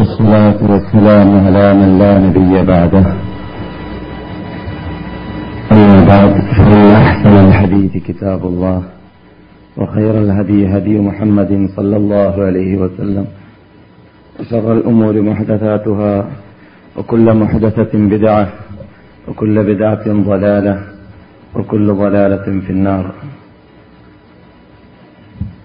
والصلاة والسلام على من لا نبي بعده. أما بعد فإن أحسن الحديث كتاب الله وخير الهدي هدي محمد صلى الله عليه وسلم. وشر الأمور محدثاتها وكل محدثة بدعة وكل بدعة ضلالة وكل ضلالة في النار.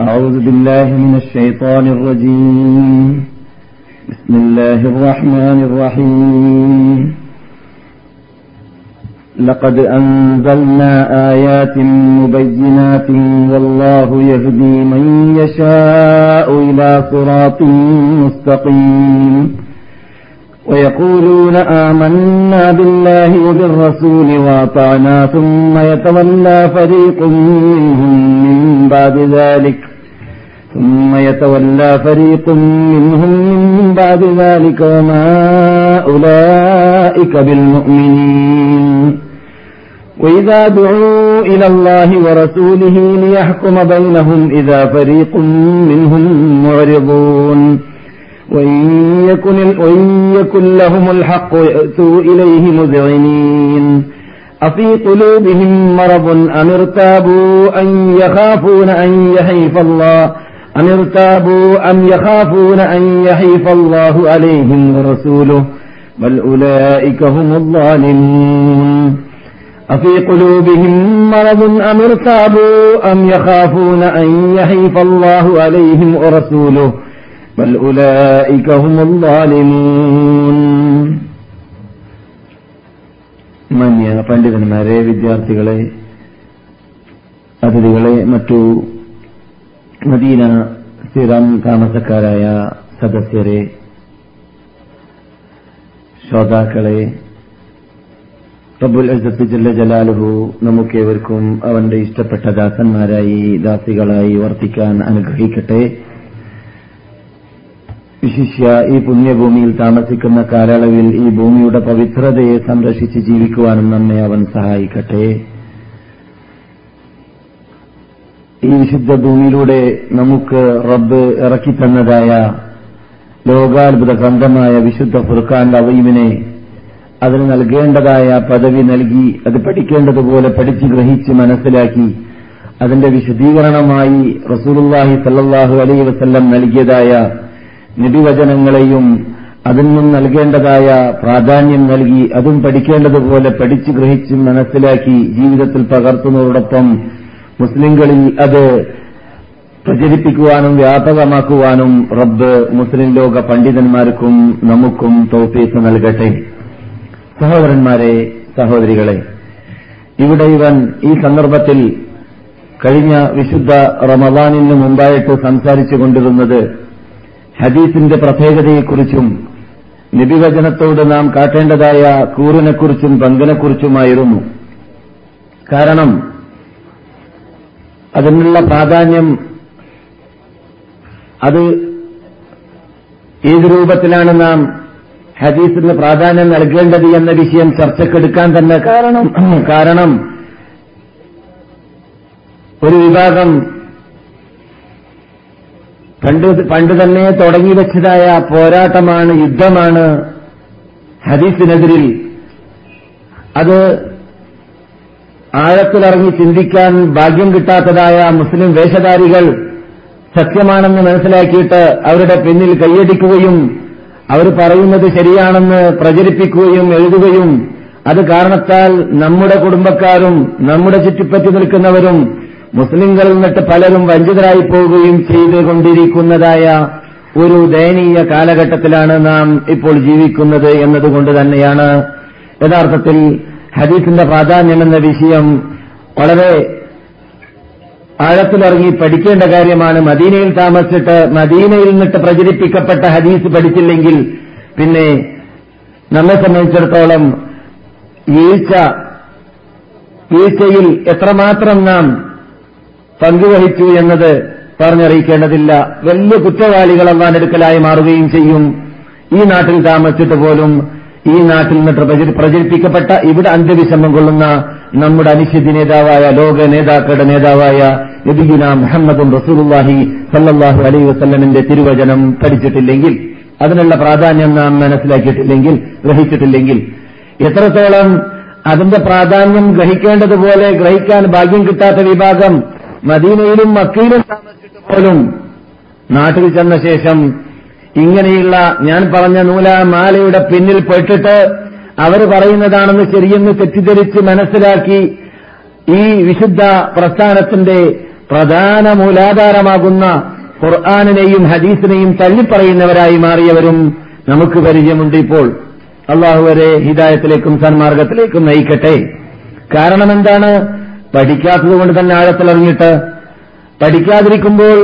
أعوذ بالله من الشيطان الرجيم. بسم الله الرحمن الرحيم. لقد أنزلنا آيات مبينات والله يهدي من يشاء إلى صراط مستقيم. ويقولون آمنا بالله وبالرسول وأطعنا ثم يتولى فريق منهم. من بعد ذلك. ثم يتولى فريق منهم من بعد ذلك وما أولئك بالمؤمنين. وإذا دعوا إلى الله ورسوله ليحكم بينهم إذا فريق منهم معرضون. وإن يكن, وإن يكن لهم الحق يأتوا إليه مذعنين. أفي قلوبهم مرض أم ارتابوا أن يخافون أن يحيف الله؟ أم ارتابوا أم يخافون أن يحيف الله عليهم ورسوله؟ بل أولئك هم الظالمون. أفي قلوبهم مرض أم ارتابوا أم يخافون أن يحيف الله عليهم ورسوله؟ بل أولئك هم الظالمون. മാന്യ പണ്ഡിതന്മാരെ വിദ്യാർത്ഥികളെ അതിഥികളെ മറ്റു മദീന സ്ഥിരം താമസക്കാരായ സദസ്യരെ ശ്രോതാക്കളെ റബ്ബുൽ അസത്ത് ജല്ല ജലാലുഹു നമുക്കേവർക്കും അവന്റെ ഇഷ്ടപ്പെട്ട ദാസന്മാരായി ദാസികളായി വർത്തിക്കാൻ അനുഗ്രഹിക്കട്ടെ. വിശിഷ്യ ഈ പുണ്യഭൂമിയിൽ താമസിക്കുന്ന കാലയളവിൽ ഈ ഭൂമിയുടെ പവിത്രതയെ സംരക്ഷിച്ച് ജീവിക്കുവാനും നമ്മെ അവൻ സഹായിക്കട്ടെ. ഈ വിശുദ്ധ ഭൂമിയിലൂടെ നമുക്ക് റബ്ബ് ഇറക്കിത്തന്നതായ ലോകാത്ഭുത ഗ്രന്ഥമായ വിശുദ്ധ ഫുർഖാന്റെ അവയുവിനെ അതിന് നൽകേണ്ടതായ പദവി നൽകി അത് പഠിക്കേണ്ടതുപോലെ പഠിച്ച് ഗ്രഹിച്ച് മനസ്സിലാക്കി അതിന്റെ വിശദീകരണമായി റസൂലുല്ലാഹി സല്ലാഹു അലൈ വസ്ല്ലം നൽകിയതായ നിബിവചനങ്ങളെയും അതിൽ നിന്നും നൽകേണ്ടതായ പ്രാധാന്യം നൽകി അതും പഠിക്കേണ്ടതുപോലെ പഠിച്ചു ഗ്രഹിച്ച് മനസ്സിലാക്കി ജീവിതത്തിൽ പകർത്തുന്നതോടൊപ്പം മുസ്ലിംകളിൽ അത് പ്രചരിപ്പിക്കുവാനും വ്യാപകമാക്കുവാനും റബ്ബ് മുസ്ലിം ലോക പണ്ഡിതന്മാർക്കും നമുക്കും തൗഫീസ് നൽകട്ടെ. സഹോദരന്മാരെ സഹോദരികളെ ഇവിടെ ഇവൻ ഈ സന്ദർഭത്തിൽ കഴിഞ്ഞ വിശുദ്ധ റമദാനിന് മുമ്പായിട്ട് സംസാരിച്ചു കൊണ്ടിരുന്നത് ഹദീസിന്റെ പ്രത്യേകതയെക്കുറിച്ചും നിബിവചനത്തോട് നാം കാട്ടേണ്ടതായ കൂറിനെക്കുറിച്ചും പങ്കിനെക്കുറിച്ചുമായിരുന്നു. കാരണം അതിനുള്ള പ്രാധാന്യം അത് ഏത് രൂപത്തിലാണ് നാം ഹദീസിന് പ്രാധാന്യം നൽകേണ്ടത് എന്ന വിഷയം ചർച്ചക്കെടുക്കാൻ തന്നെ കാരണം കാരണം ഒരു വിഭാഗം പണ്ട് പണ്ട് തന്നെ തുടങ്ങി വെച്ചതായ പോരാട്ടമാണ് യുദ്ധമാണ് ഹദീസിനെതിരിൽ. അത് ആഴത്തിലിറങ്ങി ചിന്തിക്കാൻ ഭാഗ്യം കിട്ടാത്തതായ മുസ്ലിം വേഷധാരികൾ സത്യമാണെന്ന് മനസ്സിലാക്കിയിട്ട് അവരുടെ പിന്നിൽ കൈയടിക്കുകയും അവർ പറയുന്നത് ശരിയാണെന്ന് പ്രചരിപ്പിക്കുകയും എഴുതുകയും അത് കാരണത്താൽ നമ്മുടെ കുടുംബക്കാരും നമ്മുടെ ചുറ്റിപ്പറ്റി നിൽക്കുന്നവരും മുസ്ലിങ്ങളിൽ നിന്നിട്ട് പലരും വഞ്ചിതരായി പോവുകയും ചെയ്തുകൊണ്ടിരിക്കുന്നതായ ഒരു ദയനീയ കാലഘട്ടത്തിലാണ് നാം ഇപ്പോൾ ജീവിക്കുന്നത് എന്നതുകൊണ്ട് തന്നെയാണ്. യഥാർത്ഥത്തിൽ ഹദീസിന്റെ പ്രാധാന്യം എന്ന വിഷയം വളരെ ആഴത്തിലിറങ്ങി പഠിക്കേണ്ട കാര്യമാണ്. മദീനയിൽ താമസിച്ചിട്ട് മദീനയിൽ നിന്നിട്ട് പ്രചരിപ്പിക്കപ്പെട്ട ഹദീസ് പഠിച്ചില്ലെങ്കിൽ പിന്നെ നമ്മെ സംബന്ധിച്ചിടത്തോളം വീഴ്ച വീഴ്ചയിൽ എത്രമാത്രം നാം പങ്കുവഹിച്ചു എന്നത് പറഞ്ഞറിയിക്കേണ്ടതില്ല. വലിയ കുറ്റവാളികൾ അള്ളാനെടുക്കലായി മാറുകയും ചെയ്യും. ഈ നാട്ടിൽ താമസിച്ചിട്ട് പോലും ഈ നാട്ടിൽ നിന്ന് പ്രചരിപ്പിക്കപ്പെട്ട ഇവിടെ അന്ത്യവിഷമം കൊള്ളുന്ന നമ്മുടെ അനിശ്ചിത നേതാവായ ലോക നേതാക്കളുടെ നേതാവായ നബിഗുന മുഹമ്മദും റസൂലുല്ലാഹി സല്ലാഹു അലൈ വസ്ല്ലമിന്റെ തിരുവചനം പഠിച്ചിട്ടില്ലെങ്കിൽ അതിനുള്ള പ്രാധാന്യം നാം മനസ്സിലാക്കിയിട്ടില്ലെങ്കിൽ ഗ്രഹിച്ചിട്ടില്ലെങ്കിൽ എത്രത്തോളം അതിന്റെ പ്രാധാന്യം ഗ്രഹിക്കേണ്ടതുപോലെ ഗ്രഹിക്കാൻ ഭാഗ്യം കിട്ടാത്ത വിഭാഗം മദീനയിലും മക്കയിലും താമസിച്ചിട്ട് പോലും നാട്ടിൽ ചെന്ന ശേഷം ഇങ്ങനെയുള്ള ഞാൻ പറഞ്ഞ നൂല മാലയുടെ പിന്നിൽ പെട്ടിട്ട് അവർ പറയുന്നതാണെന്ന് ശരിയെന്ന് തെറ്റിദ്ധരിച്ച് മനസ്സിലാക്കി ഈ വിശുദ്ധ പ്രസ്ഥാനത്തിന്റെ പ്രധാന മൂലാധാരമാകുന്ന ഖുർആാനിനെയും ഹദീസിനെയും തള്ളിപ്പറയുന്നവരായി മാറിയവരും നമുക്ക് പരിചയമുണ്ട് ഇപ്പോൾ. അള്ളാഹുവരെ ഹിദായത്തിലേക്കും സന്മാർഗത്തിലേക്കും നയിക്കട്ടെ. കാരണം എന്താണ്? പഠിക്കാത്തതുകൊണ്ട് തന്നെ ആഴത്തിലിറങ്ങിയിട്ട് പഠിക്കാതിരിക്കുമ്പോൾ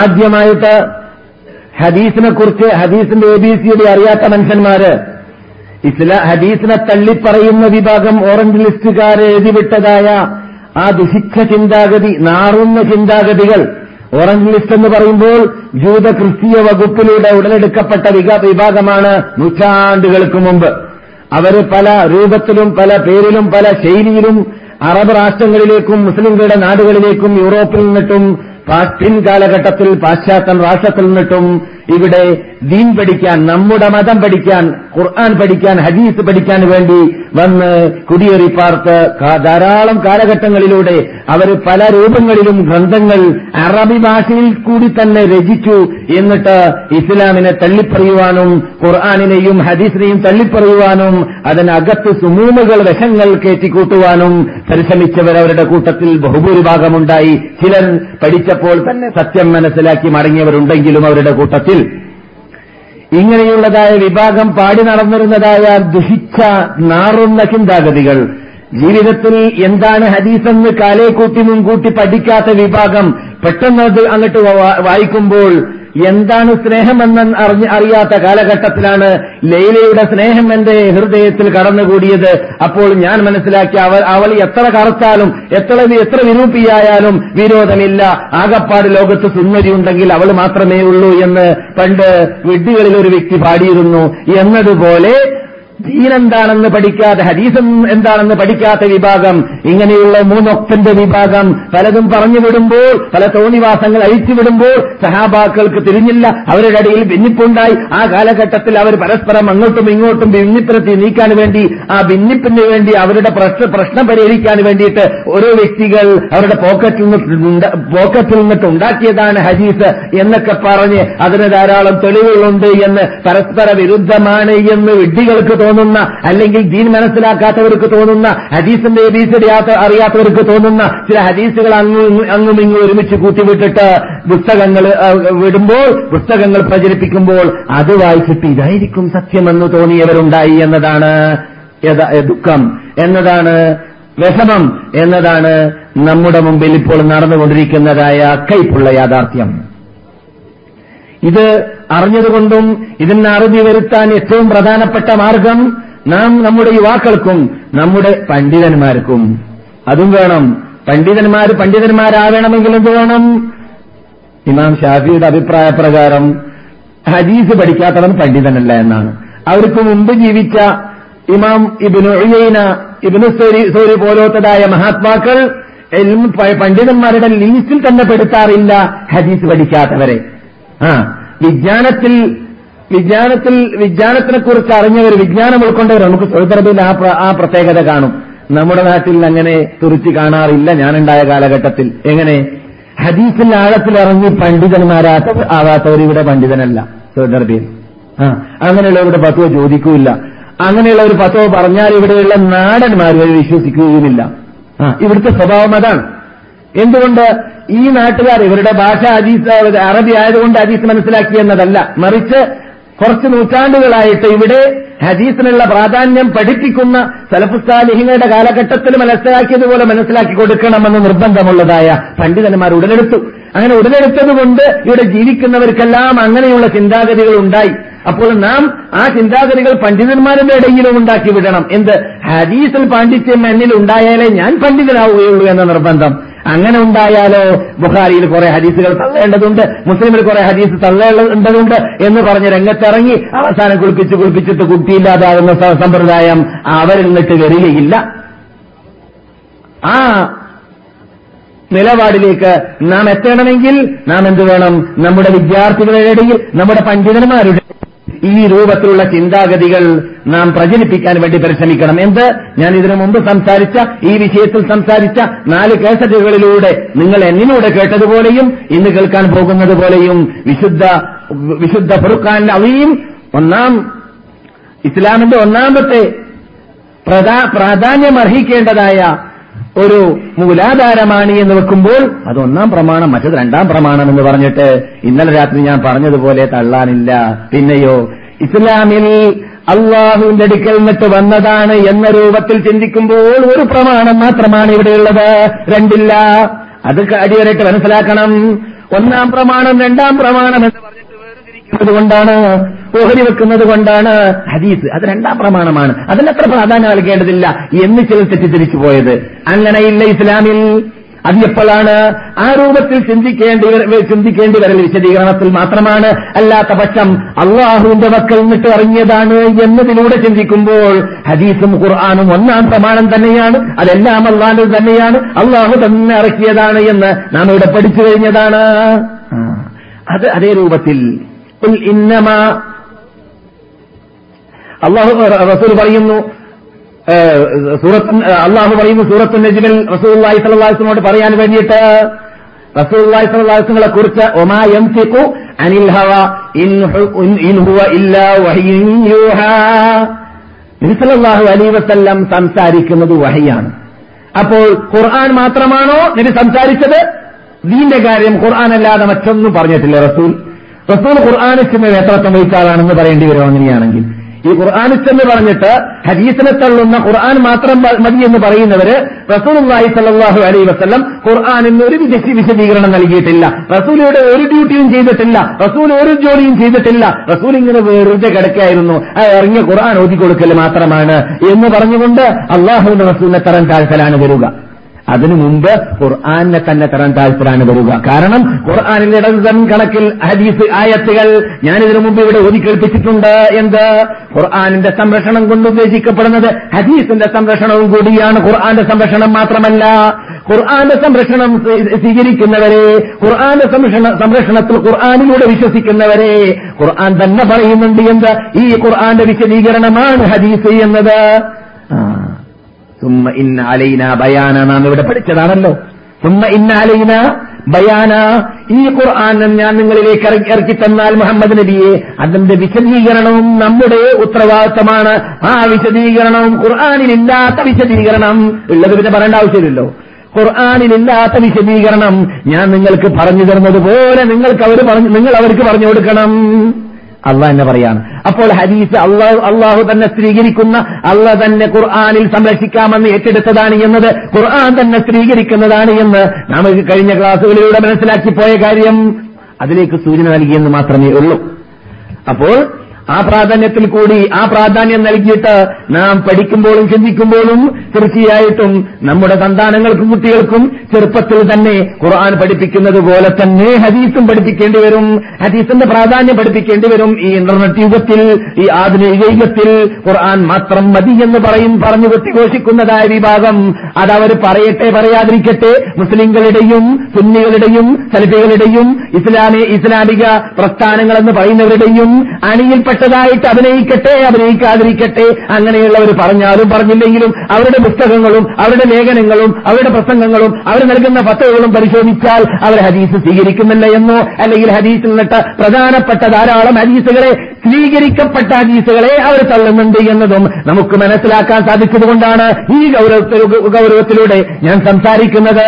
ആദ്യമായിട്ട് ഹദീസിനെ കുറിച്ച് ഹദീസിന്റെ എ ബി സിയുടെ അറിയാത്ത മനുഷ്യന്മാര് ഇസ്ലാ ഹദീസിനെ തള്ളിപ്പറയുന്ന വിഭാഗം ഓറഞ്ച് ലിസ്റ്റുകാരെ എഴുതിവിട്ടതായ ആ ദുഷിച്ച ചിന്താഗതി നാറുന്ന ചിന്താഗതികൾ ഓറഞ്ച് ലിസ്റ്റ് എന്ന് പറയുമ്പോൾ ജൂത ക്രിസ്തീയ വകുപ്പിലൂടെ ഉടലെടുക്കപ്പെട്ട വിഭാഗമാണ് നൂറ്റാണ്ടുകൾക്ക് മുമ്പ്. അവർ പല രൂപത്തിലും പല പേരിലും പല ശൈലിയിലും അറബ് രാഷ്ട്രങ്ങളിലേക്കും മുസ്ലിംകളുടെ നാടുകളിലേക്കും യൂറോപ്പിൽ നിന്നിട്ടും കാലഘട്ടത്തിൽ പാശ്ചാത്യ രാഷ്ട്രത്തിൽ നിന്നിട്ടും ഇവിടെ ദീൻ പഠിക്കാൻ നമ്മുടെ മതം പഠിക്കാൻ ഖുർആൻ പഠിക്കാൻ ഹദീസ് പഠിക്കാൻ വേണ്ടി വന്ന് കുടിയേറി പാർത്ത് ധാരാളം കാലഘട്ടങ്ങളിലൂടെ അവർ പല രൂപങ്ങളിലും ഗ്രന്ഥങ്ങൾ അറബി ഭാഷയിൽ കൂടി തന്നെ രചിച്ചു എന്നിട്ട് ഇസ്ലാമിനെ തള്ളിപ്പറയുവാനും ഖുർആാനിനെയും ഹദീസിനെയും തള്ളിപ്പറയുവാനും അതിനകത്ത് സുമൂമുകൾ വശങ്ങൾ കയറ്റിക്കൂട്ടുവാനും പരിശ്രമിച്ചവർ അവരുടെ കൂട്ടത്തിൽ ബഹുഭൂരിഭാഗമുണ്ടായി. ചിലർ പഠിച്ചപ്പോൾ തന്നെ സത്യം മനസ്സിലാക്കി മടങ്ങിയവരുണ്ടെങ്കിലും അവരുടെ കൂട്ടത്തിൽ ഇങ്ങനെയുള്ളതായ വിഭാഗം പാടി നടന്നിരുന്നതായ ദുഹിച്ച നാറുന്ന ചിന്താഗതികൾ. ജീവിതത്തിൽ എന്താണ് ഹദീസെന്ന് കാലേക്കൂട്ടി മുൻകൂട്ടി പഠിക്കാത്ത വിഭാഗം പെട്ടെന്ന് അത് അങ്ങോട്ട് വായിക്കുമ്പോൾ എന്താണ് സ്നേഹമെന്ന് അറിഞ്ഞ് അറിയാത്ത കാലഘട്ടത്തിലാണ് ലൈലയുടെ സ്നേഹം എന്റെ ഹൃദയത്തിൽ കടന്നുകൂടിയത്. അപ്പോൾ ഞാൻ മനസ്സിലാക്കി അവൾ അവൾ എത്ര കറുത്താലും എത്ര എത്ര വിരൂപിയായാലും വിരോധമില്ല. ആകപ്പാട് ലോകത്ത് സുന്ദരി ഉണ്ടെങ്കിൽ അവൾ മാത്രമേ ഉള്ളൂ എന്ന് പണ്ട് വിഡ്ഢികളിൽ ഒരു വ്യക്തി പാടിയിരുന്നു. എന്നതുപോലെ ദീൻ എന്താണെന്ന് പഠിക്കാത്ത ഹദീസ് എന്താണെന്ന് പഠിക്കാത്ത വിഭാഗം ഇങ്ങനെയുള്ള മൂന്നൊപ്പന്റെ വിഭാഗം പലതും പറഞ്ഞു വിടുമ്പോൾ പല തോന്നിവാസങ്ങൾ അഴിച്ചു വിടുമ്പോൾ സഹാബാക്കൾക്ക് തിരിഞ്ഞില്ല. അവരുടെ ഇടയിൽ ഭിന്നിപ്പുണ്ടായി. ആ കാലഘട്ടത്തിൽ അവർ പരസ്പരം അങ്ങോട്ടും ഇങ്ങോട്ടും ഭിന്നിപ്പിനെത്തി നീക്കാൻ വേണ്ടി ആ ഭിന്നിപ്പിന് വേണ്ടി അവരുടെ പ്രശ്നം പരിഹരിക്കാൻ വേണ്ടിയിട്ട് ഓരോ വ്യക്തികൾ അവരുടെ പോക്കറ്റിൽ നിന്ന് പോക്കറ്റിൽ നിന്നിട്ട് ഉണ്ടാക്കിയതാണ് ഹദീസ് എന്നൊക്കെ പറഞ്ഞ് അതിന് ധാരാളം തെളിവുകളുണ്ട് എന്ന് പരസ്പര വിരുദ്ധമാണ് എന്ന് വിഡ്ഢികൾക്ക് അല്ലെങ്കിൽ ദീൻ മനസ്സിലാക്കാത്തവർക്ക് തോന്നുന്ന ഹദീസിന്റെ എബീസിയുടെ അറിയാത്തവർക്ക് തോന്നുന്ന ചില ഹദീസുകൾ അങ്ങും അങ്ങും ഇങ്ങും ഒരുമിച്ച് കൂട്ടിവിട്ടിട്ട് പുസ്തകങ്ങൾ വിടുമ്പോൾ പുസ്തകങ്ങൾ പ്രചരിപ്പിക്കുമ്പോൾ അത് വായിച്ചിട്ട് ഇതായിരിക്കും സത്യമെന്ന് തോന്നിയവരുണ്ടായി എന്നതാണ് ദുഃഖം. എന്നതാണ് വിഷമം. എന്നതാണ് നമ്മുടെ മുമ്പിൽ ഇപ്പോൾ നടന്നുകൊണ്ടിരിക്കുന്നതായ കൈപ്പുള്ള യാഥാർത്ഥ്യം. ഇത് അറിഞ്ഞതുകൊണ്ടും ഇതിന് അറുതി വരുത്താൻ ഏറ്റവും പ്രധാനപ്പെട്ട മാർഗം നാം നമ്മുടെ യുവാക്കൾക്കും നമ്മുടെ പണ്ഡിതന്മാർക്കും. അതും വേണം. പണ്ഡിതന്മാർ പണ്ഡിതന്മാരാവണമെങ്കിൽ എന്ത് വേണം? ഇമാം ഷാഫിയുടെ അഭിപ്രായ പ്രകാരം ഹദീസ് പഠിക്കാത്തവൻ പണ്ഡിതനല്ല എന്നാണ്. അവർക്ക് മുമ്പ് ജീവിച്ച ഇമാം ഇബിനു ഒയ്യന ഇബിനു സോരി പോലോത്തതായ മഹാത്മാക്കൾ പണ്ഡിതന്മാരുടെ ലീസ്റ്റിൽ തന്നെ പെടുത്താറില്ല ഹദീസ് പഠിക്കാത്തവരെ. ആ. വിജ്ഞാനത്തിൽ വിജ്ഞാനത്തിൽ കുറിച്ച് അറിഞ്ഞവർ വിജ്ഞാനം ഉൾക്കൊണ്ടവർ നമുക്ക് സൗദി ആ ആ പ്രത്യേകത കാണും. നമ്മുടെ നാട്ടിൽ അങ്ങനെ തുറിച്ച് കാണാറില്ല. ഞാനുണ്ടായ കാലഘട്ടത്തിൽ. എങ്ങനെ? ഹദീസിൽ ആഴത്തിലിറങ്ങി പണ്ഡിതന്മാരാത്ത ആവാത്തവർ ഇവിടെ പണ്ഡിതനല്ല. സൗദി ആ. അങ്ങനെയുള്ളവരുടെ പത്തുവ ചോദിക്കൂല അങ്ങനെയുള്ള ഒരു പത്തുവ പറഞ്ഞാൽ ഇവിടെയുള്ള നാടന്മാർ വരെ വിശ്വസിക്കുകയുമില്ല. ആ. ഇവിടുത്തെ സ്വഭാവം അതാണ്. എന്തുകൊണ്ട് ഈ നാട്ടുകാർ ഇവരുടെ ഭാഷ ഹദീസ് അറബി ആയതുകൊണ്ട് ഹദീസ് മനസ്സിലാക്കി എന്നതല്ല മറിച്ച് കുറച്ച് നൂറ്റാണ്ടുകളായിട്ട് ഇവിടെ ഹദീസിനുള്ള പ്രാധാന്യം പഠിപ്പിക്കുന്ന സലഫുസ്താലിഹിങ്ങളുടെ കാലഘട്ടത്തിൽ മനസ്സിലാക്കിയതുപോലെ മനസ്സിലാക്കി കൊടുക്കണമെന്ന് നിർബന്ധമുള്ളതായ പണ്ഡിതന്മാർ ഉടലെടുത്തു. അങ്ങനെ ഉടലെടുത്തതുകൊണ്ട് ഇവിടെ ജീവിക്കുന്നവർക്കെല്ലാം അങ്ങനെയുള്ള ചിന്താഗതികൾ ഉണ്ടായി. അപ്പോൾ നാം ആ ചിന്താഗതികൾ പണ്ഡിതന്മാരുടെ ഇടയിലും ഉണ്ടാക്കി വിടണം. എന്ത്? ഹദീസിൽ പാണ്ഡിത്യം എന്നിൽ ഉണ്ടായാലേ ഞാൻ പണ്ഡിതനാവുകയുള്ളൂ എന്ന നിർബന്ധം. അങ്ങനെ ഉണ്ടായാലോ ബുഖാരിയിൽ കുറെ ഹദീസുകൾ തള്ളേണ്ടതുണ്ട് മുസ്ലിമിൽ കുറെ ഹദീസ് തള്ളേണ്ടതുണ്ട് എന്ന് പറഞ്ഞ് രംഗത്തിറങ്ങി അവസാനം കുളിപ്പിച്ച് കുളിപ്പിച്ചിട്ട് കുട്ടിയില്ലാതാകുന്ന സമ്പ്രദായം അവരിൽ നിന്നിട്ട് വരികയില്ല. ആ നിലപാടിലേക്ക് നാം എത്തണമെങ്കിൽ നാം എന്തു വേണം? നമ്മുടെ വിദ്യാർത്ഥികളുടെ ഇടയിൽ നമ്മുടെ പണ്ഡിതന്മാരുടെ ഈ രൂപത്തിലുള്ള ചിന്താഗതികൾ നാം പ്രചരിപ്പിക്കാൻ വേണ്ടി പരിശ്രമിക്കണം. എന്ത്? ഞാൻ ഇതിനു മുമ്പ് സംസാരിച്ച ഈ വിഷയത്തിൽ സംസാരിച്ച നാല് കേസറ്റുകളിലൂടെ നിങ്ങൾ എന്നിനോട് കേട്ടതുപോലെയും ഇന്ന് കേൾക്കാൻ പോകുന്നത് പോലെയും വിശുദ്ധ വിശുദ്ധ ഫുർഖാൻ അവയും ഒന്നാം ഇസ്ലാമിന്റെ ഒന്നാമത്തെ പ്രധാ- പ്രാധാന്യം അർഹിക്കേണ്ടതായ ഒരു മൂലാധാരമാണ് എന്ന് വെക്കുമ്പോൾ അത് ഒന്നാം പ്രമാണം മറ്റത് രണ്ടാം പ്രമാണം എന്ന് പറഞ്ഞിട്ട് ഇന്നലെ രാത്രി ഞാൻ പറഞ്ഞതുപോലെ തള്ളാനില്ല. പിന്നെയോ ഇസ്ലാമിൽ അള്ളാഹുവിന്റെ അടുക്കൽ നിന്നിട്ട് വന്നതാണ് എന്ന രൂപത്തിൽ ചിന്തിക്കുമ്പോൾ ഒരു പ്രമാണം മാത്രമാണ് ഇവിടെയുള്ളത്. രണ്ടില്ല. അത് അടിയരായിട്ട് മനസ്സിലാക്കണം. ഒന്നാം പ്രമാണം രണ്ടാം പ്രമാണം എന്ന് വേർതിരിക്കുന്നത് കൊണ്ടാണ് ഓഹരി വെക്കുന്നത് കൊണ്ടാണ് ഹദീസ് അത് രണ്ടാം പ്രമാണമാണ്. അതിനത്ര പ്രാധാന്യം നൽകേണ്ടതില്ല എന്ന് ചിലർ തെറ്റിദ്ധരിച്ചു പോയത്. അങ്ങനെയില്ല ഇസ്ലാമിൽ. അത് എപ്പോഴാണ്? ആ രൂപത്തിൽ ചിന്തിക്കേണ്ടി ചിന്തിക്കേണ്ടി വരൽ വിശദീകരണത്തിൽ മാത്രമാണ്. അല്ലാത്ത പക്ഷം അള്ളാഹുവിന്റെ മക്കൾ നിന്നിട്ട് ഇറങ്ങിയതാണ് എന്നതിലൂടെ ചിന്തിക്കുമ്പോൾ ഹദീസും ഖുർആാനും ഒന്നാം പ്രമാണം തന്നെയാണ്. അതെല്ലാം അള്ളാഹു തന്നെയാണ്. അള്ളാഹു തന്നെ ഇറക്കിയതാണ് എന്ന് നാം ഇവിടെ പഠിച്ചു കഴിഞ്ഞതാണ്. അത് അതേ രൂപത്തിൽ അള്ളാഹു റസൂൽ പറയുന്നു സൂറത്ത് അള്ളാഹു പറയുന്നു സൂറത്ത് നജിമിൽ റസൂൽ സ്വലാസ്ലിനോട് പറയാൻ വേണ്ടിയിട്ട് റസൂൽ അള്ളാഹിസ്ലാസിനെ കുറിച്ച് ഒമാ എം സിക്കു അനിൽ ഹവ ഇൻ ഹു- ഇൻ ഹുവ ഇല്ലാ വഹ്യുൻ യൂഹാ. നബി സല്ലല്ലാഹു അലൈഹി വസല്ലം സംസാരിക്കുന്നത് വഹയാണ്. അപ്പോൾ ഖുർആൻ മാത്രമാണോ നബി സംസാരിച്ചത്? ദീന്റെ കാര്യം ഖുർആൻ അല്ലാതെ മറ്റൊന്നും പറഞ്ഞിട്ടില്ല റസൂൽ. റസൂൽ ഖുർആാനിച്ചെന്ന് നേതൃത്വം വഹിച്ച ആളാണെന്ന് പറയേണ്ടി വരും അങ്ങനെയാണെങ്കിൽ. ഈ ഖുർആാനിസ്റ്റെന്ന് പറഞ്ഞിട്ട് ഹദീസിനെ തള്ളുന്ന ഖുർആൻ മാത്രം മതി എന്ന് പറയുന്നവര് റസൂലുള്ളാഹി സല്ലാഹു അലൈഹി വസല്ലം ഖുർആാനിന് ഒരു വിശദീകരണം നൽകിയിട്ടില്ല. റസൂലിയുടെ ഒരു ഡ്യൂട്ടിയും ചെയ്തിട്ടില്ല. റസൂൽ ഒരു ജോലിയും ചെയ്തിട്ടില്ല. റസൂൽ ഇങ്ങനെ വെറുതെ കിടക്കായിരുന്നു ഇറങ്ങിയ ഖുർആൻ ഓതിക്കൊടുക്കൽ മാത്രമാണ് എന്ന് പറഞ്ഞുകൊണ്ട് അള്ളാഹുവിന്റെ റസൂലിനെ തരം താഴ്ത്തലാണ് വരിക. അതിനു മുമ്പ് ഖുർആാനിനെ തന്നെ തരാൻ താല്പര്യമാണ് വരിക. കാരണം ഖുർആാനിൽ ഇടതൻ കണക്കിൽ ഹദീസ് ആയത്തുകൾ ഞാൻ ഇതിനു മുമ്പ് ഇവിടെ ഓതി കേൾപ്പിച്ചിട്ടുണ്ട് എന്ത്? ഖുർആാനിന്റെ സംരക്ഷണം കൊണ്ട് ഉദ്ദേശിക്കപ്പെടുന്നത് ഹദീസിന്റെ സംരക്ഷണവും കൂടിയാണ്. ഖുർആാന്റെ സംരക്ഷണം മാത്രമല്ല. ഖുർആാന്റെ സംരക്ഷണം സ്വീ- സ്വീകരിക്കുന്നവരെ ഖുർആാന്റെ സംരക്ഷണ സംരക്ഷണത്തിൽ ഖുർആാനിലൂടെ വിശ്വസിക്കുന്നവരെ ഖുർആൻ തന്നെ പറയുന്നുണ്ട് എന്ത്? ഈ ഖുർആാന്റെ വിശദീകരണമാണ് ഹദീസ് എന്നത്. സുമ്മ ഇന്ന അലൈന ബയാന നാം ഇവിടെ പഠിച്ചതാണല്ലോ. സുമ്മ ഇന്ന അലൈന ബയാന ഈ ഖുർആൻ ഞാൻ നിങ്ങളിലേക്ക് ഇറക്കി തന്നാൽ മുഹമ്മദ് നബിയെ അതിന്റെ വിശദീകരണവും നമ്മുടെ ഉത്തരവാദിത്തമാണ്. ആ വിശദീകരണവും ഖുർആാനിലില്ലാത്ത വിശദീകരണം ഉള്ളത് പിന്നെ പറയേണ്ട ആവശ്യമില്ലല്ലോ. ഖുർആാനിലില്ലാത്ത വിശദീകരണം ഞാൻ നിങ്ങൾക്ക് പറഞ്ഞു തരുന്നത് പോലെ നിങ്ങൾക്ക് അവർ പറഞ്ഞു നിങ്ങൾ അവർക്ക് പറഞ്ഞു കൊടുക്കണം. അള്ളാഹ് എന്നെ പറയാണ്. അപ്പോൾ ഹദീസ് അള്ളാഹു അള്ളാഹു തന്നെ സ്ത്രീകരിക്കുന്ന അള്ളാഹ് തന്നെ ഖുർആാനിൽ സംരക്ഷിക്കാമെന്ന് ഏറ്റെടുത്തതാണ് എന്നത് ഖുർആൻ തന്നെ സ്ത്രീകരിക്കുന്നതാണ് എന്ന് നമുക്ക് കഴിഞ്ഞ ക്ലാസ്സുകളിലൂടെ മനസ്സിലാക്കി പോയ കാര്യം അതിലേക്ക് സൂചന നൽകിയെന്ന് മാത്രമേ ഉള്ളൂ. അപ്പോൾ ആ പ്രാധാന്യത്തിൽ കൂടി ആ പ്രാധാന്യം നൽകിയിട്ട് നാം പഠിക്കുമ്പോഴും ചിന്തിക്കുമ്പോഴും തീർച്ചയായിട്ടും നമ്മുടെ സന്താനങ്ങൾക്കും കുട്ടികൾക്കും ചെറുപ്പത്തിൽ തന്നെ ഖുർആൻ പഠിപ്പിക്കുന്നത് പോലെ തന്നെ ഹദീസും പഠിപ്പിക്കേണ്ടി വരും. ഹദീസിന്റെ പ്രാധാന്യം പഠിപ്പിക്കേണ്ടി വരും. ഈ ഇന്റർനെറ്റ് യുഗത്തിൽ ഈ ആധുനിക യുഗത്തിൽ ഖുർആൻ മാത്രം മതി എന്ന് പറയും പറഞ്ഞു കൊട്ടിഘോഷിക്കുന്നതായ വിഭാഗം. അതവർ പറയട്ടെ പറയാതിരിക്കട്ടെ. മുസ്ലിങ്ങളുടെയും സുന്നികളുടെയും സലഫികളുടെയും ഇസ്ലാമി ഇസ്ലാമിക പ്രസ്ഥാനങ്ങളെന്ന് പറയുന്നവരുടെയും അണിയിൽപ്പെട്ടതായിട്ട് അഭിനയിക്കട്ടെ അഭിനയിക്കാതിരിക്കട്ടെ അങ്ങനെയുള്ളവർ പറഞ്ഞാലും പറഞ്ഞില്ലെങ്കിലും അവരുടെ പുസ്തകങ്ങളും അവരുടെ ലേഖനങ്ങളും അവരുടെ പ്രസംഗങ്ങളും അവർ നൽകുന്ന പത്തകളും പരിശോധിച്ചാൽ അവർ ഹദീസ് സ്വീകരിക്കുന്നില്ല എന്നോ അല്ലെങ്കിൽ ഹദീസിൽ നിന്നിട്ട് പ്രധാനപ്പെട്ട ധാരാളം ഹദീസുകളെ സ്വീകരിക്കപ്പെട്ട ഹദീസുകളെ അവർ തള്ളുന്നുണ്ട് എന്നതും നമുക്ക് മനസ്സിലാക്കാൻ സാധിച്ചതുകൊണ്ടാണ് ഈ ഗൗരവത്തിലൂടെ ഞാൻ സംസാരിക്കുന്നത്.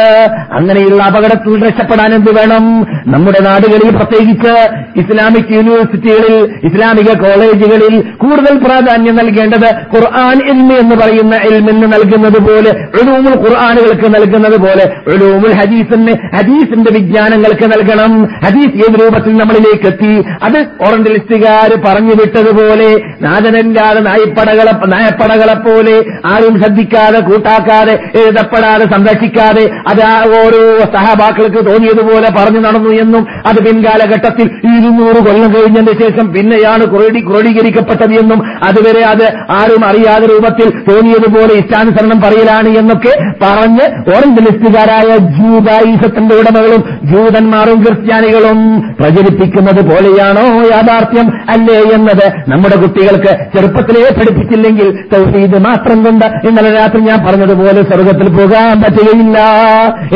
അങ്ങനെയുള്ള അപകടത്തിൽ രക്ഷപ്പെടാൻ എന്ത് വേണം? നമ്മുടെ നാടുകളിൽ പ്രത്യേകിച്ച് ഇസ്ലാമിക് യൂണിവേഴ്സിറ്റികളിൽ ഇസ്ലാമിക കോളേജുകളിൽ കൂടുതൽ പ്രാധാന്യം നൽകേണ്ടത് ഖുർആൻ ഇൽമി എന്ന് പറയുന്ന ഇൽമിന് നൽകുന്നത് പോലെ ഉലൂമുൽ ഖുർആാനുകൾക്ക് നൽകുന്നത് പോലെ ഉലൂമുൽ ഹദീസിന് ഹദീസിന്റെ വിജ്ഞാനങ്ങൾക്ക് നൽകണം. ഹദീസ് ഏത് രൂപത്തിൽ നമ്മളിലേക്ക് എത്തി അത് ഓറന്റലിസ്റ്റുകാർ പറഞ്ഞു വിട്ടതുപോലെ നാദനല്ലാതെ നായ്പടകളെ നായപ്പടകളെ പോലെ ആരും ശ്രദ്ധിക്കാതെ കൂട്ടാക്കാതെ എഴുതപ്പെടാതെ സംരക്ഷിക്കാതെ അത് ഓരോ സഹബാക്കൾക്ക് തോന്നിയതുപോലെ പറഞ്ഞു നടന്നു എന്നും അത് പിൻകാലഘട്ടത്തിൽ ഇരുന്നൂറ് കൊല്ലം കഴിഞ്ഞതിന് ശേഷം പിന്നെയാണ് ക്രോഡീകരിക്കപ്പെട്ടത് എന്നും അതുവരെ അത് ആരും അറിയാതെ രൂപത്തിൽ തോന്നിയതുപോലെ ഇഷ്ടാനുസരണം പറയലാണ് എന്നൊക്കെ പറഞ്ഞ് ഓറഞ്ചലിസ്റ്റുകാരായ ജൂതായുസത്തിന്റെ ഉടമകളും ജൂതന്മാരും ക്രിസ്ത്യാനികളും പ്രചരിപ്പിക്കുന്നത് പോലെയാണോ യാഥാർത്ഥ്യം അല്ലേ എന്നത് നമ്മുടെ കുട്ടികൾക്ക് ചെറുപ്പത്തിലേ പഠിപ്പിച്ചില്ലെങ്കിൽ തൗഹീദ് മാത്രം കൊണ്ട് ഇന്നലെ രാത്രി ഞാൻ പറഞ്ഞതുപോലെ സ്വർഗത്തിൽ പോകാൻ പറ്റുകയില്ല.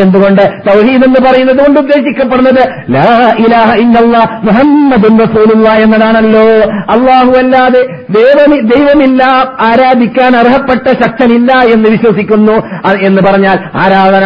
എന്തുകൊണ്ട്? തൗഹീദ് എന്ന് പറയുന്നത് കൊണ്ട് ഉദ്ദേശിക്കപ്പെടുന്നത് മുഹമ്മദ് എന്നതാണല്ലോ. അള്ളാഹു അല്ലാതെ ദൈവമി ദൈവമില്ല ആരാധിക്കാൻ അർഹപ്പെട്ട ശക്തനില്ല എന്ന് വിശ്വസിക്കുന്നു. എന്ന് പറഞ്ഞാൽ ആരാധന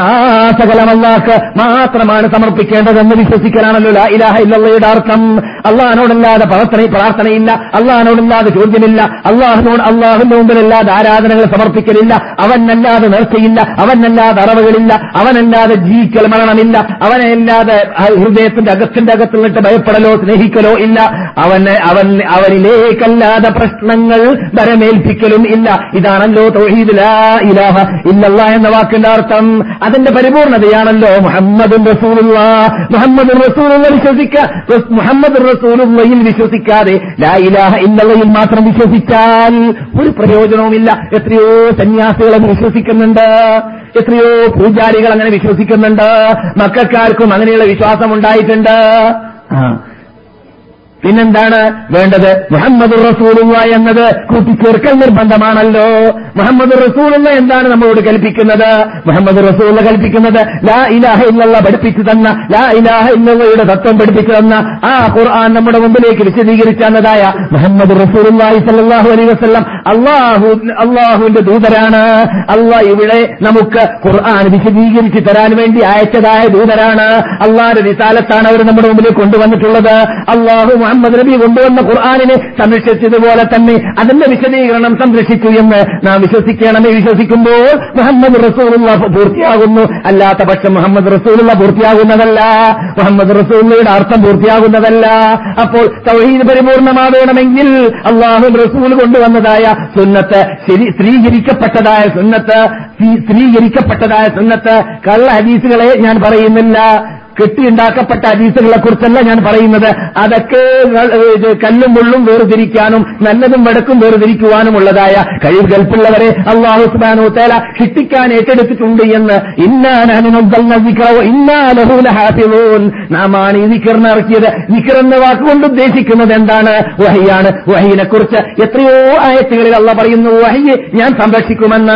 സകലം അള്ളാഹ് മാത്രമാണ് സമർപ്പിക്കേണ്ടതെന്ന് വിശ്വസിക്കലാണല്ലോ. ലാ ഇലാഹ ഇല്ലയുടെ അർത്ഥം. അള്ളാഹനോടല്ലാതെ പ്രാർത്ഥന പ്രാർത്ഥനയില്ല. അള്ളാഹനോടല്ലാതെ ചോദ്യമില്ല. അള്ളാഹിനോട് അള്ളാഹുന്റെ മുമ്പിലല്ലാതെ ആരാധനകൾ സമർപ്പിക്കലില്ല. അവനല്ലാതെ നേർച്ചയില്ല. അവനല്ലാതെ അറവുകളില്ല. അവനല്ലാതെ ജീവിക്കൽ മരണമില്ല. അവനല്ലാതെ ഹൃദയത്തിന്റെ അകത്തിന്റെ അകത്ത് നിന്നിട്ട് ഭയപ്പെടലോ സ്നേഹിക്കലോ ഇല്ല. അവനെ അവൻ അവനിലേക്കല്ലാതെ പ്രശ്നങ്ങൾ വരമേൽപ്പിക്കലും ഇല്ല. ഇതാണല്ലോ ലാ ഇലാഹ ഇല്ലല്ല എന്ന വാക്കിന്റെ അർത്ഥം. അതിന്റെ പരിപൂർണതയാണല്ലോ മുഹമ്മദ് റസൂലുള്ള. മുഹമ്മദ് റസൂലുള്ള മുഹമ്മദ് റസൂലുള്ളയിൽ വിശ്വസിക്കാതെ ലാ ഇലാഹ ഇല്ലല്ലയിൽ മാത്രം വിശ്വസിച്ചാൽ ഒരു പ്രയോജനവുമില്ല. എത്രയോ സന്യാസികൾ വിശ്വസിക്കുന്നുണ്ട്. എത്രയോ പൂജാരികൾ അങ്ങനെ വിശ്വസിക്കുന്നുണ്ട്. മക്കാർക്കും അങ്ങനെയുള്ള വിശ്വാസം ഉണ്ടായിട്ടുണ്ട്. പിന്നെന്താണ് വേണ്ടത്? മുഹമ്മദ് റസൂലുള്ള എന്നത് കൂട്ടിച്ചേർക്കൽ നിർബന്ധമാണല്ലോ. മുഹമ്മദ് റസൂലുള്ള എന്താണ് നമ്മളോട് കൽപ്പിക്കുന്നത്? മുഹമ്മദ് റസൂലുള്ള കൽപ്പിക്കുന്നത് ലാ ഇലാഹ ഇല്ലല്ല പഠിപ്പിച്ചു തന്ന ലാ ഇലാഹ ഇല്ലയുടെ തത്വം പഠിപ്പിച്ചു തന്ന ആ ഖുർആൻ നമ്മുടെ മുമ്പിലേക്ക് വിശദീകരിച്ചു തന്നതായ മുഹമ്മദ് റസൂലുള്ളാഹി സല്ലാഹു അലൈഹി വസ്ലം അള്ളാഹു അള്ളാഹുവിന്റെ ദൂതരാണ്. അള്ളാഹ് ഇവിടെ നമുക്ക് ഖുർആൻ വിശദീകരിച്ച് തരാൻ വേണ്ടി അയച്ചതായ ദൂതരാണ്. അള്ളാഹിന്റെ വിശാലത്താണ് അവർ നമ്മുടെ മുമ്പിൽ കൊണ്ടുവന്നിട്ടുള്ളത്. അള്ളാഹു മുഹമ്മദ് നബി കൊണ്ടുവന്ന ഖുർആാനിനെ സംരക്ഷിച്ചതുപോലെ തന്നെ അതിന്റെ വിശദീകരണം സംരക്ഷിച്ചു എന്ന് നാം വിശ്വസിക്കണമേ വിശ്വസിക്കുമ്പോൾ മുഹമ്മദ് റസൂലുള്ള പൂർത്തിയാകുന്നു. അല്ലാത്ത പക്ഷം മുഹമ്മദ് റസൂലുള്ള പൂർത്തിയാകുന്നതല്ല. മുഹമ്മദ് റസൂലുള്ളയുടെ അർത്ഥം പൂർത്തിയാകുന്നതല്ല. അപ്പോൾ തൗഹീദ് പരിപൂർണമാവേണമെങ്കിൽ അള്ളാഹു റസൂൽ കൊണ്ടുവന്നതായ സുന്നത്ത് സ്ത്രീകരിക്കപ്പെട്ടതായ സുന്നത്ത് സ്ത്രീ- സ്ത്രീകരിക്കപ്പെട്ടതായ സുന്നത്ത് കള്ള ഹദീസുകളെ ഞാൻ പറയുന്നില്ല. കെട്ടിയുണ്ടാക്കപ്പെട്ട ഹദീസുകളെ കുറിച്ചല്ല ഞാൻ പറയുന്നത്. അതൊക്കെ കല്ലും മുള്ളും വേർതിരിക്കാനും നല്ലതും വടക്കും വേർതിരിക്കുവാനും ഉള്ളതായ കഴിവ് കൽപ്പുള്ളവരെ അള്ളാഹു സുബാനു തേല ശിക്ഷിക്കാൻ ഏറ്റെടുത്തിട്ടുണ്ട് എന്ന് ഇന്നാലഹൂലഹാഫിളൂൻ നാം ആണ് ഈ നിക്കറിന് ഇറക്കിയത്. നിക്കർ എന്ന വാക്കുകൊണ്ട് ഉദ്ദേശിക്കുന്നത് എന്താണ്? വഹിയാണ് വഹീനെ കുറിച്ച് എത്രയോ ആയത്തുകളിൽ അള്ള പറയുന്നു വഹിയെ ഞാൻ സംരക്ഷിക്കുമെന്ന.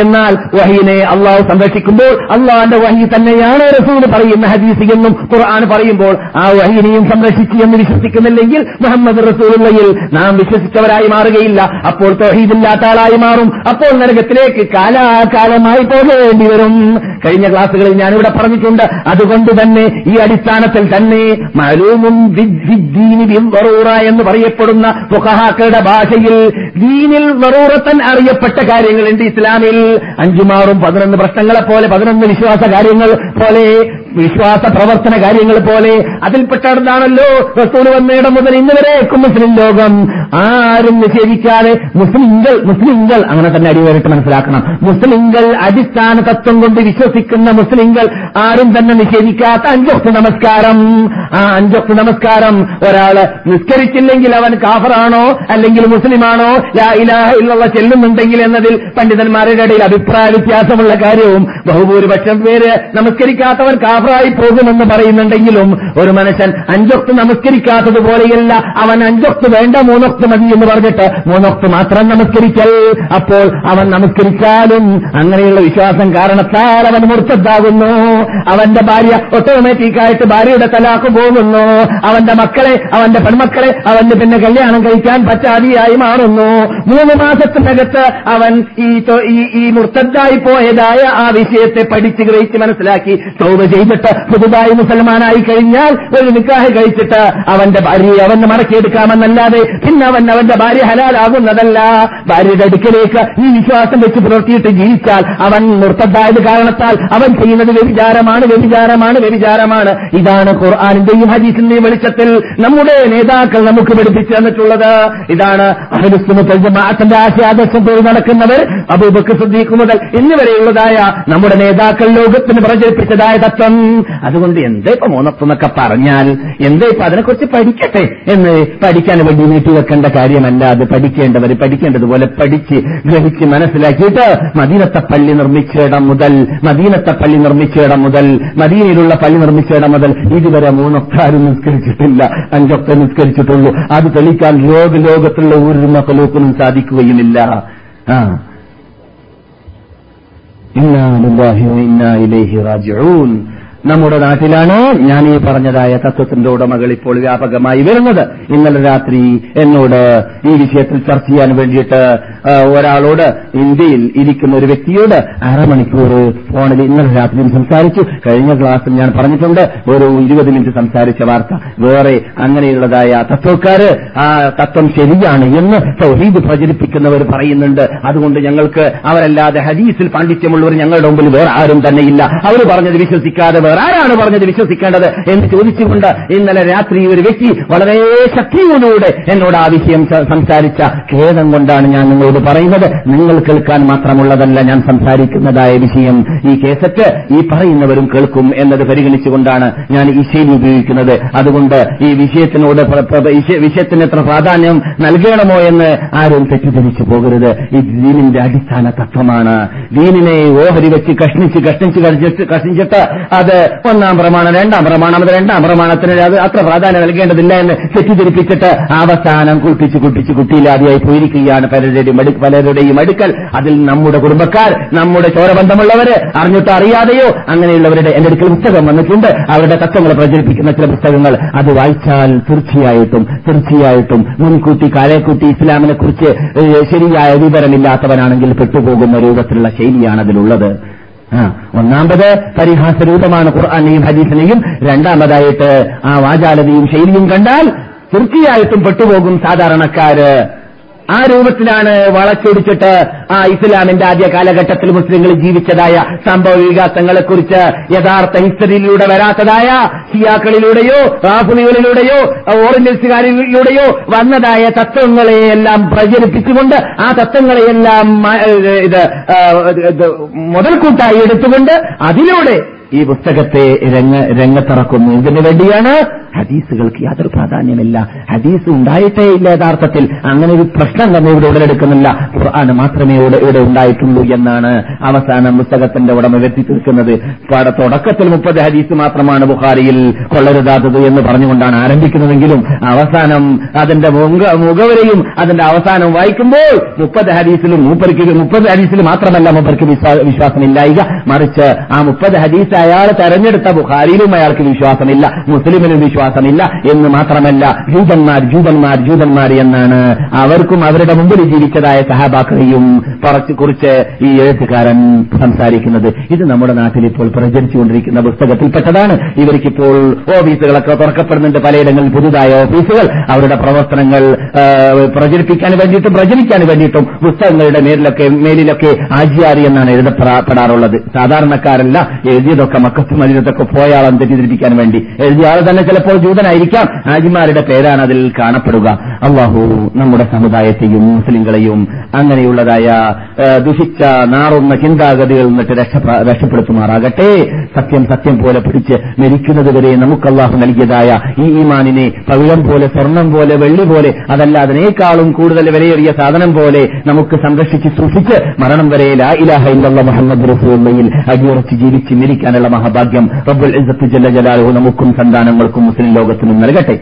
എന്നാൽ വഹീനെ അള്ളാഹു സംരക്ഷിക്കുമ്പോൾ അള്ളാഹിന്റെ വഹി തന്നെയാണ് റസൂൽ പറയുന്ന ഹദീസ് എന്നും ഖുർആൻ പറയുമ്പോൾ ആ വഹീനെയും സംരക്ഷിച്ചു എന്ന് വിശ്വസിക്കുന്നില്ലെങ്കിൽ മുഹമ്മദ് റസൂലുള്ളയിൽ നാം വിശ്വസിച്ചവരായി മാറുകയില്ല. അപ്പോൾ തൊഹീദില്ലാത്ത ആളായി മാറും. അപ്പോൾ നരകത്തിലേക്ക് കാലാകാലമായി പോകേണ്ടി വരും. കഴിഞ്ഞ ക്ലാസ്സുകളിൽ ഞാനിവിടെ പറഞ്ഞിട്ടുണ്ട്. അതുകൊണ്ട് തന്നെ ഈ അടിസ്ഥാനത്തിൽ തന്നെ മലൂമും എന്ന് പറയപ്പെടുന്ന ഫുഖഹാക്കളുടെ ഭാഷയിൽ ദീനിൽ വറൂറത്തൻ അറിയപ്പെട്ട കാര്യങ്ങളുണ്ട് ഇസ്ലാമിൽ. അഞ്ചുമാറും പതിനൊന്ന് പ്രശ്നങ്ങളെ പോലെ പതിനൊന്ന് വിശ്വാസ കാര്യങ്ങൾ പോലെ വിശ്വാസ പ്രവർത്തന കാര്യങ്ങൾ പോലെ അതിൽപ്പെട്ടതാണല്ലോ റസൂൽ വന്നയിടം മുതൽ ഇന്ന് വരേക്കും മുസ്ലിം ലോകം. ആരും നിഷേധിക്കാതെ മുസ്ലിങ്ങൾ മുസ്ലിങ്ങൾ അങ്ങനെ തന്നെ അടിവേറിട്ട് മനസ്സിലാക്കണം. മുസ്ലിങ്ങൾ അടിസ്ഥാന തത്വം കൊണ്ട് വിശ്വസിക്കുന്ന മുസ്ലിങ്ങൾ ആരും തന്നെ നിഷേധിക്കാത്ത അഞ്ചൊക്ക നമസ്കാരം. ആ അഞ്ചൊക്ക നമസ്കാരം ഒരാൾ നിസ്കരിച്ചില്ലെങ്കിൽ അവൻ കാഫറാണോ അല്ലെങ്കിൽ മുസ്ലിമാണോ? ലാ ഇലാഹ ഇല്ലല്ല ചെല്ലുന്നുണ്ടെങ്കിൽ എന്നതിൽ പണ്ഡിതന്മാരുടെ ഇടയിൽ അഭിപ്രായ വ്യത്യാസമുള്ള കാര്യവും ബഹുഭൂരിപക്ഷം പേര് നമസ്കരിക്കാത്തവൻ കാഫറായി പോകുമെന്ന് പറയുന്നുണ്ടെങ്കിലും ഒരു മനുഷ്യൻ അഞ്ചൊത്ത് നമസ്കരിക്കാത്തതുപോലെയല്ല അവൻ അഞ്ചൊത്ത് വേണ്ട മൂന്നൊത്ത് മതി എന്ന് പറഞ്ഞിട്ട് മൂന്നൊത്ത് മാത്രം നമസ്കരിക്കൽ അപ്പോൾ അവൻ നമസ്കരിച്ചാലും അങ്ങനെയുള്ള വിശ്വാസം കാരണത്താൽ അവൻ മുറിച്ചതാകുന്നു അവന്റെ ഭാര്യ ഓട്ടോമാറ്റിക്കായിട്ട് ഭാര്യയുടെ തലാക്ക് പോകുന്നു. അവന്റെ മക്കളെ അവന്റെ പെൺമക്കളെ അവന്റെ പിന്നെ കല്യാണം കഴിക്കാൻ പറ്റാതെയായി മാറുന്നു. മൂന്ന് മാസത്തിനകത്ത് അവൻ ഈ ഈ മുർത്തദ്ദായി പോയതായ ആ വിഷയത്തെ പഠിച്ച് ഗ്രഹിച്ച് മനസ്സിലാക്കി തൗബ ചെയ്ത് കഴിഞ്ഞിട്ട് പുതുതായി മുസൽമാനായി കഴിഞ്ഞാൽ ഒരു നിക്കാഹ് കഴിച്ചിട്ട് അവന്റെ ഭാര്യയെ അവന് മടക്കിയെടുക്കാമെന്നല്ലാതെ പിന്നെ അവൻ അവന്റെ ഭാര്യ ഹലാലാകുന്നതല്ല. ഭാര്യയുടെ അടുക്കലേക്ക് ഈ വിശ്വാസം വെച്ച് പുലർത്തിയിട്ട് ജീവിച്ചാൽ അവൻ നിർത്തതായത് കാരണത്താൽ അവൻ ചെയ്യുന്നത് വ്യഭിചാരമാണ് വ്യഭിചാരമാണ് വ്യഭിചാരമാണ്. ഇതാണ് ഖുർആാനിന്റെയും ഹദീസിന്റെയും വെളിച്ചത്തിൽ നമ്മുടെ നേതാക്കൾ നമുക്ക് പഠിപ്പിച്ചു തന്നിട്ടുള്ളത്. ഇതാണ് അഹലുസ്തുമത്തിന്റെ ആശയാദർശത്തോട് നടക്കുന്നവർ അബൂബക്കർ സുദ്ദീഖ് മുതൽ ഇന്ന് വരെയുള്ളതായ നമ്മുടെ നേതാക്കൾ ലോകത്തിന് പ്രചരിപ്പിച്ചതായ തത്വം. അതുകൊണ്ട് എന്തേ ഇപ്പൊ മൂന്നത്തെന്നൊക്കെ പറഞ്ഞാൽ എന്തേ ഇപ്പൊ അതിനെക്കുറിച്ച് പഠിക്കട്ടെ എന്ന് പഠിക്കാൻ വേണ്ടി നീട്ടി വെക്കേണ്ട കാര്യമല്ല. അത് പഠിക്കേണ്ടവർ പഠിക്കേണ്ടതുപോലെ പഠിച്ച് ഗ്രഹിച്ച് മനസ്സിലാക്കിയിട്ട് മദീനത്തെ പള്ളി നിർമ്മിച്ചിടം മുതൽ മദീനത്തെ പള്ളി നിർമ്മിച്ചിടം മുതൽ മദീനയിലുള്ള പള്ളി നിർമ്മിച്ചിടം മുതൽ ഇതുവരെ മൂന്നൊക്കാരും നിസ്കരിച്ചിട്ടില്ല. അഞ്ചൊക്കെ നിസ്കരിച്ചിട്ടുള്ളൂ. അത് തെളിക്കാൻ ലോക ലോകത്തുള്ള ഒരു മക്കളോക്കിനും സാധിക്കുകയുമില്ല. ആ. ഇന്നാ ഇന്നാ ഇലൈഹി റാജിഊൻ. നമ്മുടെ നാട്ടിലാണ് ഞാൻ ഈ പറഞ്ഞതായ തത്വത്തിന്റെ ഉടമകൾ ഇപ്പോൾ വ്യാപകമായി വരുന്നത്. ഇന്നലെ രാത്രി എന്നോട് ഈ വിഷയത്തിൽ ചർച്ച ചെയ്യാൻ വേണ്ടിയിട്ട് ഒരാളോട് ഇന്ത്യയിൽ ഇരിക്കുന്ന ഒരു വ്യക്തിയോട് അരമണിക്കൂർ ഫോണിൽ ഇന്നലെ രാത്രിയും സംസാരിച്ചു. കഴിഞ്ഞ ക്ലാസ്സിൽ ഞാൻ പറഞ്ഞിട്ടുണ്ട് ഒരു ഇരുപത് മിനിറ്റ് സംസാരിച്ച വാർത്ത. വേറെ അങ്ങനെയുള്ളതായ തത്വക്കാര് ആ തത്വം ശരിയാണ് എന്ന് സൗഹീദ് പ്രചരിപ്പിക്കുന്നവർ പറയുന്നുണ്ട്. അതുകൊണ്ട് ഞങ്ങൾക്ക് അവരല്ലാതെ ഹദീസിൽ പാണ്ഡിത്യമുള്ളവർ ഞങ്ങളുടെ മുമ്പിൽ വേറെ ആരും തന്നെയില്ല. അവർ പറഞ്ഞത് വിശ്വസിക്കാതെ വേറെ ആരാണ് പറഞ്ഞത് വിശ്വസിക്കേണ്ടത് എന്ന് ചോദിച്ചുകൊണ്ട് ഇന്നലെ രാത്രി ഒരു വ്യക്തി വളരെ ശക്തിയോടുകൂടെ എന്നോട് ആ വിഷയം സംസാരിച്ച ഖേദം കൊണ്ടാണ് ഞാൻ നിങ്ങളോട് പറയുന്നത്. നിങ്ങൾ കേൾക്കാൻ മാത്രമുള്ളതല്ല ഞാൻ സംസാരിക്കുന്നതായ വിഷയം. ഈ കേസറ്റ് ഈ പറയുന്നവരും കേൾക്കും എന്നത് പരിഗണിച്ചുകൊണ്ടാണ് ഞാൻ ഈ ശൈലി ഉപയോഗിക്കുന്നത്. അതുകൊണ്ട് ഈ വിഷയത്തിനോട് വിഷയത്തിന് എത്ര പ്രാധാന്യം നൽകണമോ എന്ന് ആരും തെറ്റിദ്ധരിച്ചു പോകരുത്. ഈ ദീനിന്റെ അടിസ്ഥാന തത്വമാണ്. ദീനിനെ ഓഹരി വെച്ച് കഷ്ണിച്ച് കഷ്ണിച്ച് കഷ്ണിച്ചിട്ട് അത് ഒന്നാം പ്രമാണം രണ്ടാം പ്രമാണം അത് രണ്ടാം പ്രമാണത്തിന് അത് അത്ര പ്രാധാന്യം നൽകേണ്ടതില്ല എന്ന് തെറ്റിദ്ധരിപ്പിച്ചിട്ട് അവസാനം കുട്ടിച്ച് കുട്ടിച്ച് കുട്ടിയില്ലാതെയായി പോയിരിക്കുകയാണ് പലരുടെയും പലരുടെയും അടുക്കൽ. അതിൽ നമ്മുടെ കുടുംബക്കാർ നമ്മുടെ ചോരബന്ധമുള്ളവര് അറിഞ്ഞിട്ട് അറിയാതെയോ അങ്ങനെയുള്ളവരുടെ എന്റെ അടുക്കൽ പുസ്തകം വന്നിട്ടുണ്ട്. അവരുടെ തത്വങ്ങൾ പ്രചരിപ്പിക്കുന്ന ചില പുസ്തകങ്ങൾ അത് വായിച്ചാൽ തീർച്ചയായിട്ടും തീർച്ചയായിട്ടും മുൻകൂട്ടി കാലേക്കൂട്ടി ഇസ്ലാമിനെ കുറിച്ച് ശരിയായ വിവരമില്ലാത്തവനാണെങ്കിൽ പെട്ടുപോകുന്ന രൂപത്തിലുള്ള ശൈലിയാണ് അതിലുള്ളത്. ഒന്നാമത് പരിഹാസരൂപമാണ് ഖുർആാനെയും ഹദീസിനെയും രണ്ടാമതായിട്ട് ആ വാചാലതയും ശൈലിയും കണ്ടാൽ തീർച്ചയായിട്ടും പെട്ടുപോകും സാധാരണക്കാര്. ആ രൂപത്തിലാണ് വളച്ചൊടിച്ചിട്ട് ആ ഇസ്ലാമിന്റെ ആദ്യ കാലഘട്ടത്തിൽ മുസ്ലിങ്ങൾ ജീവിച്ചതായ സംഭവ വികാസങ്ങളെക്കുറിച്ച് യഥാർത്ഥ ഹിസ്റ്ററിയിലൂടെ വരാത്തതായ ഷിയാക്കളിലൂടെയോ റാഫുലികളിലൂടെയോ ഓറിയന്റൽസുകാരിലൂടെയോ വന്നതായ തത്വങ്ങളെയെല്ലാം പ്രചരിപ്പിച്ചുകൊണ്ട് ആ തത്വങ്ങളെയെല്ലാം ഇത് മുതൽക്കൂട്ടായി എടുത്തുകൊണ്ട് അതിലൂടെ ഈ പുസ്തകത്തെ രംഗ രംഗത്തിറക്കുന്നു. ഇതിനു വേണ്ടിയാണ്? ഹദീസുകൾക്ക് യാതൊരു പ്രാധാന്യമില്ല. ഹദീസ് ഉണ്ടായിട്ടേ ഇല്ല യഥാർത്ഥത്തിൽ. അങ്ങനെ ഒരു പ്രശ്നം തന്നെ ഇവിടെ ഉടലെടുക്കുന്നില്ല. ഖുർആൻ മാത്രമേ ഇവിടെ ഇവിടെ ഉണ്ടായിട്ടുള്ളൂ എന്നാണ് അവസാനം പുസ്തകത്തിന്റെ ഉടമ വ്യക്തി തീർക്കുന്നത് തുടക്കത്തിൽ മുപ്പത് ഹദീസ് മാത്രമാണ് ബുഖാരിയിൽ കൊള്ളരുതാത്തത് എന്ന് പറഞ്ഞുകൊണ്ടാണ് ആരംഭിക്കുന്നതെങ്കിലും അവസാനം അതിന്റെ മുഖ- മുഖവരെയും അതിന്റെ അവസാനം വായിക്കുമ്പോൾ മുപ്പത് ഹദീസിലും മൂപ്പർക്ക് മുപ്പത് ഹദീസിൽ മാത്രമല്ല മൂപ്പർക്ക് വിശ്വാസം വിശ്വാസമില്ലായിക. മറിച്ച് ആ മുപ്പത് ഹദീസ് അയാൾ തെരഞ്ഞെടുത്ത ബുഖാരിയിലും അയാൾക്ക് വിശ്വാസമില്ല മുസ്ലിമിനും വിശ്വാസമില്ല എന്ന് മാത്രമല്ല ജൂതന്മാർ ജൂതന്മാർ ജൂതന്മാർ എന്നാണ്. അവർക്കും അവരുടെ മുമ്പിൽ ജീവിച്ചതായ സഹാബാക്കളെയും കുറിച്ച് ഈ എഴുത്തുകാരൻ സംസാരിക്കുന്നത്. ഇത് നമ്മുടെ നാട്ടിൽ ഇപ്പോൾ പ്രചരിച്ചുകൊണ്ടിരിക്കുന്ന പുസ്തകത്തിൽപ്പെട്ടതാണ്. ഇവർക്കിപ്പോൾ ഓഫീസുകളൊക്കെ തുറക്കപ്പെടുന്നുണ്ട് പലയിടങ്ങളിൽ പുതുതായ ഓഫീസുകൾ. അവരുടെ പ്രവർത്തനങ്ങൾ പ്രചരിപ്പിക്കാൻ വേണ്ടിയിട്ടും പ്രചരിക്കാൻ വേണ്ടിയിട്ടും പുസ്തകങ്ങളുടെ മേലിലൊക്കെ മേലിലൊക്കെ ആജിയാറി എന്നാണ് എഴുതപ്പെടാറുള്ളത് സാധാരണക്കാരല്ല എഴുതിയതൊക്കെ മക്കത്തും മക്കത്ത് പോയ ആളെ തെറ്റിദ്ധരിപ്പിക്കാൻ വേണ്ടി. എഴുതിയ ആൾ തന്നെ ചിലപ്പോൾ ജൂതനായിരിക്കാം. ആജിമാരുടെ പേരാണ് അതിൽ കാണപ്പെടുക. അള്ളാഹു നമ്മുടെ സമുദായത്തെയും മുസ്ലിങ്ങളെയും അങ്ങനെയുള്ളതായ ദുഷിച്ച നാറുന്ന ചിന്താഗതികളിൽ നിന്നിട്ട് രക്ഷപ്പെടുത്തുമാറാകട്ടെ. സത്യം സത്യം പോലെ പിടിച്ച് മരിക്കുന്നത് വരെ നമുക്ക് അള്ളാഹു നൽകിയതായ ഈ ഈമാനിനെ പവിഴം പോലെ സ്വർണം പോലെ വെള്ളി പോലെ അതല്ല അതിനേക്കാളും കൂടുതൽ വിലയേറിയ സാധനം പോലെ നമുക്ക് സംരക്ഷിച്ച് സൂക്ഷിച്ച് മരണം വരെ ലാ ഇലാഹ ഇല്ലല്ലാഹ് മുഹമ്മദ് റസൂലുള്ളയിൽ അടിയുറച്ച് ജീവിച്ച് ജീവിക്കാനുള്ള മഹാഭാഗ്യം റബ്ബുൽ ഇസത്ത് ജല്ല ജലാലു നമുക്കും സന്താനങ്ങൾക്കും മുസ്ലിം ലോകത്തിനും നൽകട്ടെ.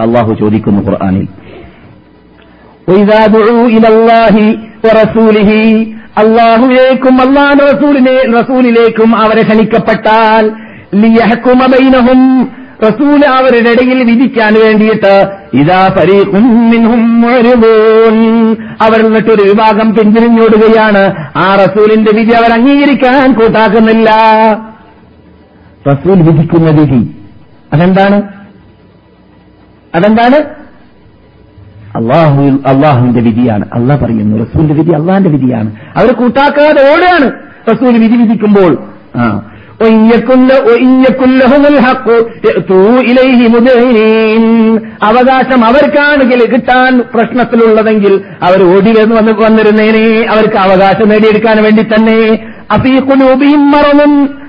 അള്ളാഹു ചോദിക്കുന്നു ഖുർആാനിൽ. അള്ളാഹുലേക്കും അള്ളാഹ് റസൂലിനെ റസൂലിലേക്കും അവരെ ക്ഷണിക്കപ്പെട്ടാൽ റസൂൽ അവരുടെ ഇടയിൽ വിധിക്കാൻ വേണ്ടിയിട്ട് ഇതാ ഫരീഖും അവർ എന്നിട്ടൊരു വിഭാഗം പിന്തിരിഞ്ഞോടുകയാണ് ആ റസൂലിന്റെ വിധി അവർ അംഗീകരിക്കാൻ കൂട്ടാക്കുന്നില്ല. റസൂൽ വിധിക്കുന്ന വിധി. അതെന്താണ്? അതെന്താണ്? അള്ളാഹു അള്ളാഹുവിന്റെ വിധിയാണ്. അള്ളാഹ് പറയുന്നു റസൂലിന്റെ വിധി അള്ളാഹിന്റെ വിധിയാണ്. അവർ കൂട്ടാക്കാതെ ഓടുകയാണ്. റസൂൽ വിധി വിധിക്കുമ്പോൾ ആ അവകാശം അവർക്കാണ് കിട്ടാൻ പ്രശ്നത്തിലുള്ളതെങ്കിൽ അവർ ഓടി വന്ന് വന്ന് വന്നിരുന്നേനെ. അവർക്ക് അവകാശം നേടിയെടുക്കാൻ വേണ്ടി തന്നെ. അഫീഖുലൂബിയും മറന്നും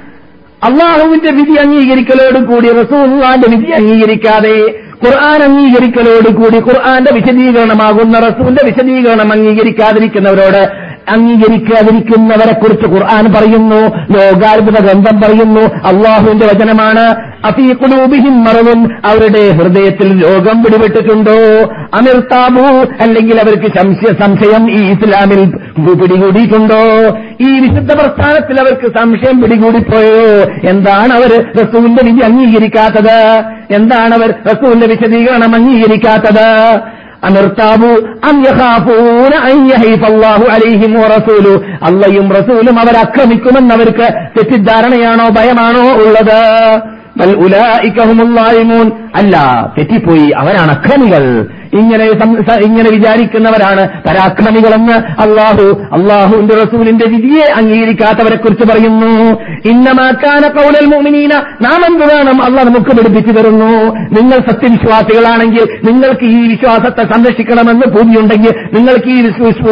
അള്ളാഹുവിന്റെ വിധി അംഗീകരിക്കലോട് കൂടി റസൂലുള്ളാന്റെ വിധി അംഗീകരിക്കാതെ ഖുർആൻ അംഗീകരിക്കലോട് കൂടി ഖുർആന്റെ വിശദീകരണമാകുന്ന റസൂന്റെ വിശദീകരണം അംഗീകരിക്കാതിരിക്കുന്നവരോട് അംഗീകരിക്കാതിരിക്കുന്നവരെ കുറിച്ച് ഖുർആൻ പറയുന്നു ലോകാത്ഭുത ഗ്രന്ഥം പറയുന്നു അള്ളാഹുവിന്റെ വചനമാണ്. അഫീഖുലൂബിഹിം മറവും അവരുടെ ഹൃദയത്തിൽ രോഗം പിടിപെട്ടിട്ടുണ്ടോ? അമിർത്താബു അല്ലെങ്കിൽ അവർക്ക് സംശയ സംശയം ഈ ഇസ്ലാമിൽ പിടികൂടിയിട്ടുണ്ടോ? ഈ വിശുദ്ധ പ്രസ്ഥാനത്തിൽ അവർക്ക് സംശയം പിടികൂടിപ്പോയോ? എന്താണ് അവർ റസൂലിന്റെ വിധി അംഗീകരിക്കാത്തത്? എന്താണ് അവർ റസൂലിന്റെ വിശദീകരണം അംഗീകരിക്കാത്തത്? അള്ളയും റസൂലും അവർ ആക്രമിക്കുമെന്ന് അവർക്ക് തെറ്റിദ്ധാരണയാണോ ഭയമാണോ ഉള്ളത്? അല്ല തെറ്റിപ്പോയി. അവരാണ് അക്രമികൾ. ഇങ്ങനെ ഇങ്ങനെ വിചാരിക്കുന്നവരാണ് പരാക്രമികളെന്ന് അള്ളാഹു അള്ളാഹുവിന്റെ റസൂലിന്റെ വിധിയെ അംഗീകരിക്കാത്തവരെ കുറിച്ച് പറയുന്നു. ഇന്നമാക്കാന കൗലൽ മോമിനീന നാം എന്ത് വേണം അള്ളാഹ് നമുക്ക് പഠിപ്പിച്ചു തരുന്നു. നിങ്ങൾ സത്യവിശ്വാസികളാണെങ്കിൽ നിങ്ങൾക്ക് ഈ വിശ്വാസത്തെ സംരക്ഷിക്കണമെന്ന് ഭൂമിയുണ്ടെങ്കിൽ നിങ്ങൾക്ക് ഈ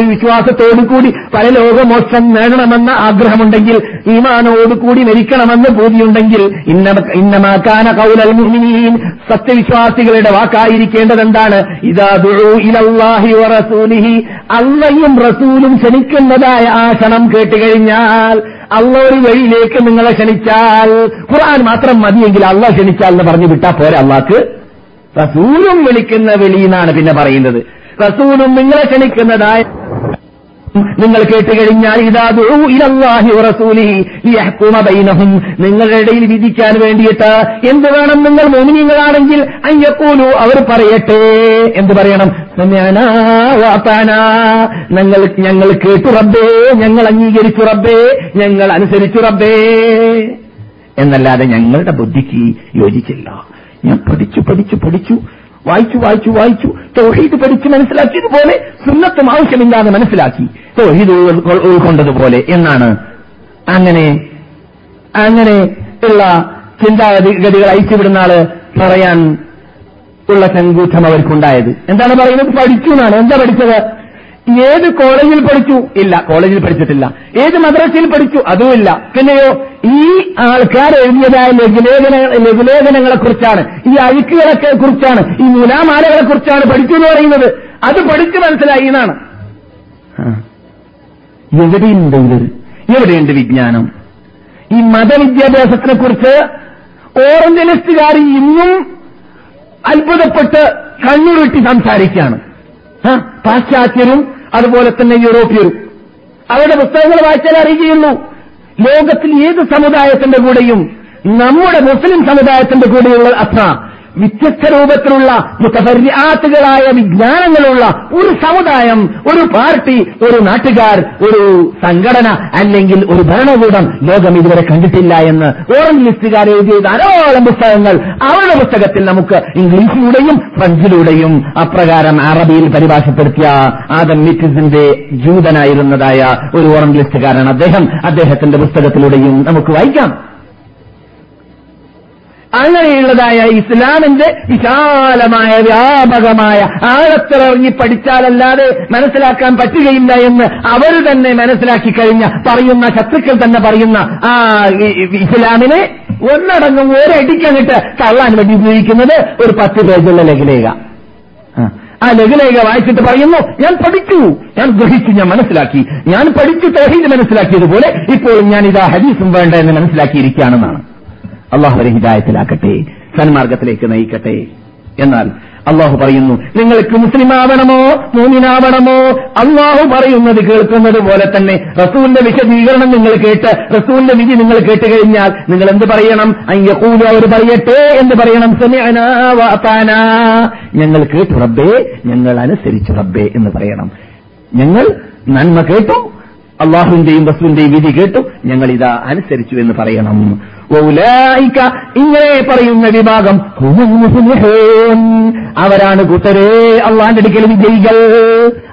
വിശ്വാസത്തോടുകൂടി പരലോകമോക്ഷം നേടണമെന്ന ആഗ്രഹമുണ്ടെങ്കിൽ ഈമാനോടുകൂടി മരിക്കണമെന്ന് ഭൂമിയുണ്ടെങ്കിൽ ഇന്ന- ഇന്നമാക്കാന കൗലൽ മുഅ്മിനീൻ സത്യവിശ്വാസികളുടെ വാക്കായിരിക്കേണ്ടത് എന്താണ് അള്ളയും റസൂലും ക്ഷണിക്കുന്നതായ ആ ക്ഷണം കേട്ടുകഴിഞ്ഞാൽ അള്ള ഒരു വഴിയിലേക്ക് നിങ്ങളെ ക്ഷണിച്ചാൽ ഖുർആൻ മാത്രം മതിയെങ്കിൽ അള്ള ക്ഷണിച്ചാൽ എന്ന് പറഞ്ഞു വിട്ടാ പോരെ അള്ളാക്ക്? റസൂലും വിളിക്കുന്ന വെളിയെന്നാണ് പിന്നെ പറയുന്നത്. റസൂലും നിങ്ങളെ ക്ഷണിക്കുന്നതായ നിങ്ങൾ കേട്ടുകഴിഞ്ഞാൽ നിങ്ങളുടെ ഇടയിൽ വിധിക്കാൻ വേണ്ടിയിട്ട് എന്ത് വേണം നിങ്ങൾ മോമിനിയങ്ങളാണെങ്കിൽ അയ്യപ്പോലു അവർ പറയട്ടെ. എന്ത് പറയണം? ഞങ്ങൾ ഞങ്ങൾ കേട്ടു റബ്ബേ ഞങ്ങൾ അംഗീകരിച്ചു റബ്ബേ ഞങ്ങൾ അനുസരിച്ചു റബ്ബേ. എന്നല്ലാതെ ഞങ്ങളുടെ ബുദ്ധിക്ക് യോജിച്ചില്ല. ഞാൻ പഠിച്ചു പഠിച്ചു പഠിച്ചു. വായിച്ചു വായിച്ചു വായിച്ചു. തൗഹീദ് പഠിച്ച് മനസ്സിലാക്കിയതുപോലെ സുന്നത്തും ആവശ്യമില്ലാതെ മനസ്സിലാക്കി. തൗഹീദ് ഉൾ- ഉൾക്കൊണ്ടതുപോലെ എന്നാണ്. അങ്ങനെ അങ്ങനെ ഉള്ള ചിന്താഗതികൾ അയച്ചുവിടുന്ന ആൾ പറയാൻ ഉള്ള ചങ്കൂറ്റം അവർക്കുണ്ടായത്. എന്താണ് പറയുന്നത്? പഠിച്ചു എന്നാണ്. എന്താ പഠിച്ചത്? ഏത് കോളേജിൽ പഠിച്ചു? ഇല്ല കോളേജിൽ പഠിച്ചിട്ടില്ല. ഏത് മദ്രസയിൽ പഠിച്ചു? അതുമില്ല പിന്നെയോ ഈ ആൾക്കാർ എഴുതിയതായ ലഘുലേഖന ലഘുലേഖനങ്ങളെ കുറിച്ചാണ് ഈ അഴുക്കുകളെ കുറിച്ചാണ് ഈ മുലാമാലകളെ കുറിച്ചാണ് പഠിച്ചു എന്ന് പറയുന്നത്. അത് പഠിച്ചു മനസ്സിലായി എന്നാണ്. എവിടെയുണ്ട് ഇത്? എവിടെയുണ്ട് വിജ്ഞാനം? ഈ മതവിദ്യാഭ്യാസത്തിനെ കുറിച്ച് ഓറഞ്ചലിസ്റ്റുകാർ ഇന്നും അത്ഭുതപ്പെട്ട് കണ്ണുരുട്ടി സംസാരിക്കുകയാണ്. പാശ്ചാത്യരും അതുപോലെ തന്നെ യൂറോപ്യരും. അവരുടെ പുസ്തകങ്ങൾ വായിച്ചാൽ അറിയുകയുള്ളൂ. ലോകത്തിൽ ഏത് സമുദായത്തിന്റെ കൂടെയും നമ്മുടെ മുസ്ലിം സമുദായത്തിന്റെ കൂടെയുള്ള അത്ര വ്യത്യസ്ത രൂപത്തിലുള്ള മുത്തപര്യാത്തുകളായ വിജ്ഞാനങ്ങളുള്ള ഒരു സമുദായം ഒരു പാർട്ടി ഒരു നാട്ടുകാർ ഒരു സംഘടന അല്ലെങ്കിൽ ഒരു ഭരണകൂടം ലോകം ഇതുവരെ കണ്ടിട്ടില്ല എന്ന് ഓറഞ്ച് ലിസ്റ്റുകാർ എഴുതിയ ധാരാളം പുസ്തകങ്ങൾ. അവരുടെ പുസ്തകത്തിൽ നമുക്ക് ഇംഗ്ലീഷിലൂടെയും ഫ്രഞ്ചിലൂടെയും അപ്രകാരം അറബിയിൽ പരിഭാഷപ്പെടുത്തിയ ആദം മിറ്റിസിന്റെ ജൂതനായിരുന്നതായ ഒരു ഓറഞ്ച് ലിസ്റ്റുകാരനാണ് അദ്ദേഹം അദ്ദേഹത്തിന്റെ പുസ്തകത്തിലൂടെയും നമുക്ക് വായിക്കാം. അങ്ങനെയുള്ളതായ ഇസ്ലാമിന്റെ വിശാലമായ വ്യാപകമായ ആഴത്തിലിറങ്ങി പഠിച്ചാലല്ലാതെ മനസ്സിലാക്കാൻ പറ്റുകയില്ല എന്ന് അവർ തന്നെ മനസ്സിലാക്കി കഴിഞ്ഞ പറയുന്ന ശത്രുക്കൾ തന്നെ പറയുന്ന ആ ഇസ്ലാമിനെ ഒന്നടങ്കം ഒരടിക്കങ്ങിട്ട് തള്ളാൻ വേണ്ടി ഉപയോഗിക്കുന്നത് ഒരു പത്ത് പേജുള്ള ലഘുലേഖ ആ. ആ ലഘുലേഖ വായിച്ചിട്ട് പറയുന്നു ഞാൻ പഠിച്ചു ഞാൻ ഗ്രഹിച്ചു ഞാൻ മനസ്സിലാക്കി ഞാൻ പഠിച്ചു തൗഹീദ് മനസ്സിലാക്കിയതുപോലെ ഇപ്പോൾ ഞാൻ ഇതാ ഹദീസും വേണ്ട എന്ന് മനസ്സിലാക്കിയിരിക്കുകയാണെന്നാണ് അള്ളാഹു അവരെ ഹിദായത്തിലാക്കട്ടെ സന്മാർഗത്തിലേക്ക് നയിക്കട്ടെ എന്നാൽ അള്ളാഹു പറയുന്നു നിങ്ങൾക്ക് മുസ്ലിമാവണമോ മൂമിനാവണമോ? അള്ളാഹു പറയുന്നത് കേൾക്കുന്നത് പോലെ തന്നെ റസൂലിന്റെ വിശദീകരണം നിങ്ങൾ കേട്ട് റസൂലിന്റെ വിധി നിങ്ങൾ കേട്ട് കഴിഞ്ഞാൽ നിങ്ങൾ എന്ത് പറയണം അയ്യക്കൂല അവർ പറയട്ടെ എന്ന് പറയണം. സമയനാ വാത്താനാ. ഞങ്ങൾ കേട്ടു റബ്ബേ ഞങ്ങൾ അനുസരിച്ചു റബ്ബേ എന്ന് പറയണം. ഞങ്ങൾ നന്മ കേട്ടു അള്ളാഹുവിന്റെയും റസൂലിന്റെയും വിധി കേട്ടു ഞങ്ങൾ ഇതാ അനുസരിച്ചു എന്ന് പറയണം. ഇങ്ങനെ പറയുന്ന വിഭാഗം. അവരാണ് കൂട്ടരേ അള്ളാന്റെ അടുക്കൽ വിജയികൾ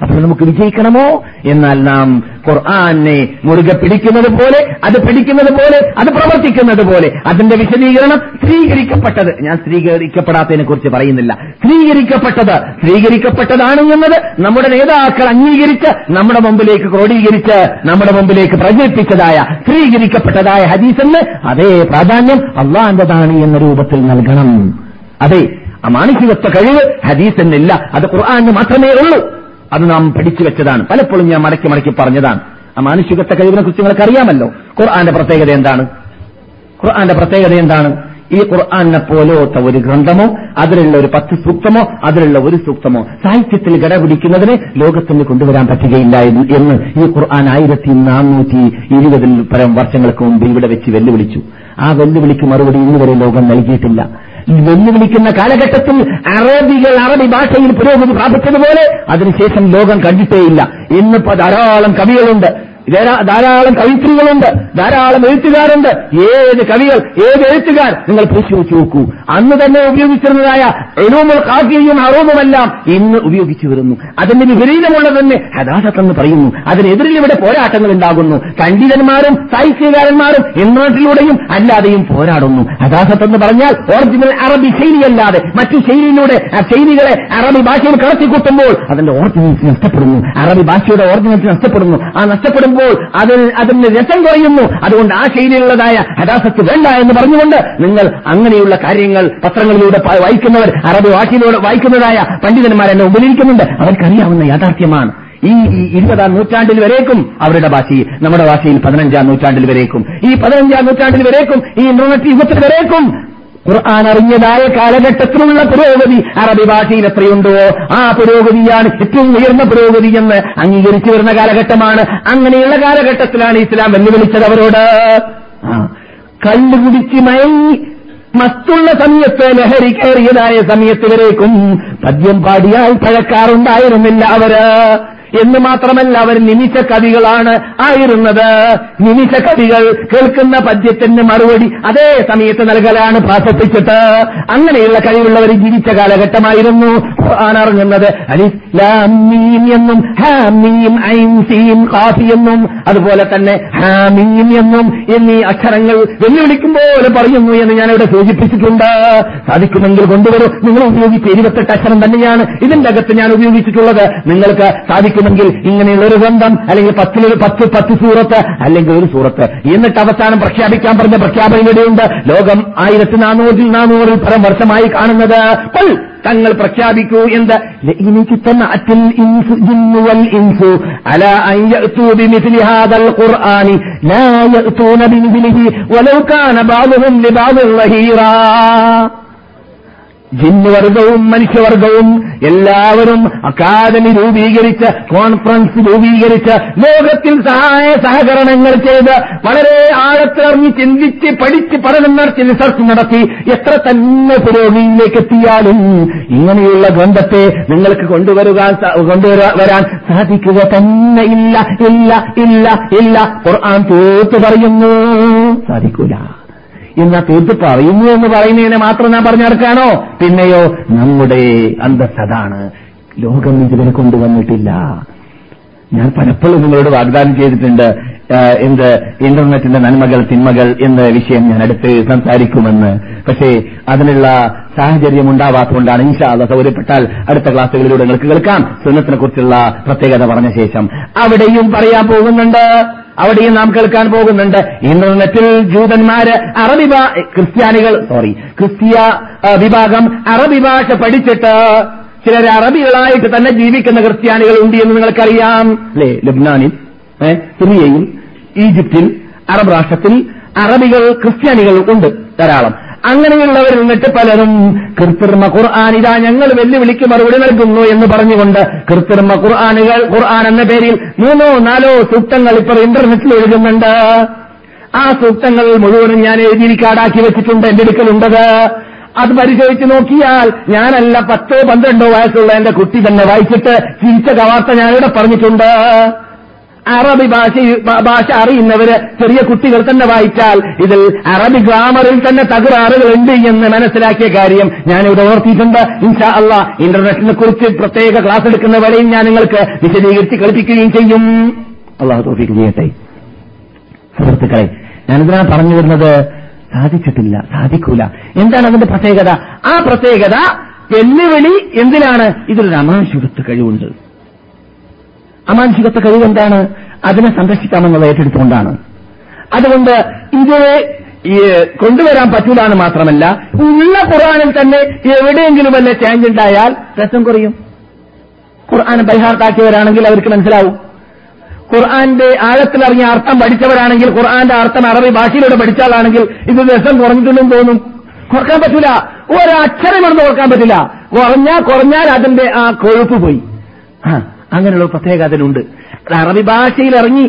അപ്പോൾ നമുക്ക് വിജയിക്കണമോ എന്നാൽ നാം ഖുർആനെ മുറുകെ പിടിക്കുന്നത് പോലെ അത് പിടിക്കുന്നത് പോലെ അത് പ്രവർത്തിക്കുന്നത് പോലെ. അതിന്റെ വിശദീകരണം സ്ത്രീകരിക്കപ്പെട്ടത് ഞാൻ സ്ത്രീകരിക്കപ്പെടാത്തതിനെ കുറിച്ച് പറയുന്നില്ല. സ്ത്രീകരിക്കപ്പെട്ടത് സ്ത്രീകരിക്കപ്പെട്ടതാണ് എന്നത് നമ്മുടെ നേതാക്കൾ അംഗീകരിച്ച് നമ്മുടെ മുമ്പിലേക്ക് ക്രോഡീകരിച്ച് നമ്മുടെ മുമ്പിലേക്ക് പ്രചരിപ്പിച്ചതായ സ്ത്രീകരിക്കപ്പെട്ടതായ ഹദീസെന്ന് അതേ പ്രാധാന്യം അള്ളാന്റെതാണ് എന്ന രൂപത്തിൽ നൽകണം. അതെ ആ മാനസികത്വ കഴിവ് ഹദീസെന്നില്ല അത് ഖുർആാന് മാത്രമേ ഉള്ളൂ. അത് നാം പഠിച്ചു വെച്ചതാണ്. പലപ്പോഴും ഞാൻ മടക്കി മടക്കി പറഞ്ഞതാണ്. ആ മാനുഷികത്തെ കഴിവിനെ കുറിച്ച് നിങ്ങൾക്ക് അറിയാമല്ലോ ഖുർആന്റെ പ്രത്യേകത എന്താണ്? ഖുർആന്റെ പ്രത്യേകത എന്താണ്? ഈ ഖുർആാനെ പോലോത്ത ഒരു ഗ്രന്ഥമോ അതിലുള്ള ഒരു പത്ത് സൂക്തമോ അതിലുള്ള ഒരു സൂക്തമോ സാഹിത്യത്തിൽ ഗടപിടിക്കുന്നതിന് ലോകത്തിന് കൊണ്ടുവരാൻ പറ്റുകയില്ല എന്ന് ഈ ഖുർആൻ ആയിരത്തി നാനൂറ്റി ഇരുപതിൽ പരം വർഷങ്ങൾക്ക് മുമ്പ് ഇവിടെ വെച്ച് വെല്ലുവിളിച്ചു. ആ വെല്ലുവിളിക്ക് മറുപടി ഇന്നുവരെ ലോകം നൽകിയിട്ടില്ല. വെല്ലുവിളിക്കുന്ന കാലഘട്ടത്തിൽ അറബികൾ അറബി ഭാഷയിൽ പുരോഗതി പ്രാപിച്ചതുപോലെ അതിനുശേഷം ലോകം കണ്ടിട്ടേയില്ല. ഇന്നിപ്പോ ധാരാളം കവികളുണ്ട്. ധാരാളം കവിത്രികളുണ്ട്. ധാരാളം എഴുത്തുകാരുണ്ട്. ഏത് കവികൾ ഏത് എഴുത്തുകാർ? നിങ്ങൾ പരിശോധിച്ചു നോക്കൂ. അന്ന് തന്നെ ഉപയോഗിച്ചിരുന്നതായ എഴുമുൽ കാക്കിയും അറൂമുമെല്ലാം ഇന്ന് ഉപയോഗിച്ചു വരുന്നു. അതിന്റെ വിപരീതമുള്ള തന്നെ ഹദാസത്തെന്ന് പറയുന്നു. അതിനെതിരിൽ ഇവിടെ പോരാട്ടങ്ങൾ ഉണ്ടാകുന്നു. പണ്ഡിതന്മാരും സാഹിത്യകാരന്മാരും ഇന്റർനെറ്റിലൂടെയും അല്ലാതെയും പോരാടുന്നു. ഹദാസത്തെന്ന് പറഞ്ഞാൽ ഒറിജിനൽ അറബി ശൈലിയല്ലാതെ മറ്റു ശൈലിയിലൂടെ ശൈലികളെ അറബി ഭാഷയിൽ കടത്തിക്കൂട്ടുമ്പോൾ അതിന്റെ ഓറിജിനൽസ് നഷ്ടപ്പെടുന്നു. അറബി ഭാഷയുടെ ഓറിജിനൽസ് നഷ്ടപ്പെടുന്നു. ആ നഷ്ടപ്പെടുമ്പോൾ അതിൽ അതിന് രസം കുറയുന്നു. അതുകൊണ്ട് ആ ശൈലിയുള്ളതായ ഹദാസത്ത് വേണ്ട എന്ന് പറഞ്ഞുകൊണ്ട് നിങ്ങൾ അങ്ങനെയുള്ള കാര്യങ്ങൾ പത്രങ്ങളിലൂടെ വായിക്കുന്നവർ അറബ് ഭാഷയിലൂടെ വായിക്കുന്നതായ പണ്ഡിതന്മാരെന്നെ ഉപകരിക്കുന്നുണ്ട് അവർക്കറിയാവുന്ന യാഥാർത്ഥ്യമാണ്. ഈ ഇരുപതാം നൂറ്റാണ്ടിൽ വരേക്കും അവരുടെ ഭാഷയിൽ നമ്മുടെ ഭാഷയിൽ പതിനഞ്ചാം നൂറ്റാണ്ടിൽ വരേക്കും. ഈ പതിനഞ്ചാം നൂറ്റാണ്ടിൽ വരേക്കും. ഈ ഇന്റർനെറ്റ് യുഗത്തിൽ വരേക്കും. ഖുർആൻ അറിഞ്ഞതായ കാലഘട്ടത്തിലുള്ള പുരോഗതി അറബി ഭാഷയിൽ എത്രയുണ്ടോ ആ പുരോഗതിയാണ് ഏറ്റവും ഉയർന്ന പുരോഗതി എന്ന് അംഗീകരിച്ചു വരുന്ന കാലഘട്ടമാണ്. അങ്ങനെയുള്ള കാലഘട്ടത്തിലാണ് ഇസ്ലാം വെല്ലുവിളിച്ചത് അവരോട്. കല്ല് കുടിച്ച് മറ്റുള്ള സമയത്ത് ലഹരി കയറിയതായ സമയത്ത് വരേക്കും പദ്യം പാടിയാൽ പഴക്കാറുണ്ടായിരുന്നില്ല അവർ. എന്ന് മാത്രമല്ല അവർ നിമിഷ കവികളാണ് ആയിരുന്നത്. നിമിഷ കവികൾ കേൾക്കുന്ന പദ്യത്തിന് മറുപടി അതേ സമയത്ത് നൽകലാണ് പ്രാർത്ഥിച്ചിട്ട് അങ്ങനെയുള്ള കഴിവുള്ളവർ ജീവിച്ച കാലഘട്ടമായിരുന്നു ഖുർആൻ ഇറങ്ങുന്നത്. അലിഫ് ലാം മീം എന്നും ഹാമീം ഐൻ കാഫി എന്നും അതുപോലെ തന്നെ ഹാമീം എന്നും എന്നീ അക്ഷരങ്ങൾ വെല്ലുവിളിക്കും പോലെ പറയുന്നു എന്ന് ഞാനിവിടെ സൂചിപ്പിച്ചിട്ടുണ്ട്. സാധിക്കുമെങ്കിൽ കൊണ്ടുവരും. നിങ്ങൾ ഉപയോഗിച്ച ഇരുപത്തെട്ട് അക്ഷരം തന്നെയാണ് ഇതിന്റെ അകത്ത് ഞാൻ ഉപയോഗിച്ചിട്ടുള്ളത്. നിങ്ങൾക്ക് സാധിക്കുമെങ്കിൽ ഇങ്ങനെയുള്ള ഒരു ഗ്രന്ഥം അല്ലെങ്കിൽ പത്തിലൊരു പത്ത് പത്ത് സൂറത്ത് അല്ലെങ്കിൽ ഒരു സൂറത്ത്. എന്നിട്ട് അവസാനം പ്രഖ്യാപിക്കാൻ പറഞ്ഞ പ്രഖ്യാപനം ഇവിടെയുണ്ട്. ലോകം ആയിരത്തി നാനൂറിൽ നാനൂറിൽ പരം വർഷമായി കാണുന്നത്. തങ്ങൾ പ്രഖ്യാപിക്കൂ എന്ത്? എനിക്ക് ഖുർആനി ജിന്നുവർഗവും മനുഷ്യവർഗവും എല്ലാവരും അക്കാദമി രൂപീകരിച്ച് കോൺഫറൻസ് രൂപീകരിച്ച് ലോകത്തിൽ സഹായ സഹകരണങ്ങൾ ചെയ്ത് വളരെ ആഴത്തിറങ്ങി ചിന്തിച്ച് പഠിച്ച് പഠനം നടത്തി റിസർച്ച് നടത്തി എത്ര തന്നെ പുരോഗതിയിലേക്ക് എത്തിയാലും ഇങ്ങനെയുള്ള ഗ്രന്ഥത്തെ നിങ്ങൾക്ക് കൊണ്ടുവരുക കൊണ്ടുവരാൻ സാധിക്കുക തന്നെ ഇല്ല ഇല്ല ഇല്ല ഇല്ല. ഖുർആൻ തീർത്ത് പറയുന്നു. സാധിക്കൂല. എന്നാ തീർത്ത് പറയുന്നു എന്ന് പറയുന്നതിനെ മാത്രം ഞാൻ പറഞ്ഞെടുക്കാണോ പിന്നെയോ നമ്മുടെ അന്തസ് അതാണ്. ലോകം ഇതുവരെ കൊണ്ടുവന്നിട്ടില്ല. ഞാൻ പലപ്പോഴും നിങ്ങളോട് വാഗ്ദാനം ചെയ്തിട്ടുണ്ട് എന്ത് ഇന്റർനെറ്റിന്റെ നന്മകൾ തിന്മകൾ എന്ന വിഷയം ഞാൻ അടുത്ത് സംസാരിക്കുമെന്ന്. പക്ഷേ അതിനുള്ള സാഹചര്യം ഉണ്ടാവാത്തതുകൊണ്ടാണ് ഇൻഷാല്ല സൗകര്യപ്പെട്ടാൽ അടുത്ത ക്ലാസ്സുകളിലൂടെ നിങ്ങൾക്ക് കേൾക്കാം. സുന്നത്തിനെ കുറിച്ചുള്ള പ്രത്യേകത പറഞ്ഞ ശേഷം അവിടെയും പറയാൻ പോകുന്നുണ്ട്. അവിടെയും നാം കേൾക്കാൻ പോകുന്നുണ്ട്. ഇന്റർനെറ്റിൽ ജൂതന്മാര് അറബി ക്രിസ്ത്യാനികൾ സോറി ക്രിസ്തീയ വിഭാഗം അറബി ഭാഷ പഠിച്ചിട്ട് ചിലർ അറബികളായിട്ട് തന്നെ ജീവിക്കുന്ന ക്രിസ്ത്യാനികൾ ഉണ്ട് എന്ന് നിങ്ങൾക്കറിയാം. അല്ലേ ലബ്നാനിൽ സിറിയയിൽ ഈജിപ്തിൽ അറബ് രാഷ്ട്രത്തിൽ അറബികൾ ക്രിസ്ത്യാനികൾ ഉണ്ട് ധാരാളം. അങ്ങനെയുള്ളവർ നിന്നിട്ട് പലരും കൃത്രിമ ഖുർആൻ ഇതാ ഞങ്ങൾ വെല്ലുവിളിക്ക് മറുപടി നൽകുന്നു എന്ന് പറഞ്ഞുകൊണ്ട് കൃത്രിമ ഖുർആാനുകൾ ഖുർആൻ എന്ന പേരിൽ മൂന്നോ നാലോ സൂക്തങ്ങൾ ഇപ്പോൾ ഇന്റർനെറ്റിൽ എഴുതുന്നുണ്ട് ആ സൂക്തങ്ങൾ മുഴുവനും ഞാൻ എഴുതിയിരിക്കാടാക്കി കാടാക്കി വെച്ചിട്ടുണ്ട് എന്റെ അടുക്കലുണ്ടത്. അത് പരിശോധിച്ച് നോക്കിയാൽ ഞാനല്ല പത്തോ പന്ത്രണ്ടോ വയസ്സുള്ള എന്റെ കുട്ടി തന്നെ വായിച്ചിട്ട് ചിരിച്ച കവാർത്ത ഞാനിവിടെ പറഞ്ഞിട്ടുണ്ട്. അറബി ഭാഷ ഭാഷ അറിയുന്നവര് ചെറിയ കുട്ടികൾ തന്നെ വായിച്ചാൽ ഇതിൽ അറബി ഗ്രാമറിൽ തന്നെ തകരാറുകൾ ഉണ്ട് എന്ന് മനസ്സിലാക്കിയ കാര്യം ഞാൻ ഇവിടെ ഓർത്തിയിട്ടുണ്ട്. ഇൻഷാ അല്ല ഇന്റർനെറ്റിനെ കുറിച്ച് പ്രത്യേക ക്ലാസ് എടുക്കുന്ന വരെയും ഞാൻ നിങ്ങൾക്ക് വിശദീകരിച്ച് കളിപ്പിക്കുകയും ചെയ്യും. അള്ളാഹു തോഫിക്ക് ചെയ്യട്ടെ സുഹൃത്തുക്കളെ ഞാനിതിനാ പറഞ്ഞു വരുന്നത് സാധിച്ചിട്ടില്ല സാധിക്കൂല. എന്താണ് അതിന്റെ പ്രത്യേകത? ആ പ്രത്യേകത വെല്ലുവിളി എന്തിനാണ്? ഇതിലൊരു അമാനുഷികത്വ കഴിവുണ്ട്. അമാനുഷികത്വ കഴിവ് എന്താണ് അതിനെ സംരക്ഷിക്കാമെന്നത് ഏറ്റെടുത്തുകൊണ്ടാണ്. അതുകൊണ്ട് ഇത് കൊണ്ടുവരാൻ പറ്റൂലാണ് മാത്രമല്ല ഉള്ള ഖുർആാനിൽ തന്നെ എവിടെയെങ്കിലും വല്ല ചേഞ്ച് ഉണ്ടായാൽ രസം കുറയും. ഖുർആൻ ബൈഹാർട്ടാക്കിയവരാണെങ്കിൽ അവർക്ക് മനസ്സിലാവും. ഖുർആന്റെ ആഴത്തിലിറങ്ങിയ അർത്ഥം പഠിച്ചവരാണെങ്കിൽ ഖുർആന്റെ അർത്ഥം അറബി ഭാഷയിലൂടെ പഠിച്ചാലാണെങ്കിൽ ഇത് രസം കുറഞ്ഞിട്ടുണ്ടെന്ന് തോന്നും. കുറയ്ക്കാൻ പറ്റൂല. ഒരക്ഷരം കൊണ്ട് ഓർക്കാൻ പറ്റില്ല. കുറഞ്ഞാൽ കുറഞ്ഞാൽ അതിന്റെ ആ കൊഴുപ്പ് പോയി. അങ്ങനെയുള്ള പ്രത്യേക അതിനുണ്ട് അറബി ഭാഷയിൽ ഇറങ്ങി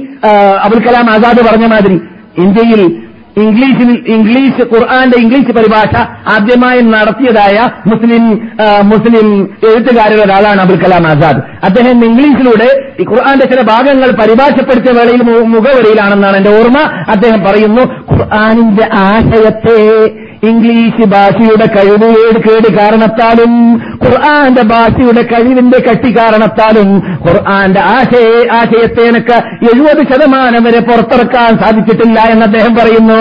അബുൽ കലാം ആസാദ് പറഞ്ഞ മാതിരി ഇന്ത്യയിൽ ഇംഗ്ലീഷിൽ ഇംഗ്ലീഷ് ഖുർആന്റെ ഇംഗ്ലീഷ് പരിഭാഷ ആദ്യമായി നടത്തിയതായ മുസ്ലിം മുസ്ലിം എഴുത്തുകാരിൽ ഒരാളാണ് അബുൽ കലാം ആസാദ്. അദ്ദേഹം ഇംഗ്ലീഷിലൂടെ ഈ ഖുർആന്റെ ചില ഭാഗങ്ങൾ പരിഭാഷപ്പെടുത്തിയ വേളയിൽ മുഖവരിയിലാണെന്നാണ് എന്റെ ഓർമ്മ. അദ്ദേഹം പറയുന്നു ഖുർആാനിന്റെ ആശയത്തെ ഇംഗ്ലീഷ് ഭാഷയുടെ കഴിവുകേട് കേട് കാരണത്താലും ഖുർആന്റെ ഭാഷയുടെ കഴിവിന്റെ കട്ടി കാരണത്താലും ഖുർആന്റെ ആശയ ആശയത്തെ എനിക്ക് എഴുപത് ശതമാനം വരെ പുറത്തിറക്കാൻ സാധിച്ചിട്ടില്ല എന്ന് അദ്ദേഹം പറയുന്നു.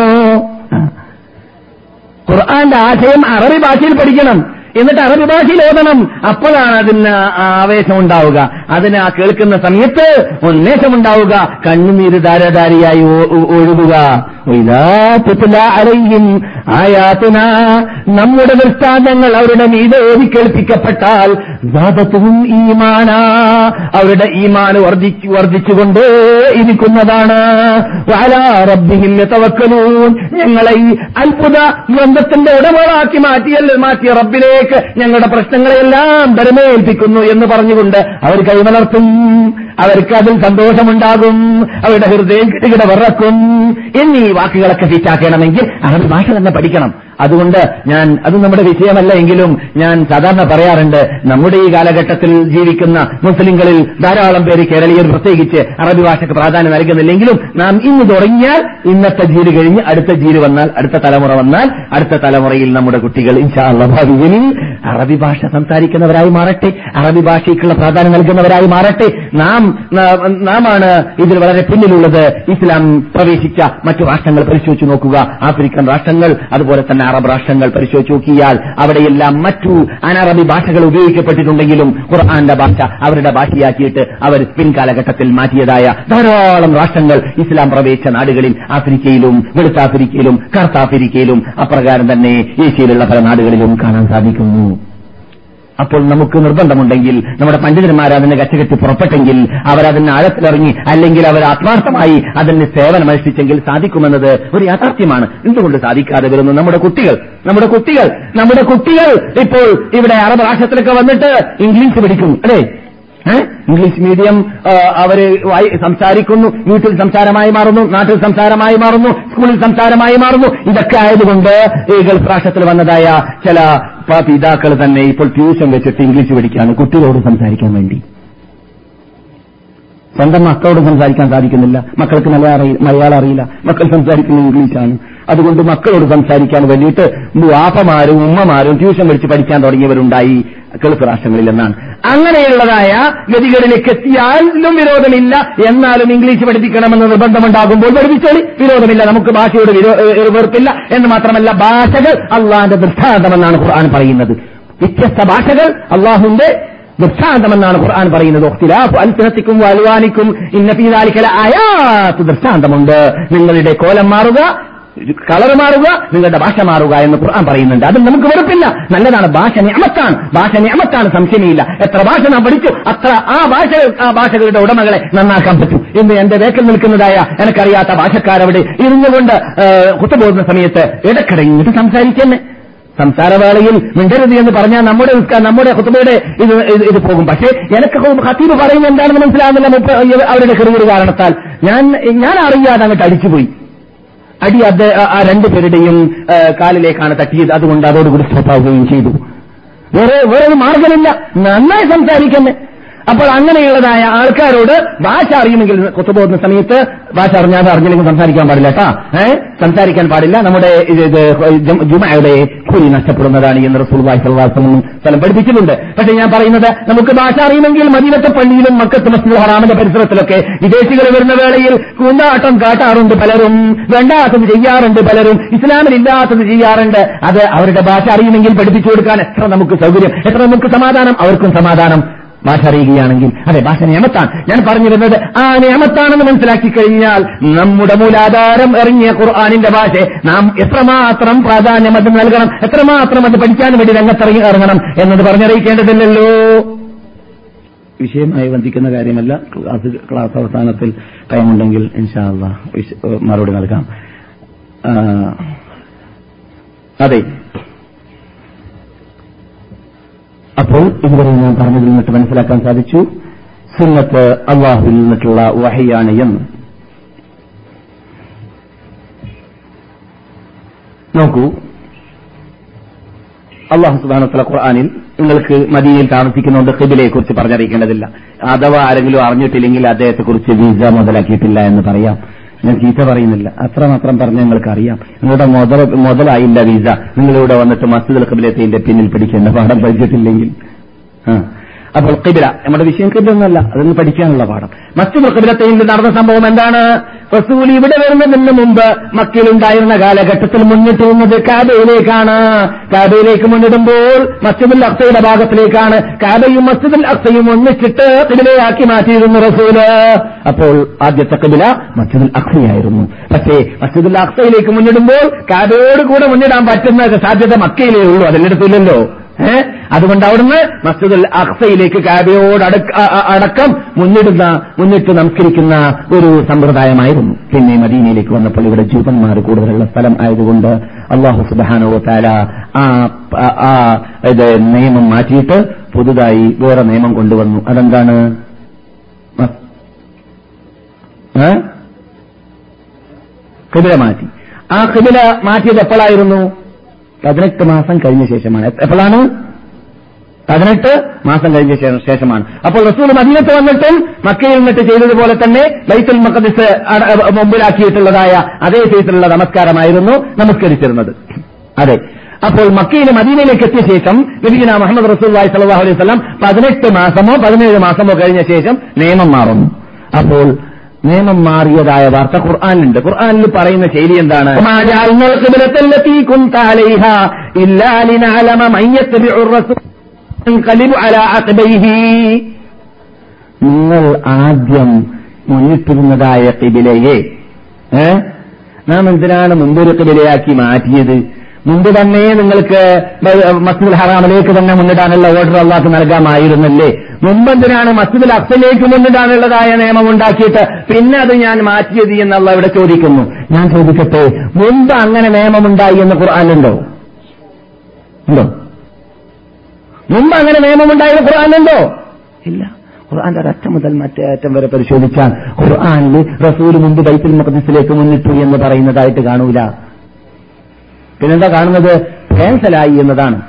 ഖുർആന്റെ ആശയം അറബി ഭാഷയിൽ പഠിക്കണം. എന്നിട്ട് അറബി ഭാഷയിൽ ഓതണം അപ്പോഴാണ് അതിന് ആവേശം ഉണ്ടാവുക. അതിന് ആ കേൾക്കുന്ന സമയത്ത് ഉന്മേഷമുണ്ടാവുക കണ്ണുനീര് ധാരാധാരിയായി ഒഴുകുക. അലൈഹിം ആയാത്തിന നമ്മുടെ ദൃഷ്ടാന്തങ്ങൾ അവരുടെ മീതെ കേൾപ്പിക്കപ്പെട്ടാൽ ദാതത്വവും ഈമാനാ. അവരുടെ ഈമാന് വർദ്ധിച്ചുകൊണ്ടേ ഇരിക്കുന്നതാണ്. റബ്ബിഹിം ഞങ്ങളെ ഈ അത്ഭുത ഗ്രന്ഥത്തിന്റെ ഉടമകളാക്കി മാറ്റിയല്ല മാറ്റിയ റബ്ബിലേക്ക് ഞങ്ങളുടെ പ്രശ്നങ്ങളെയെല്ലാം ബരമേൽപ്പിക്കുന്നു എന്ന് പറഞ്ഞുകൊണ്ട് അവർ കൈമലർത്തും. അവർക്ക് അതിൽ സന്തോഷമുണ്ടാകും. അവരുടെ ഹൃദയം കിടകിട വിറക്കും. എന്നീ വാക്കുകളൊക്കെ ഫിറ്റാക്കണമെങ്കിൽ അറബി ഭാഷ തന്നെ പഠിക്കണം. അതുകൊണ്ട് ഞാൻ അത് നമ്മുടെ വിഷയമല്ല എങ്കിലും ഞാൻ സാധാരണ പറയാറുണ്ട് നമ്മുടെ ഈ കാലഘട്ടത്തിൽ ജീവിക്കുന്ന മുസ്ലിങ്ങളിൽ ധാരാളം പേര് കേരളീയർ പ്രത്യേകിച്ച് അറബി ഭാഷയ്ക്ക് പ്രാധാന്യം നൽകുന്നില്ലെങ്കിലും നാം ഇന്ന് തുടങ്ങിയാൽ ഇന്നത്തെ ജീര് കഴിഞ്ഞ് അടുത്ത ജീര് വന്നാൽ അടുത്ത തലമുറ വന്നാൽ അടുത്ത തലമുറയിൽ നമ്മുടെ കുട്ടികൾ ഇൻഷാള്ള ഭാവിയിൽ അറബി ഭാഷ സംസാരിക്കുന്നവരായി മാറട്ടെ അറബി ഭാഷയ്ക്കുള്ള പ്രാധാന്യം നൽകുന്നവരായി മാറട്ടെ. നാം നാമാണ് ഇതിൽ വളരെ പിന്നിലുള്ളത്. ഇസ്ലാം പ്രവേശിച്ച മറ്റു രാഷ്ട്രങ്ങൾ പരിശോധിച്ചു നോക്കുക. ആഫ്രിക്കൻ രാഷ്ട്രങ്ങൾ അതുപോലെ തന്നെ അറബ് രാഷ്ട്രങ്ങൾ പരിശോധിച്ചു നോക്കിയാൽ അവിടെയെല്ലാം മറ്റു അനറബി ഭാഷകൾ ഉപയോഗിക്കപ്പെട്ടിട്ടുണ്ടെങ്കിലും ഖുർആാന്റെ ഭാഷ അവരുടെ ഭാഷയാക്കിയിട്ട് അവർ പിൻകാലഘട്ടത്തിൽ മാറ്റിയതായ ധാരാളം രാഷ്ട്രങ്ങൾ ഇസ്ലാം പ്രവേശിച്ച നാടുകളിൽ ആഫ്രിക്കയിലും വെളുത്താഫ്രിക്കയിലും ആഫ്രിക്കയിലും കറുത്ത ആഫ്രിക്കയിലും അപ്രകാരം തന്നെ ഏഷ്യയിലുള്ള പല നാടുകളിലും കാണാൻ സാധിക്കുന്നു. അപ്പോൾ നമുക്ക് നിർബന്ധമുണ്ടെങ്കിൽ നമ്മുടെ പണ്ഡിതന്മാർ അതിനെ കച്ചകെട്ടി പുറപ്പെട്ടെങ്കിൽ അവരതിന് ആഴത്തിലിറങ്ങി അല്ലെങ്കിൽ അവർ ആത്മാർത്ഥമായി അതിന് സേവനമനുഷ്ഠിച്ചെങ്കിൽ സാധിക്കുമെന്നത് ഒരു യാഥാർത്ഥ്യമാണ്. എന്തുകൊണ്ട് സാധിക്കാതെ വരുന്നു? നമ്മുടെ കുട്ടികൾ നമ്മുടെ കുട്ടികൾ നമ്മുടെ കുട്ടികൾ ഇപ്പോൾ ഇവിടെ അറബ് രാഷ്ട്രത്തിലൊക്കെ വന്നിട്ട് ഇംഗ്ലീഷ് പഠിക്കും അല്ലേ? ഇംഗ്ലീഷ് മീഡിയം അവർ സംസാരിക്കുന്നു വീട്ടിൽ സംസാരമായി മാറുന്നു നാട്ടിൽ സംസാരമായി മാറുന്നു സ്കൂളിൽ സംസാരമായി മാറുന്നു. ഇതൊക്കെ ആയതുകൊണ്ട് ഈ ഗൾഫ് രാഷ്ട്രത്തിൽ വന്നതായ ചില പിതാക്കൾ തന്നെ ഇപ്പോൾ ട്യൂഷൻ വെച്ചിട്ട് ഇംഗ്ലീഷ് പഠിക്കുകയാണ്. കുട്ടികളോട് സംസാരിക്കാൻ വേണ്ടി. സ്വന്തം മക്കളോട് സംസാരിക്കാൻ സാധിക്കുന്നില്ല. മക്കൾക്ക് മലയാളം അറിയി- മലയാളം അറിയില്ല. മക്കൾ സംസാരിക്കുന്നത് ഇംഗ്ലീഷാണ്. അതുകൊണ്ട് മക്കളോട് സംസാരിക്കാൻ വേണ്ടിയിട്ട് വാപ്പമാരും ഉമ്മമാരും ട്യൂഷൻ പഠിച്ച് പഠിക്കാൻ തുടങ്ങിയവരുണ്ടായി. ഗൾഫ് രാഷ്ട്രങ്ങളിൽ എന്നാണ് അങ്ങനെയുള്ളതായ ഗതികളിലേക്ക് എത്തിയാലും വിരോധമില്ല. എന്നാലും ഇംഗ്ലീഷ് പഠിപ്പിക്കണമെന്ന് നിർബന്ധമുണ്ടാകുമ്പോൾ പഠിപ്പിച്ചോളി. വിരോധമില്ല നമുക്ക് ഭാഷയോട് വെറുപ്പില്ല. എന്ന് മാത്രമല്ല ഭാഷകൾ അള്ളാന്റെ ദൃഷ്ടാന്തമെന്നാണ് ഖുർആൻ പറയുന്നത്. വ്യത്യസ്ത ഭാഷകൾ അള്ളാഹുന്റെ ദൃഷ്ടാന്തമെന്നാണ് ഖുർആൻ പറയുന്നത്. ഒഖ്തിലാഫു അൽസിനത്തിക്കും അൽവാനിക്കും ഇന്ന പീതാലിക്കല അയാത്ത് ദൃഷ്ടാന്തമുണ്ട്. നിങ്ങളുടെ കോലം മാറുക കളർ മാറുക നിങ്ങളുടെ ഭാഷ മാറുക എന്ന് ഖുർആൻ പറയുന്നുണ്ട്. അത് നമുക്ക് വെറുപ്പില്ല. നല്ലതാണ് ഭാഷ നിയമത്താണ്. ഭാഷ നിയമത്താണ് സംശയമില്ല. എത്ര ഭാഷ നാം പഠിച്ചു അത്ര ആ ഭാഷ ആ ഭാഷകളുടെ ഉടമകളെ നന്നാക്കാൻ പറ്റും. ഇന്ന് എന്റെ വേക്കൽ നിൽക്കുന്നതായ എനിക്കറിയാത്ത ഭാഷക്കാരവിടെ ഇരുന്നുകൊണ്ട് കുത്തുപോകുന്ന സമയത്ത് ഇടക്കിടങ്ങിട്ട് സംസാരിച്ചെന്നെ. സംസാരവേളയിൽ മിണ്ടരുത് എന്ന് പറഞ്ഞാൽ നമ്മുടെ നമ്മുടെ കുത്തുബയുടെ ഇത് ഇത് പോകും. പക്ഷേ എനിക്ക് ഹത്തീബ് പറയുന്നത് എന്താണെന്ന് മനസ്സിലാകുന്നില്ല. അവരുടെ കെറുകെറു കാരണത്താൽ. ഞാൻ ഞാൻ അറിയാതെ അങ്ങോട്ട് അടിച്ചുപോയി. അടി അത് ആ രണ്ടുപേരുടെയും പേരുടെയും കാലിലേക്കാണ് തട്ടിയത്. അതുകൊണ്ട് അതോടുകൂടി സ്റ്റോപ്പാവുകയും ചെയ്തു. വേറെ വേറെ ഒരു മാർഗമില്ല. നന്നായി സംസാരിക്കുന്നേ. അപ്പോൾ അങ്ങനെയുള്ളതായ ആൾക്കാരോട് ഭാഷ അറിയുമെങ്കിൽ കൊത്തു പോകുന്ന സമയത്ത് ഭാഷ അറിഞ്ഞാൽ അറിഞ്ഞില്ലെങ്കിൽ സംസാരിക്കാൻ പാടില്ല കേട്ടാ. ഏഹ് സംസാരിക്കാൻ പാടില്ല. നമ്മുടെ ജുമയുടെ കൂലി നഷ്ടപ്പെടുന്നതാണ് എന്ന് റസൂൽ സ്ഥലം പഠിപ്പിച്ചിട്ടുണ്ട്. പക്ഷെ ഞാൻ പറയുന്നത് നമുക്ക് ഭാഷ അറിയുമെങ്കിൽ മദീനത്തെ പള്ളിയിലും മക്കത്ത് മസ്ജിദ് ഹറാമിന്റെ പരിസരത്തിലൊക്കെ വിദേശികൾ വരുന്ന വേളയിൽ കൂന്താട്ടം കാട്ടാറുണ്ട് പലരും വേണ്ടാത്തത് ചെയ്യാറുണ്ട് പലരും ഇസ്ലാമിലില്ലാത്തത് ചെയ്യാറുണ്ട്. അത് അവരുടെ ഭാഷ അറിയുമെങ്കിൽ പഠിപ്പിച്ചു കൊടുക്കാൻ എത്ര നമുക്ക് സൗകര്യം എത്ര നമുക്ക് സമാധാനം അവർക്കും സമാധാനം. ഭാഷ അറിയുകയാണെങ്കിൽ. അതെ ഭാഷ നിയമത്താണ്. ഞാൻ പറഞ്ഞു വരുന്നത് ആ നിയമത്താണെന്ന് മനസ്സിലാക്കി കഴിഞ്ഞാൽ നമ്മുടെ മൂലാധാരം എറിഞ്ഞ ഖുർആാനിന്റെ ഭാഷ നാം എത്രമാത്രം പ്രാധാന്യം അത് നൽകണം എത്രമാത്രം അത് പഠിക്കാൻ വേണ്ടി രംഗത്തിറങ്ങി ഇറങ്ങണം എന്നത് പറഞ്ഞറിയിക്കേണ്ടതില്ലല്ലോ. വിഷയമായി ബന്ധിക്കുന്ന കാര്യമല്ല. ക്ലാസ് ക്ലാസ് അവസാനത്തിൽ ടൈമുണ്ടെങ്കിൽ ഇൻഷാല്ല മറുപടി നൽകാം. അതെ. അപ്പോൾ ഇതുവരെ ഞാൻ പറഞ്ഞതിൽ നിന്നിട്ട് മനസ്സിലാക്കാൻ സാധിച്ചു. സുന്നത്ത് അള്ളാഹുവിൽ നിന്നിട്ടുള്ള വഹയാണ് എന്ന് നോക്കൂ. അള്ളാഹു സുബാനത്തല ഖുർആാനിൽ നിങ്ങൾക്ക് മദീനയിൽ താമസിക്കുന്നുണ്ട് ഖിബിലയെ കുറിച്ച് പറഞ്ഞറിയിക്കേണ്ടതില്ല. അഥവാ ആരെങ്കിലും അറിഞ്ഞിട്ടില്ലെങ്കിൽ അദ്ദേഹത്തെക്കുറിച്ച് വീസ മുതലാക്കിയിട്ടില്ല എന്ന് പറയാം. ഞാൻ ചീത്ത പറയുന്നില്ല. അത്രമാത്രം പറഞ്ഞ നിങ്ങൾക്ക് അറിയാം നിങ്ങളുടെ മുതലായില്ല വിസ. നിങ്ങളിവിടെ വന്നിട്ട് മസ്ജിദ് കബിലത്തിന്റെ പിന്നിൽ പിടിക്കേണ്ട പാഠം പഠിച്ചിട്ടില്ലെങ്കിൽ. അപ്പോൾ കിബില നമ്മുടെ വിഷയം കിബില ഒന്നല്ല അതൊന്ന് പഠിക്കാനുള്ള പാഠം. മസ്ജിദുൽ ഖിബിലത്തിൽ നടന്ന സംഭവം എന്താണ്? റസൂൽ ഇവിടെ വരുന്നതിന് മുമ്പ് മക്കയിലുണ്ടായിരുന്ന കാലഘട്ടത്തിൽ മുന്നിട്ട് നിന്നത് കാബയിലേക്കാണ്. കാബയിലേക്ക് മുന്നിടുമ്പോൾ മസ്ജിദുൽ അക്സയുടെ ഭാഗത്തിലേക്കാണ്. കാബയും മസ്ജിദുൽ അക്സയും ഒന്നിച്ചിട്ട് കിബിലയാക്കി മാറ്റിയിരുന്നു റസൂൽ അപ്പോൾ ആദ്യത്തെ കിബില മസ്ജിദുൽ അക്സയായിരുന്നു പക്ഷേ മസ്ജിദുൽ അക്സയിലേക്ക് മുന്നിടുമ്പോൾ കാബയോട് കൂടെ മുന്നിടാൻ പറ്റുന്ന സാധ്യത മക്കയിലേ ഉള്ളൂ അതിലെടുത്തില്ലല്ലോ അതുകൊണ്ട് അവിടുന്ന് മസ്ജിദുൽ അഹ്സയിലേക്ക് കാബയോട് അടക്ക- മുന്നിടുന്ന മുന്നിട്ട് നമസ്കരിക്കുന്ന ഒരു സമ്പ്രദായമായിരുന്നു. പിന്നെ മദീനയിലേക്ക് വന്നപ്പോൾ ഇവിടെ ജൂതന്മാർ കൂടുതലുള്ള സ്ഥലം ആയതുകൊണ്ട് അള്ളാഹു സുബാനോ താല ആ ഇത് നിയമം മാറ്റിയിട്ട് പുതുതായി വേറെ നിയമം കൊണ്ടുവന്നു. അതെന്താണ്? കിബില മാറ്റി. ആ കിബില മാറ്റിയത് എപ്പോഴായിരുന്നു? പതിനെട്ട് മാസം കഴിഞ്ഞ ശേഷമാണ്. എപ്പ- എപ്പോഴാണ്? പതിനെട്ട് മാസം കഴിഞ്ഞ ശേഷമാണ്. അപ്പോൾ റസൂൽ മദീനത്ത് വന്നിട്ടും മക്കയിൽ നിന്നിട്ട് ചെയ്തതുപോലെ തന്നെ ബൈത്തുൽ മക്കദിസ് മുമ്പിലാക്കിയിട്ടുള്ളതായ അതേ ചെയ്തിട്ടുള്ള നമസ്കാരമായിരുന്നു നമസ്കരിച്ചിരുന്നത്. അതെ. അപ്പോൾ മക്കയിലെ മദീനയിലേക്ക് എത്തിയ ശേഷം നബീന മുഹമ്മദ് റസൂൽ സലാഹു അലൈഹി സ്വലം പതിനെട്ട് മാസമോ പതിനേഴ് മാസമോ കഴിഞ്ഞ ശേഷം നിയമം മാറുന്നു. അപ്പോൾ നിയമം മാറിയതായ വാർത്ത ഖുർആാനിലുണ്ട്. ഖുർആാനിൽ പറയുന്ന ശൈലി എന്താണ്? "വമാ ജഅൽനൽ ഖിബ്ലത്തല്ലതീ കുൻത അലൈഹാ ഇല്ലാ ലിനഅലമ മൻ യത്തബിഉർ റസൂൽ യൻഖലിബു അലാ അഖബൈഹി. നിങ്ങൾ ആദ്യം മുന്നിട്ടിരുന്നതായ കിബിലയെ നാം എന്തിനാണ് മുമ്പൊരു കിബിലയാക്കി മാറ്റിയത്? മുമ്പ് തന്നെ നിങ്ങൾക്ക് മസ്ജിദുൽ ഹറാമിലേക്ക് തന്നെ മുന്നിടാനുള്ള ഓർഡർ അള്ളാഹ് നൽകാമായിരുന്നല്ലേ? മുമ്പ് എന്തിനാണ് മസ്ജിദുൽ അഫ്സലേക്ക് മുന്നിടാനുള്ളതായ നിയമം ഉണ്ടാക്കിയിട്ട് പിന്നെ അത് ഞാൻ മാറ്റിയത് എന്നുള്ള ഇവിടെ ചോദിക്കുന്നു. ഞാൻ ചോദിക്കട്ടെ മുമ്പ് അങ്ങനെ നിയമമുണ്ടായി എന്ന് ഖുർആാനുണ്ടോ ഉണ്ടോ? മുമ്പ് അങ്ങനെ നിയമമുണ്ടായിരുന്ന ഖുർആാനുണ്ടോ ഇല്ല. ഖുർആന്റെ ഒരറ്റം മുതൽ മറ്റേ അറ്റം വരെ പരിശോധിച്ചാൽ ഖുർആാനിൽ റസൂൽ മുമ്പ് ബൈത്തുൽ മഖദിസിലേക്ക് മുന്നിട്ടു എന്ന് പറയുന്നതായിട്ട് കാണൂല. പിന്നെന്താ കാണുന്നത്? ക്യാൻസലായി എന്നതാണ്.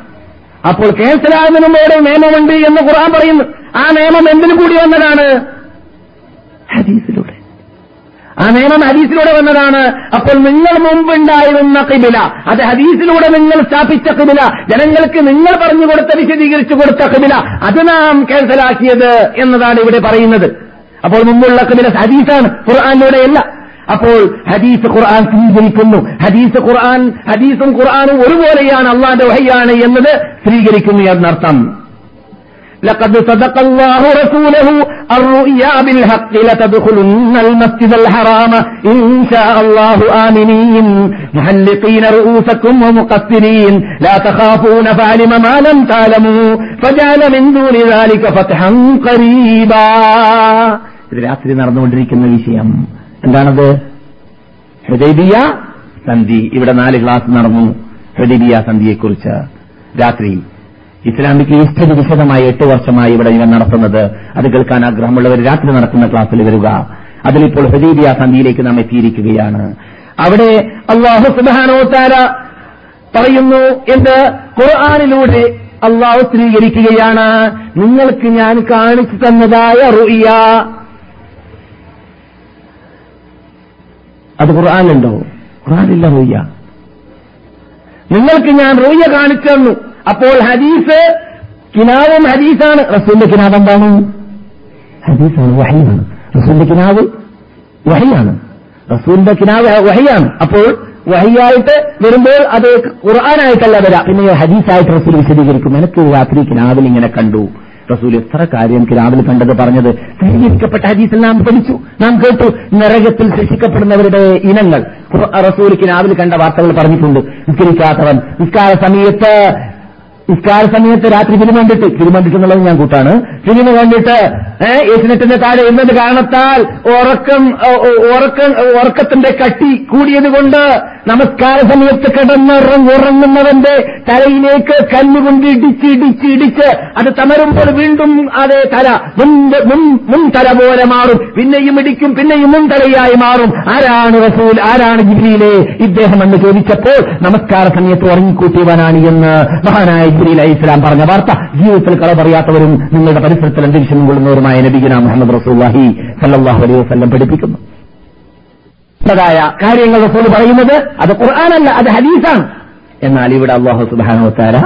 അപ്പോൾ ക്യാൻസലായതിനു മുമ്പ് നിയമമുണ്ട് എന്ന് ഖുർആൻ പറയുന്നു. ആ നിയമം എന്തിനു കൂടി വന്നതാണ്? ഹദീസിലൂടെ. ആ നിയമം ഹദീസിലൂടെ വന്നതാണ്. അപ്പോൾ നിങ്ങൾ മുമ്പുണ്ടായിരുന്ന കിബില അത് ഹദീസിലൂടെ നിങ്ങൾ സ്ഥാപിച്ച കിബില ജനങ്ങൾക്ക് നിങ്ങൾ പറഞ്ഞു കൊടുത്ത വിശദീകരിച്ചു കൊടുത്ത കിബില അത് നാം ക്യാൻസലാക്കിയത് എന്നതാണ് ഇവിടെ പറയുന്നത്. അപ്പോൾ മുമ്പുള്ള കിബില ഹദീസാണ് ഖുർആാനിലൂടെയല്ല. അപ്പോൾ ഹദീസ് ഖുർആൻ സ്വീകരിക്കുന്നു ഹദീസ് ഖുർആൻ ഹദീസും ഖുർആാനും ഒരുപോലെയാണ് അള്ളാന്റെ വഹയാണ് എന്നത് സ്വീകരിക്കുന്നു എന്നർത്ഥം لقد صدق الله رسوله الرؤيا بالحق لتدخلن المسجد الحرام إن شاء الله آمنين محلقين رؤوسكم ومقصرين لا تخافون فعلم ما لم تعلموا فجعل من دون ذلك فتحا قريبا ഇത് രാത്രി നടന്നുകൊണ്ടിരിക്കുന്ന വിഷയം എന്താണത്? ഹൃദയബിയ സന്ധി. ഇവിടെ നാല് ക്ലാസ് നടന്നു ഹൃദയബിയ സന്ധിയെക്കുറിച്ച് രാത്രി. ഇസ്ലാമിക് ഹിസ്റ്ററി വിശദമായി എട്ട് വർഷമായി ഇവിടെ ഇവൻ നടത്തുന്നത്. അത് കേൾക്കാൻ ആഗ്രഹമുള്ളവർ രാത്രി നടക്കുന്ന ക്ലാസ്സിൽ വരിക. അതിലിപ്പോൾ ഹൃദയബിയ സന്ധിയിലേക്ക് നാം എത്തിയിരിക്കുകയാണ്. അവിടെ അള്ളാഹു സുബാനോത്താര പറയുന്നു എന്ത് ഖുർആാനിലൂടെ അള്ളാഹു സ്ഥിരീകരിക്കുകയാണ്. നിങ്ങൾക്ക് ഞാൻ കാണിച്ചു തന്നതായ റുയ്യ അത് ഖുർആാനുണ്ടോ? ഖുർആാനില്ല റൂയ. നിങ്ങൾക്ക് ഞാൻ റൂയ കാണിച്ചു തന്നു. അപ്പോൾ ഹദീസ് കിനാവും ഹദീസാണ്. റസൂലിന്റെ കിനാവ് എന്താണ്? ഹദീസാണ് വഹയാണ് റസൂലിന്റെ കിനാവ് വഹയാണ്. റസൂലിന്റെ കിനാവ് വഹയാണ്. അപ്പോൾ വഹിയായിട്ട് വരുമ്പോൾ അത് ഖുർആനായിട്ടല്ല വരാം. പിന്നെ ഹദീസായിട്ട് റസൂൽ വിശദീകരിക്കും. എനിക്ക് രാത്രി കിനാവിൽ ഇങ്ങനെ കണ്ടു. റസൂൽ എത്ര കാര്യം രാവിലെ കണ്ടത് പറഞ്ഞത്? സ്ഥിരീകരിക്കപ്പെട്ട ഹദീസിൽ നാം പഠിച്ചു. നാം കേട്ടു നരകത്തിൽ ശിക്ഷിക്കപ്പെടുന്നവരുടെ ഇനങ്ങൾ. റസൂലിക്ക് രാവിലെ കണ്ട വാർത്തകൾ പറഞ്ഞിട്ടുണ്ട്. നിസ്കരിക്കാത്തവൻ നിസ്കാര സമയത്ത് നിസ്കാര സമയത്ത് രാത്രി ഫിലിം കണ്ടിട്ട് ഫിലിം കണ്ടിട്ടുള്ളത് ഞാൻ കൂട്ടാണ്. ഫിലിം കണ്ടിട്ട് ഏഷ്യനെറ്റിന്റെ താഴെ എന്നത് കാരണത്താൽ ഉറക്കം ഉറക്കം ഉറക്കത്തിന്റെ കട്ടി കൂടിയത് കൊണ്ട് നമസ്കാര സമയത്ത് കിടന്നുറങ്ങുന്നവന്റെ തലയിലേക്ക് കല്ലുകൊണ്ട് ഇടിച്ച് ഇടിച്ച് ഇടിച്ച് അത് തമരുമ്പോൾ വീണ്ടും അതേ തല മുൻ തല പോലെ മാറും. പിന്നെയും ഇടിക്കും പിന്നെയും മുൻ തലയായി മാറും. ആരാണ് റസൂൽ? ആരാണ് ജിബിലിയിലെ ഇദ്ദേഹം എന്ന് ചോദിച്ചപ്പോൾ നമസ്കാര സമയത്ത് ഉറങ്ങിക്കൂട്ടിയവനാണ് എന്ന് മഹാനായ ജിബ്രീൽ അലി ഇസ്ലാം പറഞ്ഞ വാർത്ത ജീവിതത്തിൽ കള പറയാത്തവരും നിങ്ങളുടെ പരിസരത്തിൽ അന്തരീക്ഷം കൊള്ളുന്നവരുമായ നബിഗുന മുഹമ്മദ് റസൂല്ലാഹി സല്ലാഹു അലൈഹി വസ്ലം പഠിപ്പിക്കുന്നു. ായ കാര്യങ്ങൾ റസൂൽ പറയുന്നത് അത് ഖുർആാനല്ല അത് ഹദീസാണ്. എന്നാൽ ഇവിടെ അള്ളാഹു സുബാനോത്താര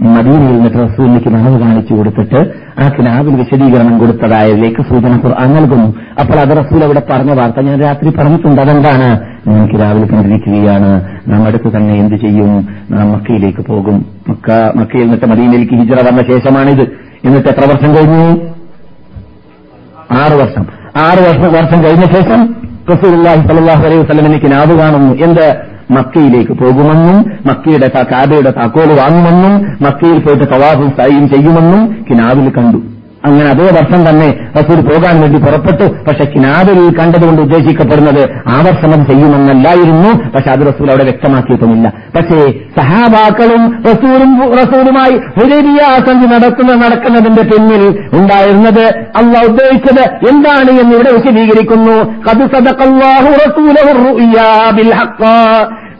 മദീനയിൽ നിന്ന് റസൂലിന് കിനാവ് കാണിച്ചു കൊടുത്തിട്ട് ആ കിനാവിൽ വിശദീകരണം കൊടുത്തതായതിലേക്ക് സൂചന നൽകുന്നു. അപ്പോൾ അത് റസൂൽ അവിടെ പറഞ്ഞ വാർത്ത ഞാൻ രാത്രി പറഞ്ഞിട്ടുണ്ട്. അതെന്താണ്? ഞാൻ കിനാവിൽ കണ്ടിരിക്കുകയാണ്. നാം അടുത്ത് തന്നെ എന്ത് ചെയ്യും? നാം മക്കയിലേക്ക് പോകും. മക്ക മക്കയിൽ നിന്നിട്ട് മദീനയിലേക്ക് ഹിജറ വന്ന ശേഷമാണിത്. എന്നിട്ട് എത്ര വർഷം കഴിഞ്ഞു? ആറ് വർഷം. ആറ് വർഷം വർഷം കഴിഞ്ഞ ശേഷം റസൂലുള്ളാഹി സ്വല്ലല്ലാഹു അലൈഹി വസ്ലമിന് കിനാവ് കാണുന്നു. എന്ത്? മക്കയിലേക്ക് പോകുമെന്നും മക്കയുടെ കാബയുടെ താക്കോൽ വാങ്ങുമെന്നും മക്കയിൽ പോയിട്ട് തവാഫും സൈയും ചെയ്യുമെന്നും കിനാവിൽ കണ്ടു. അങ്ങനെ അതേ വർഷം തന്നെ റസൂൽ പോകാൻ വേണ്ടി പുറപ്പെട്ടു. പക്ഷെ കിനാവിൽ കണ്ടതുകൊണ്ട് ഉദ്ദേശിക്കപ്പെടുന്നത് ആ വർഷം അത് ചെയ്യുമെന്നല്ലായിരുന്നു. പക്ഷെ അത് റസൂൽ അവിടെ വ്യക്തമാക്കിയിട്ടുമില്ല. പക്ഷേ സഹാബാക്കളും റസൂലും റസൂലുമായി ഹുരരിയ സന്ധി നടത്തുന്ന നടക്കുന്നതിന്റെ പിന്നിൽ ഉണ്ടായിരുന്നത് അല്ല ഉദ്ദേശിച്ചത് എന്താണ് എന്ന് ഇവിടെ വിശദീകരിക്കുന്നു.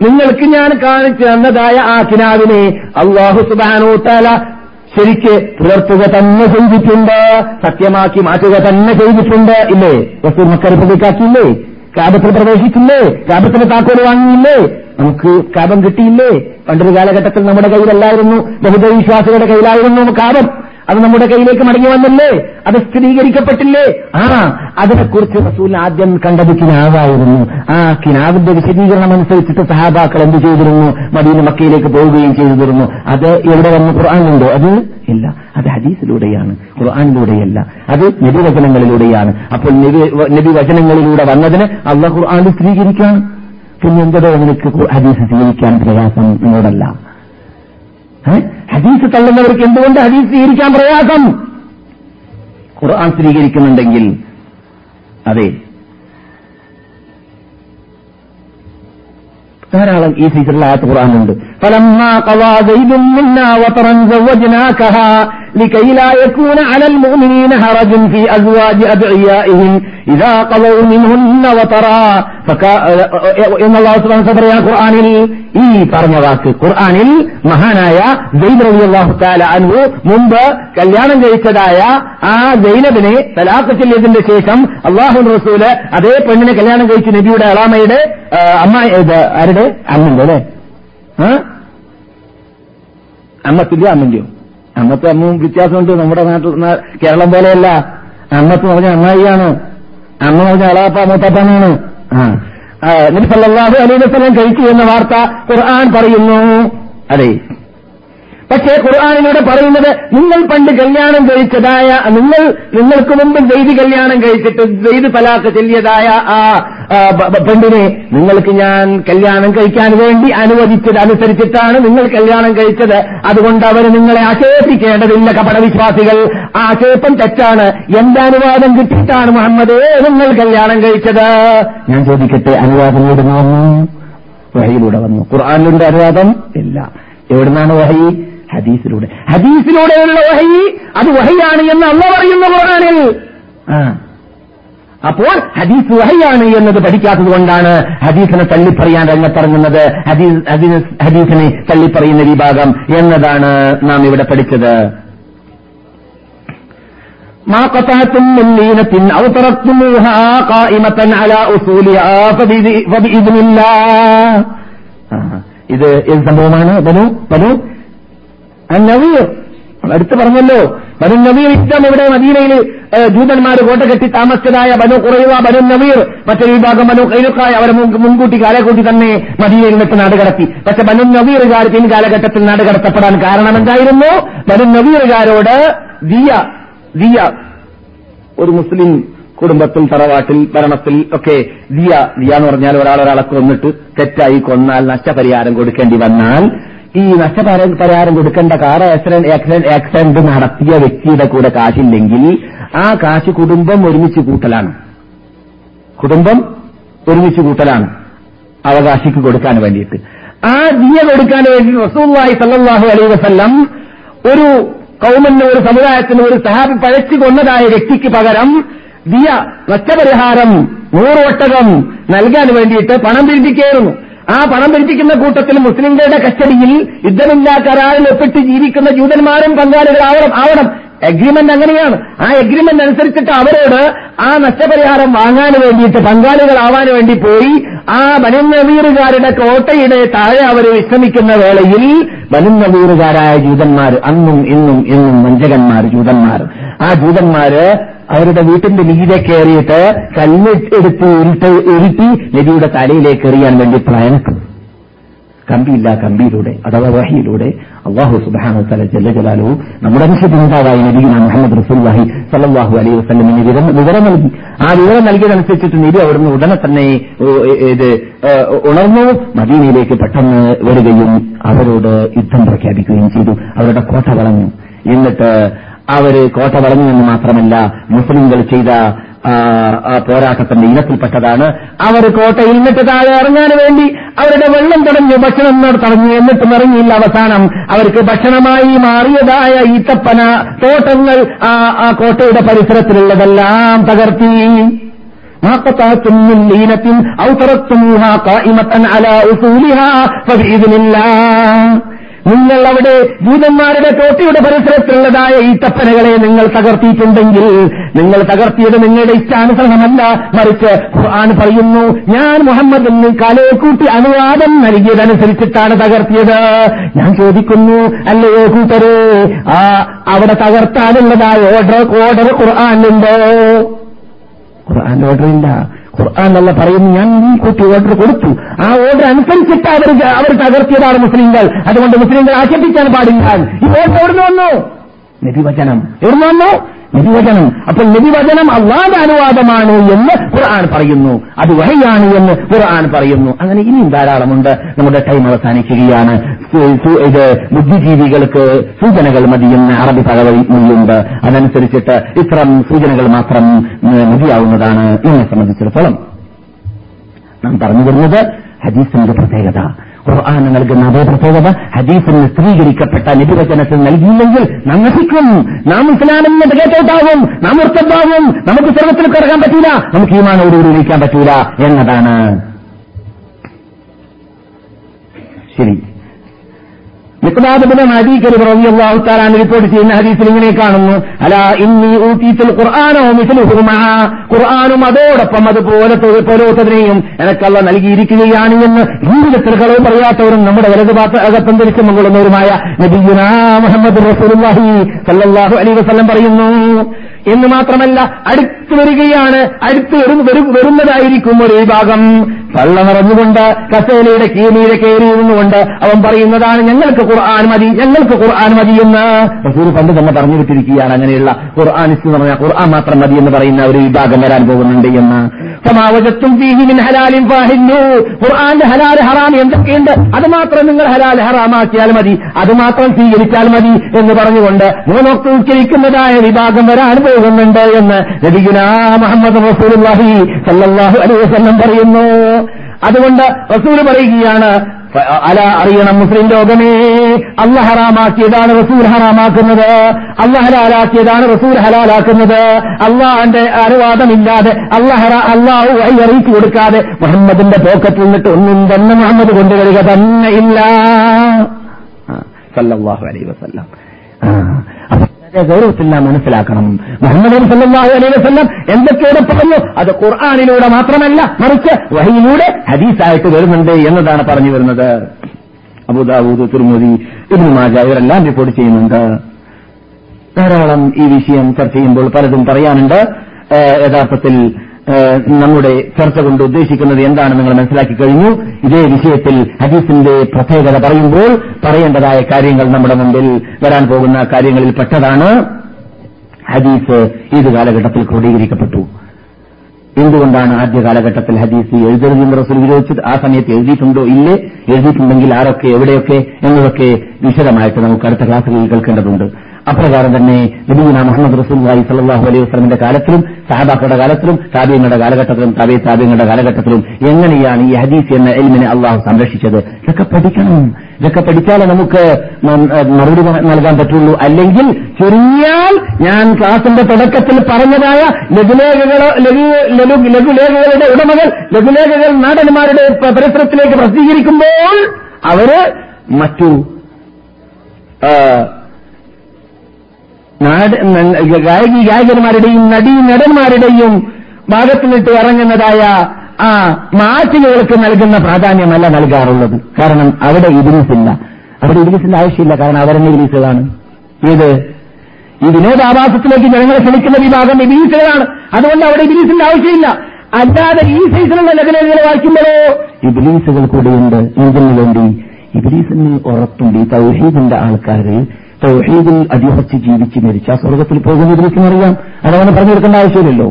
നിങ്ങൾക്ക് ഞാൻ കാണിച്ചു തന്നതായ ആ കിനാവിനെ അള്ളാഹു സുബാനോ തല ശരിക്ക് പുലർത്തുക തന്നെ ചെയ്തിട്ടുണ്ട് സത്യമാക്കി മാറ്റുക തന്നെ ചെയ്തിട്ടുണ്ട് ഇല്ലേ? വസ്തു മക്ക റിപ്പബ്ലിക്കാക്കിയില്ലേ കാബത്തിൽ പ്രവേശിച്ചില്ലേ? കാബത്തിന് താക്കോൽ വാങ്ങിയില്ലേ? നമുക്ക് കാപം കിട്ടിയില്ലേ? പണ്ടൊരു കാലഘട്ടത്തിൽ നമ്മുടെ കയ്യിലല്ലായിരുന്നു ബഹുദവിശ്വാസികളുടെ കയ്യിലായിരുന്നു കാബം അത് നമ്മുടെ കയ്യിലേക്ക് മടങ്ങി വന്നല്ലേ? അത് സ്ഥിരീകരിക്കപ്പെട്ടില്ലേ? ആ അതിനെക്കുറിച്ച് റസൂൽ ആദ്യം കണ്ടത് കിനാവായിരുന്നു. ആ കിനാവിന്റെ വിശദീകരണം അനുസരിച്ചിട്ട് സഹാബാക്കൾ എന്ത് ചെയ്തിരുന്നു? മദീന മക്കയിലേക്ക് പോവുകയും ചെയ്തിരുന്നു. അത് എവിടെ വന്ന് ഖുർആാനുണ്ടോ അത് ഇല്ല. അത് ഹദീസിലൂടെയാണ്. ഖുർആാനിലൂടെയല്ല. അത് നബിവചനങ്ങളിലൂടെയാണ്. അപ്പോൾ നബിവചനങ്ങളിലൂടെ വന്നതിന് അള്ള ഖുർആാനിൽ സ്ഥിരീകരിക്കുകയാണ്. പിന്നെ എന്തോ നിനക്ക് ഹദീസ് സ്വീകരിക്കാൻ പ്രയാസം നിന്നോടല്ല ഹദീസ് തള്ളുന്നവർക്ക് എന്തുകൊണ്ട് ഹദീസ് സ്വീകരിക്കാൻ പ്രയാസം? ഖുർആൻ സ്വീകരിക്കുന്നുണ്ടെങ്കിൽ അതെ. ധാരാളം ഈ സീസണിൽ ആയത്ത് ഖുർആാനുണ്ട്. فلما قضى زيد منا وطرا زوجناكها لكي لا يكون على المؤمنين حرج في أزواج أدعيائهم إذا قضوا منهن وطرا എന്ന് അള്ളാഹു സുബ്ഹാനഹു പറയാ ഖുർആനിൽ ഈ പറഞ്ഞ വാക്ക് ഖുർആനിൽ മഹാനായ ജയ്ദ് റളിയല്ലാഹു തആല അൻഹു മുമ്പ് കല്യാണം കഴിച്ചതായ ആ ജൈനബിനെ തലാഖ് ചൊല്ലിയതിന്റെ ശേഷം അള്ളാഹു റസൂല് അതേ പെണ്ണിനെ കല്യാണം കഴിച്ച നബിയുടെ അളാമയുടെ അമ്മ ആരുടെ അമ്മന്റെ അല്ലേ അമ്മത്തില്ല അമ്മന്റെയോ അമ്മത്തെ അമ്മവും വ്യത്യാസമുണ്ട്. നമ്മുടെ നാട്ടിൽ കേരളം പോലെയല്ല. അമ്മത്ത് പറഞ്ഞ അമ്മായിയാണ്. അമ്മ പറഞ്ഞ അളാപ്പ മൂത്തപ്പനാണ് ആ. നബി സല്ലല്ലാഹു അലൈഹി വസല്ലം കഴിച്ചു എന്ന വാർത്ത ഖുർആൻ പറയുന്നു. അതെ. പക്ഷേ ഖുർആാനിലൂടെ പറയുന്നത് നിങ്ങൾ പണ്ട് കല്യാണം കഴിച്ചതായ നിങ്ങൾ നിങ്ങൾക്ക് മുമ്പ് ചെയ്ത് കല്യാണം കഴിച്ചിട്ട് ചെയ്ത് തലാക്ക് ചെല്ലിയതായ ആ പെണ്ണിനെ നിങ്ങൾക്ക് ഞാൻ കല്യാണം കഴിക്കാൻ വേണ്ടി അനുവദിച്ചത് അനുസരിച്ചിട്ടാണ് നിങ്ങൾ കല്യാണം കഴിച്ചത്. അതുകൊണ്ട് അവർ നിങ്ങളെ ആക്ഷേപിക്കേണ്ടതില്ല കപടവിശ്വാസികൾ. ആക്ഷേപം തെറ്റാണ്. എന്റെ അനുവാദം കിട്ടിയിട്ടാണ് മുഹമ്മദേ നിങ്ങൾ കല്യാണം കഴിച്ചത്. ഞാൻ ചോദിക്കട്ടെ അനുവാദം എവിടുന്ന് വന്നു വഹയിലൂടെ വന്നു. ഖുർആാനിലുണ്ട് അനുവാദം? ഇല്ല. എവിടുന്നാണ് വഹി? ഹദീസിലൂടെ ഹദീസിലൂടെയുള്ള വഹി അത് വഹയാണ് എന്ന് അല്ല പറയുന്ന ഖുർആാനിൽ ആ അപ്പോൾ ഹദീസ് വഹയാണ് എന്നത് പഠിക്കാത്തത് കൊണ്ടാണ് ഹദീസിനെ തള്ളിപ്പറയാൻ രംഗത്തിറങ്ങുന്നത് ഹദീസ് ഹദീസ് ഹദീസിനെ തള്ളിപ്പറയുന്ന വിഭാഗം എന്നതാണ് നാം ഇവിടെ പഠിച്ചത് ما قطعتم من لينة أو تركتموها قائمة على أصولها فبإذ- فبإذن الله ആ, ഇത് ഏത് സംഭവമാണ് ബനു ബനു നവീർ. അടുത്ത് പറഞ്ഞല്ലോ ബനു നവീർ യുദ്ധം ഇവിടെ മദീനയിൽ ജൂതന്മാർ കോട്ട കെട്ടി താമസിച്ചതായ ബനു കുറയുക ബനു നവീർ മറ്റൊരു വിഭാഗം ബനു കൈലുക്കായ അവരെ മുൻ- മുൻകൂട്ടി കാലക്കൂട്ടി തന്നെ മദീനയിൽ നിന്നിട്ട് നാട് കടത്തി. പക്ഷെ ബനു നവീറുകാർ പിൻകാലഘട്ടത്തിൽ നാട് കടത്തപ്പെടാൻ കാരണം എന്തായിരുന്നു? ബനു നവീറുകാരോട് ദിയ ദിയ ഒരു മുസ്ലിം കുടുംബത്തിൽ തറവാട്ടിൽ ഭരണത്തിൽ ഒക്കെ ദിയ ദിയ എന്ന് പറഞ്ഞാൽ ഒരാൾ ഒരാളെ കൊന്നിട്ട് തെറ്റായി കൊന്നാൽ നഷ്ടപരിഹാരം കൊടുക്കേണ്ടി വന്നാൽ ഈ നഷ്ടപരിഹാരം കൊടുക്കേണ്ട കാർ ആക്സിഡന്റ് നടത്തിയ വ്യക്തിയുടെ കൂടെ കാശില്ലെങ്കിൽ ആ കാശ് കുടുംബം ഒരുമിച്ച് കൂട്ടലാണ്. കുടുംബം ഒരുമിച്ച് കൂട്ടലാണ് അവകാശിക്ക് കൊടുക്കാൻ വേണ്ടിയിട്ട്. ആ ദിയ കൊടുക്കാൻ വേണ്ടി വസൂവായി സല്ലാഹു അലൈഹി വസല്ലം ഒരു കൗമന് ഒരു സമുദായത്തിന് ഒരു സഹാബി പഴച്ചു കൊന്നതായ വ്യക്തിക്ക് പകരം ദിയ നഷ്ടപരിഹാരം നൂറ് ഒട്ടകം നൽകാൻ വേണ്ടിയിട്ട് പണം പിരിപ്പിക്കുകയായിരുന്നു. ആ പണം പിരിപ്പിക്കുന്ന കൂട്ടത്തിൽ മുസ്ലിംകളുടെ കസ്റ്റഡിയിൽ യുദ്ധമില്ലാ കരാറിൽ ഒപ്പിട്ട് ജീവിക്കുന്ന ജൂതന്മാരും പങ്കാളികളാവണം ആവണം. എഗ്രിമെന്റ് അങ്ങനെയാണ്. ആ എഗ്രിമെന്റ് അനുസരിച്ചിട്ട് അവരോട് ആ നഷ്ടപരിഹാരം വാങ്ങാൻ വേണ്ടിയിട്ട് പങ്കാളികളാവാൻ വേണ്ടി പോയി ആ ബനുനവീറുകാരുടെ കോട്ടയുടെ താഴെ അവർ വിശ്രമിക്കുന്ന വേളയിൽ ബനുനവീറുകാരായ ജൂതന്മാർ അന്നും ഇന്നും ഇന്നും വഞ്ചകന്മാർ ജൂതന്മാർ. ആ ജൂതന്മാര് അവരുടെ വീട്ടിന്റെ മീതെ കയറിയിട്ട് കല്ലെടുത്ത് ഉരുട്ട് നബിയുടെ തലയിലേക്ക് എറിയാൻ വേണ്ടി പ്ലാനിട്ടു കമ്പിയില്ല കമ്പിയിലൂടെ അഥവാ വഹിയിലൂടെ അള്ളാഹു സുബാനു തല ജല്ല ജലാലു നമ്മുടെ വിശുദ്ധ നബീന മുഹമ്മദ് റസൂല്ലാഹി സല്ലാഹു അലൈഹി വസ്ലമിന് വിവരം നൽകി. ആ വിവരം നൽകിയതനുസരിച്ചിട്ട് നബി അവിടുന്ന് ഉടനെ തന്നെ ഇത് ഉണർന്നു മദീനയിലേക്ക് പെട്ടെന്ന് വരികയും അവരോട് യുദ്ധം പ്രഖ്യാപിക്കുകയും ചെയ്തു. അവരുടെ കോട്ട വളഞ്ഞു എന്നിട്ട് അവർ കോട്ട വളഞ്ഞുവെന്ന് മാത്രമല്ല മുസ്ലിംകൾ ചെയ്ത പോരാട്ടത്തിന്റെ ഇനത്തിൽപ്പെട്ടതാണ്. അവർ കോട്ടയിൽ ഇന്നിട്ട് താഴെ ഇറങ്ങാൻ വേണ്ടി അവരുടെ വെള്ളം തടഞ്ഞു ഭക്ഷണം തടഞ്ഞു എന്നിട്ടും ഇറങ്ങിയില്ല അവസാനം. അവർക്ക് ഭക്ഷണമായി മാറിയതായ ഈത്തപ്പന തോട്ടങ്ങൾ ആ കോട്ടയുടെ പരിസരത്തിലുള്ളതെല്ലാം തകർത്തി. ീനത്തിൻ ഔത്തറത്തും നിങ്ങൾ അവിടെ ജൂതന്മാരുടെ തോട്ടിയുടെ പരിസരത്തുള്ളതായ ഈ തപ്പനകളെ നിങ്ങൾ തകർത്തിയിട്ടുണ്ടെങ്കിൽ നിങ്ങൾ തകർത്തിയത് നിങ്ങളുടെ ഇഷ്ടാനുസരണമല്ല. മറിച്ച് ഖുർആൻ പറയുന്നു ഞാൻ മുഹമ്മദ് എന്ന് കലയെക്കൂട്ടി അനുവാദം നൽകിയതനുസരിച്ചിട്ടാണ് തകർത്തിയത്. ഞാൻ ചോദിക്കുന്നു അല്ലയോ കൂട്ടരെ ആ അവിടെ തകർത്താനുള്ളതായ ഓർഡർ ഓർഡർ ഖുർആാനുണ്ടോ ഖുർആാൻ ഓർഡർ ഇല്ല. ഖുർആൻ അല്ല പറയുന്നു ഞാൻ ഈ കുട്ടി ഓർഡർ കൊടുത്തു. ആ ഓർഡർ അനുസരിച്ചിട്ട് അവർ അവർ തകർത്തിയതാണ് മുസ്ലിങ്ങൾ അതുകൊണ്ട് മുസ്ലിങ്ങൾ ആക്ഷേപിക്കാൻ പാടില്ല. ഈ ഓർഡർ എവിടുന്ന് വന്നു? നബിവചനം. എവിടുന്ന് വന്നു? നബിവചനം അപ്പോൾ നബിവചനം അള്ളാന്റെ അനുവാദമാണ് എന്ന് ഖുർആൻ പറയുന്നു. അത് വഹയാണ് എന്ന് ഖുർആൻ പറയുന്നു. അങ്ങനെ ഇനിയും ധാരാളമുണ്ട്. നമ്മുടെ ടൈം അവസാനിക്കുകയാണ്. ഇത് ബുദ്ധിജീവികൾക്ക് സൂചനകൾ മതിയെന്ന് അറബി പദവിയുണ്ട് അതനുസരിച്ചിട്ട് ഇത്തരം സൂചനകൾ മാത്രം മതിയാവുന്നതാണ്. എന്നെ സംബന്ധിച്ചിടത്തോളം. നാം പറഞ്ഞു വരുന്നത് ഹദീസിന്റെ പ്രത്യേകത. ഖുർആൻ നൽകുന്ന അതേ പ്രത്യേകത ഹദീസിന് സ്ത്രീകരിക്കപ്പെട്ട നിധിവചനത്തിൽ നൽകിയില്ലെങ്കിൽ നാം നശിക്കും. നാം ഇസ്ലാമിൽ നിന്ന് കേട്ടോട്ടാവും നാം ഉർത്തബാവും നമുക്ക് സർവത്തിൽ കിടക്കാൻ പറ്റൂല. നമുക്ക് ഈമാനോടുകൂടി ഇരിക്കാൻ പറ്റൂല എന്നതാണ്. ശരി. മിക്താബിന് ഹദീഖൽ റളിയല്ലാഹു തആല താലാൻ റിപ്പോർട്ട് ചെയ്യുന്ന ഹദീസിൽ ഇങ്ങനെ കാണുന്നു. അല ഇന്നി ഊതീതുൽ ഖുർആാനോ മിസ്ലുഹു ഖുർആാനും അതോടൊപ്പം അതുപോലെ പോലോത്തതിനെയും എനക്കല്ല നൽകിയിരിക്കുകയാണ് എന്ന് ജീവിതത്തിൽ കളവ് പറയാത്തവരും നമ്മുടെ വലതു അകത്തം ധരിച്ചു മുകളുന്നവരുമായ മുഹമ്മദ് റസൂലുള്ളാഹി സല്ലല്ലാഹു അലൈഹി വസല്ലം പറയുന്നു. എന്ന് മാത്രമല്ല അടുത്തു വരികയാണ് അടുത്ത് വരും- വരും- വരുന്നതായിരിക്കും ഒരു വിഭാഗം. പള്ള നിറഞ്ഞുകൊണ്ട് കസേലയുടെ കീഴിലെ കയറിയിരുന്നുകൊണ്ട് അവൻ പറയുന്നതാണ് ഞങ്ങൾക്ക് ഖുർആൻ മതി ഞങ്ങൾക്ക് ഖുർആൻ മതി എന്ന്. റസൂൽ പണ്ട് തന്നെ പറഞ്ഞു വിട്ടിരിക്കുകയാണ് അങ്ങനെയുള്ള ഖുർആാനിസ്റ്റ് എന്ന് പറഞ്ഞാൽ ഖുർആൻ മാത്രം മതി എന്ന് പറയുന്ന ഒരു വിഭാഗം വരാൻ പോകുന്നുണ്ട് എന്ന്. സമാവജത്തും ഖുർആന്റെ ഹലാൽ ഹറാം എന്തൊക്കെയുണ്ട്? അത് മാത്രം നിങ്ങൾ ഹലാൽ ഹറാമാക്കിയാൽ മതി അത് മാത്രം സ്വീകരിച്ചാൽ മതി എന്ന് പറഞ്ഞുകൊണ്ട് മൂന്നൊക്കെ ഉച്ചരിക്കുന്നതായ വിഭാഗം വരാൻ പോകുന്നുണ്ട് എന്ന്. നബിഗുന മുഹമ്മദ് റസൂലുള്ളാഹി സല്ലാഹു അലൈഹി വസല്ലം പറയുന്നു. അതുകൊണ്ട് റസൂൽ പറയുകയാണ് അല അറിയണം മുസ്ലിം ലോകമേ അല്ല ഹറാമാക്കിയതാണ് റസൂൽ ഹറാമാക്കുന്നത് അല്ല ഹലാലാക്കിയതാണ് റസൂൽ ഹലാലാക്കുന്നത് അള്ളാഹന്റെ അനുവാദമില്ലാതെ അള്ളഹറ അള്ളാഹു വഴി അറിയിച്ചു കൊടുക്കാതെ മുഹമ്മദിന്റെ പോക്കറ്റിൽ നിന്നിട്ട് ഒന്നും തന്നെ മുഹമ്മദ് കൊണ്ടുവരിക തന്നെ ഇല്ല. അലൈഹി വസല്ലം. അപ്പൊ നാം മനസ്സിലാക്കണം. മുഹമ്മദ് സല്ലല്ലാഹു അലൈഹി വസല്ലം എന്തൊക്കെയോടെ പറഞ്ഞു. അത് ഖുർആാനിലൂടെ മാത്രമല്ല മറിച്ച് വഹിയിലൂടെ ഹദീസായിട്ട് വരുന്നുണ്ട് എന്നതാണ് പറഞ്ഞു വരുന്നത്. അബുദാബൂദ് തിരുമതി ഇബ്നു മാജ ഇവരെല്ലാം റിപ്പോർട്ട് ചെയ്യുന്നുണ്ട്. ധാരാളം ഈ വിഷയം ചർച്ച ചെയ്യുമ്പോൾ പലതും പറയാനുണ്ട്. യഥാർത്ഥത്തിൽ നമ്മുടെ ചർച്ച കൊണ്ട് ഉദ്ദേശിക്കുന്നത് എന്താണ് നിങ്ങൾ മനസ്സിലാക്കി കഴിഞ്ഞു? ഇതേ വിഷയത്തിൽ ഹദീസിന്റെ പ്രത്യേകത പറയുമ്പോൾ പറയേണ്ടതായ കാര്യങ്ങൾ നമ്മുടെ മുമ്പിൽ വരാൻ പോകുന്ന കാര്യങ്ങളിൽ പെട്ടതാണ്. ഹദീസ് ഏത് കാലഘട്ടത്തിൽ ക്രോഡീകരിക്കപ്പെട്ടു. എന്തുകൊണ്ടാണ് ആദ്യ കാലഘട്ടത്തിൽ ഹദീസ് എഴുതരുതെന്ന് റസൂൽ വിരോധിച്ചത്? ആ സമയത്ത് എഴുതിയിട്ടുണ്ടോ? ഇല്ലേ. എഴുതിയിട്ടുണ്ടെങ്കിൽ ആരൊക്കെ എവിടെയൊക്കെ എന്നതൊക്കെ വിശദമായിട്ട് നമുക്ക് അടുത്ത ക്ലാസ്സുകളിൽ കേൾക്കേണ്ടതുണ്ട്. അപ്രകാരം തന്നെ നബീന മുഹമ്മദ് റസൂൽ സല്ലാഹു അലൈഹി വസ്ലമിന്റെ കാലത്തിലും സഹാബാക്കളുടെ കാലത്തിലും താബിയങ്ങളുടെ കാലഘട്ടത്തിലും താബി താബിയങ്ങളുടെ കാലഘട്ടത്തിലും എങ്ങനെയാണ് ഈ ഹദീസ് എന്ന എൽമിനെ അള്ളാഹു സംരക്ഷിച്ചത്? ഇതൊക്കെ പഠിക്കണം. ഇതൊക്കെ പഠിച്ചാലേ നമുക്ക് മറുപടി നൽകാൻ പറ്റുള്ളൂ. അല്ലെങ്കിൽ ചുരുങ്ങിയാൽ ഞാൻ ക്ലാസിന്റെ തുടക്കത്തിൽ പറഞ്ഞതായ ലഘുലേഖകളോ ലഘുലേഖകളുടെ ഉടമകൾ ലഘുലേഖകൾ നാടന്മാരുടെ പരിസരത്തിലേക്ക് പ്രസിദ്ധീകരിക്കുമ്പോൾ അവർ മറ്റു ഗായകി ഗായകന്മാരുടെയും നടീ നടന്മാരുടെയും ഭാഗത്തുനിട്ട് ഇറങ്ങുന്നതായ ആ മാറ്റുകൾക്ക് നൽകുന്ന പ്രാധാന്യമല്ല നൽകാറുള്ളത്. കാരണം അവിടെ ഇബിലിസില്ല അവിടെ ഇബിലിസിന്റെ ആവശ്യമില്ല. കാരണം അവരെന്നെ ഇബിലിസുകളാണ് ഏത് ഈ വിനോദാഭാസത്തിലേക്ക് ജനങ്ങളെ ക്ഷണിക്കുന്ന വിഭാഗം ഇബിലിസുകളാണ് അതുകൊണ്ട് അവിടെ ഇബിലിസിന്റെ ആവശ്യമില്ല. അല്ലാതെ ഈ സൈസിലുള്ള ലഘനങ്ങളെ വായിക്കുമ്പോഴോ? ഇബിലീസുകൾ കൂടെയുണ്ട്. എന്തിനു വേണ്ടി? ഇബിലീസിന് ഉറപ്പുണ്ട് ഈ തൗഹീദിന്റെ ആൾക്കാര് തൗഹീദിൽ അടിയുറച്ച് ജീവിച്ച് മരിച്ച സ്വർഗത്തിൽ പോകുന്ന അറിയാം. അതവനെ പറഞ്ഞു കൊടുക്കേണ്ട ആവശ്യമില്ലല്ലോ.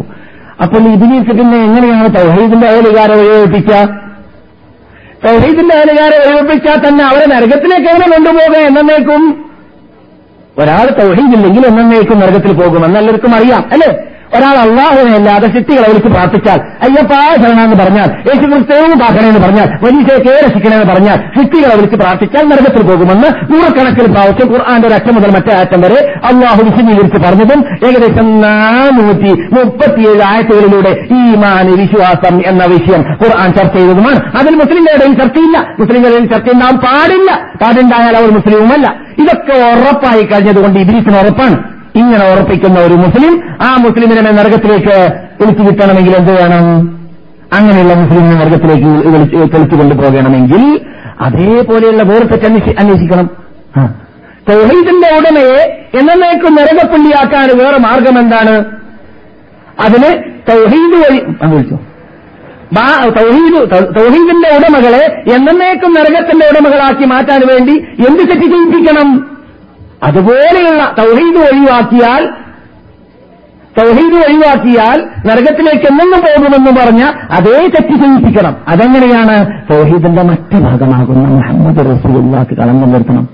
അപ്പോൾ ഇബിലീസ് പിന്നെ എങ്ങനെയാണ് തൗഹീദിന്റെ അയലുകാരെ വഴിവെപ്പിക്കുക തൗഹീദിന്റെ അയലുകാരെ വഴിവെപ്പിച്ചാൽ തന്നെ അവരെ നരകത്തിലേക്ക് എങ്ങനെ കൊണ്ടുപോകുക എന്നേക്കും ഒരാൾ തൗഹീദില്ലെങ്കിൽ എന്നേക്കും നരകത്തിൽ പോകും എന്നെല്ലാവർക്കും അറിയാം അല്ലേ? ഒരാൾ അള്ളാഹുവിനെ അല്ലാതെ സിട്ടികളെ വിളിച്ച് പ്രാർത്ഥിച്ചാൽ അയ്യപ്പാ ശരണമെന്ന് പറഞ്ഞാൽ യേശു ക്രിസ്തുവും പാക്കണമെന്ന് പറഞ്ഞാൽ മനുഷ്യയെ രക്ഷിക്കണമെന്ന് പറഞ്ഞാൽ ചിട്ടികളെ വിളിച്ച് പ്രാർത്ഥിച്ചാൽ നരകത്തിൽ പോകുമെന്ന് നൂറക്കണക്കിന് പ്രാവശ്യം ഖുർആാന്റെ ഒരു അറ്റം മുതൽ മറ്റേ അറ്റം വരെ അള്ളാഹു വിശദീകരിച്ച് പറഞ്ഞതും ഏകദേശം നാനൂറ്റി മുപ്പത്തിയേഴ് ആയത്തുകളിലൂടെ ഈമാന് വിശ്വാസം എന്ന വിഷയം ഖുർആൻ ചർച്ച ചെയ്തതുമാണ്. അതിൽ മുസ്ലിങ്ങളുടെ ചർച്ചയില്ല. മുസ്ലിങ്ങളുടെ ചർച്ച ഉണ്ടാവാൻ പാടില്ല. പാടുണ്ടായാൽ അവർ മുസ്ലിമുമല്ല. ഇതൊക്കെ ഉറപ്പായി കഴിഞ്ഞതുകൊണ്ട് ഇബ്രീസിന് ഉറപ്പാണ്. ഇങ്ങനെ ഉറപ്പിക്കുന്ന ഒരു മുസ്ലിം ആ മുസ്ലിമിനെ നരകത്തിലേക്ക് വിളിച്ചു കിട്ടണമെങ്കിൽ എന്ത് വേണം? അങ്ങനെയുള്ള മുസ്ലിമിനെ നരകത്തിലേക്ക് തെളിച്ചു കൊണ്ടുപോകണമെങ്കിൽ അതേപോലെയുള്ള വേർപെറ്റ് അന്വേഷിക്കണം. തൗഹീദിന്റെ ഉടമയെ എന്നേക്കും നരകപ്പുള്ളിയാക്കാൻ വേറെ മാർഗം എന്താണ്? അതിന് തൗഹീദ് വഴി വിളിച്ചോ തൗഹീദിന്റെ ഉടമകളെ എന്നേക്കും നരകത്തിന്റെ ഉടമകളാക്കി മാറ്റാൻ വേണ്ടി എന്ത് തെറ്റ് അതുപോലെയുള്ള തൗഹീദ് ഒഴിവാക്കിയാൽ തൗഹീദ് ഒഴിവാക്കിയാൽ നരകത്തിലേക്ക് എന്നെന്നും പോകുമെന്ന് പറഞ്ഞ അതേ തെറ്റ് ചെയ്യിപ്പിക്കണം അതെങ്ങനെയാണ്? തൗഹീദിന്റെ മറ്റു ഭാഗമാകുന്ന മുഹമ്മദ് റസൂലുള്ളാക്ക് കളങ്കം വരുത്തണം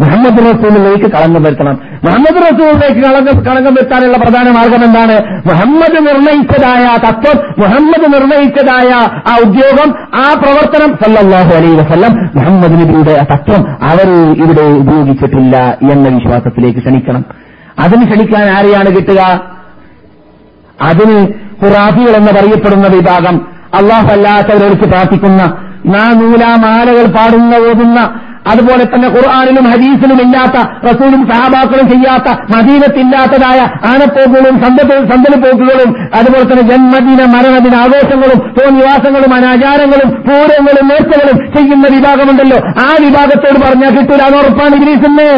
മുഹമ്മദ് റസൂലിലേക്ക് കളങ്കം വരുത്തണം. മുഹമ്മദ് റസൂലിലേക്ക് കളങ്കം വരുത്താനുള്ള പ്രധാന മാർഗം എന്താണ്? മുഹമ്മദ് നിർണയിച്ചതായ തത്വം മുഹമ്മദ് നിർണയിച്ചതായ ആ ഉദ്യോഗം ആ പ്രവർത്തനം സല്ലാഹു അലൈ വസല്ലം മുഹമ്മദ് നബിയുടെ തത്വം അവർ ഇവിടെ ഉപയോഗിച്ചിട്ടില്ല എന്ന വിശ്വാസത്തിലേക്ക് ക്ഷണിക്കണം. അതിന് ക്ഷണിക്കാൻ ആരെയാണ് കിട്ടുക? അതിന് ഖുറാഫികൾ എന്ന് പറയപ്പെടുന്ന വിഭാഗം. അള്ളാഹു അല്ലാത്തവരോട് പ്രാർത്ഥിക്കുന്ന നാനൂലാമാലകൾ പാടുന്ന ഓതുന്ന അതുപോലെ തന്നെ ഖുർആാനിലും ഹദീസിലും ഇല്ലാത്ത റസൂലും സഹാബാക്കളും ചെയ്യാത്ത മദീനത്തില്ലാത്തതായ ആനപ്പോക്കുകളും സന്തലപ്പോക്കുകളും അതുപോലെ തന്നെ ജന്മദിന മരണദിന ആഘോഷങ്ങളും തോന്നിവാസങ്ങളും അനാചാരങ്ങളും പൂരങ്ങളും നേർച്ചകളും ചെയ്യുന്ന വിഭാഗമുണ്ടല്ലോ. ആ വിഭാഗത്തോട് പറഞ്ഞാൽ കിട്ടൂല ഉറപ്പാണ് ഇഗ്രീസിന്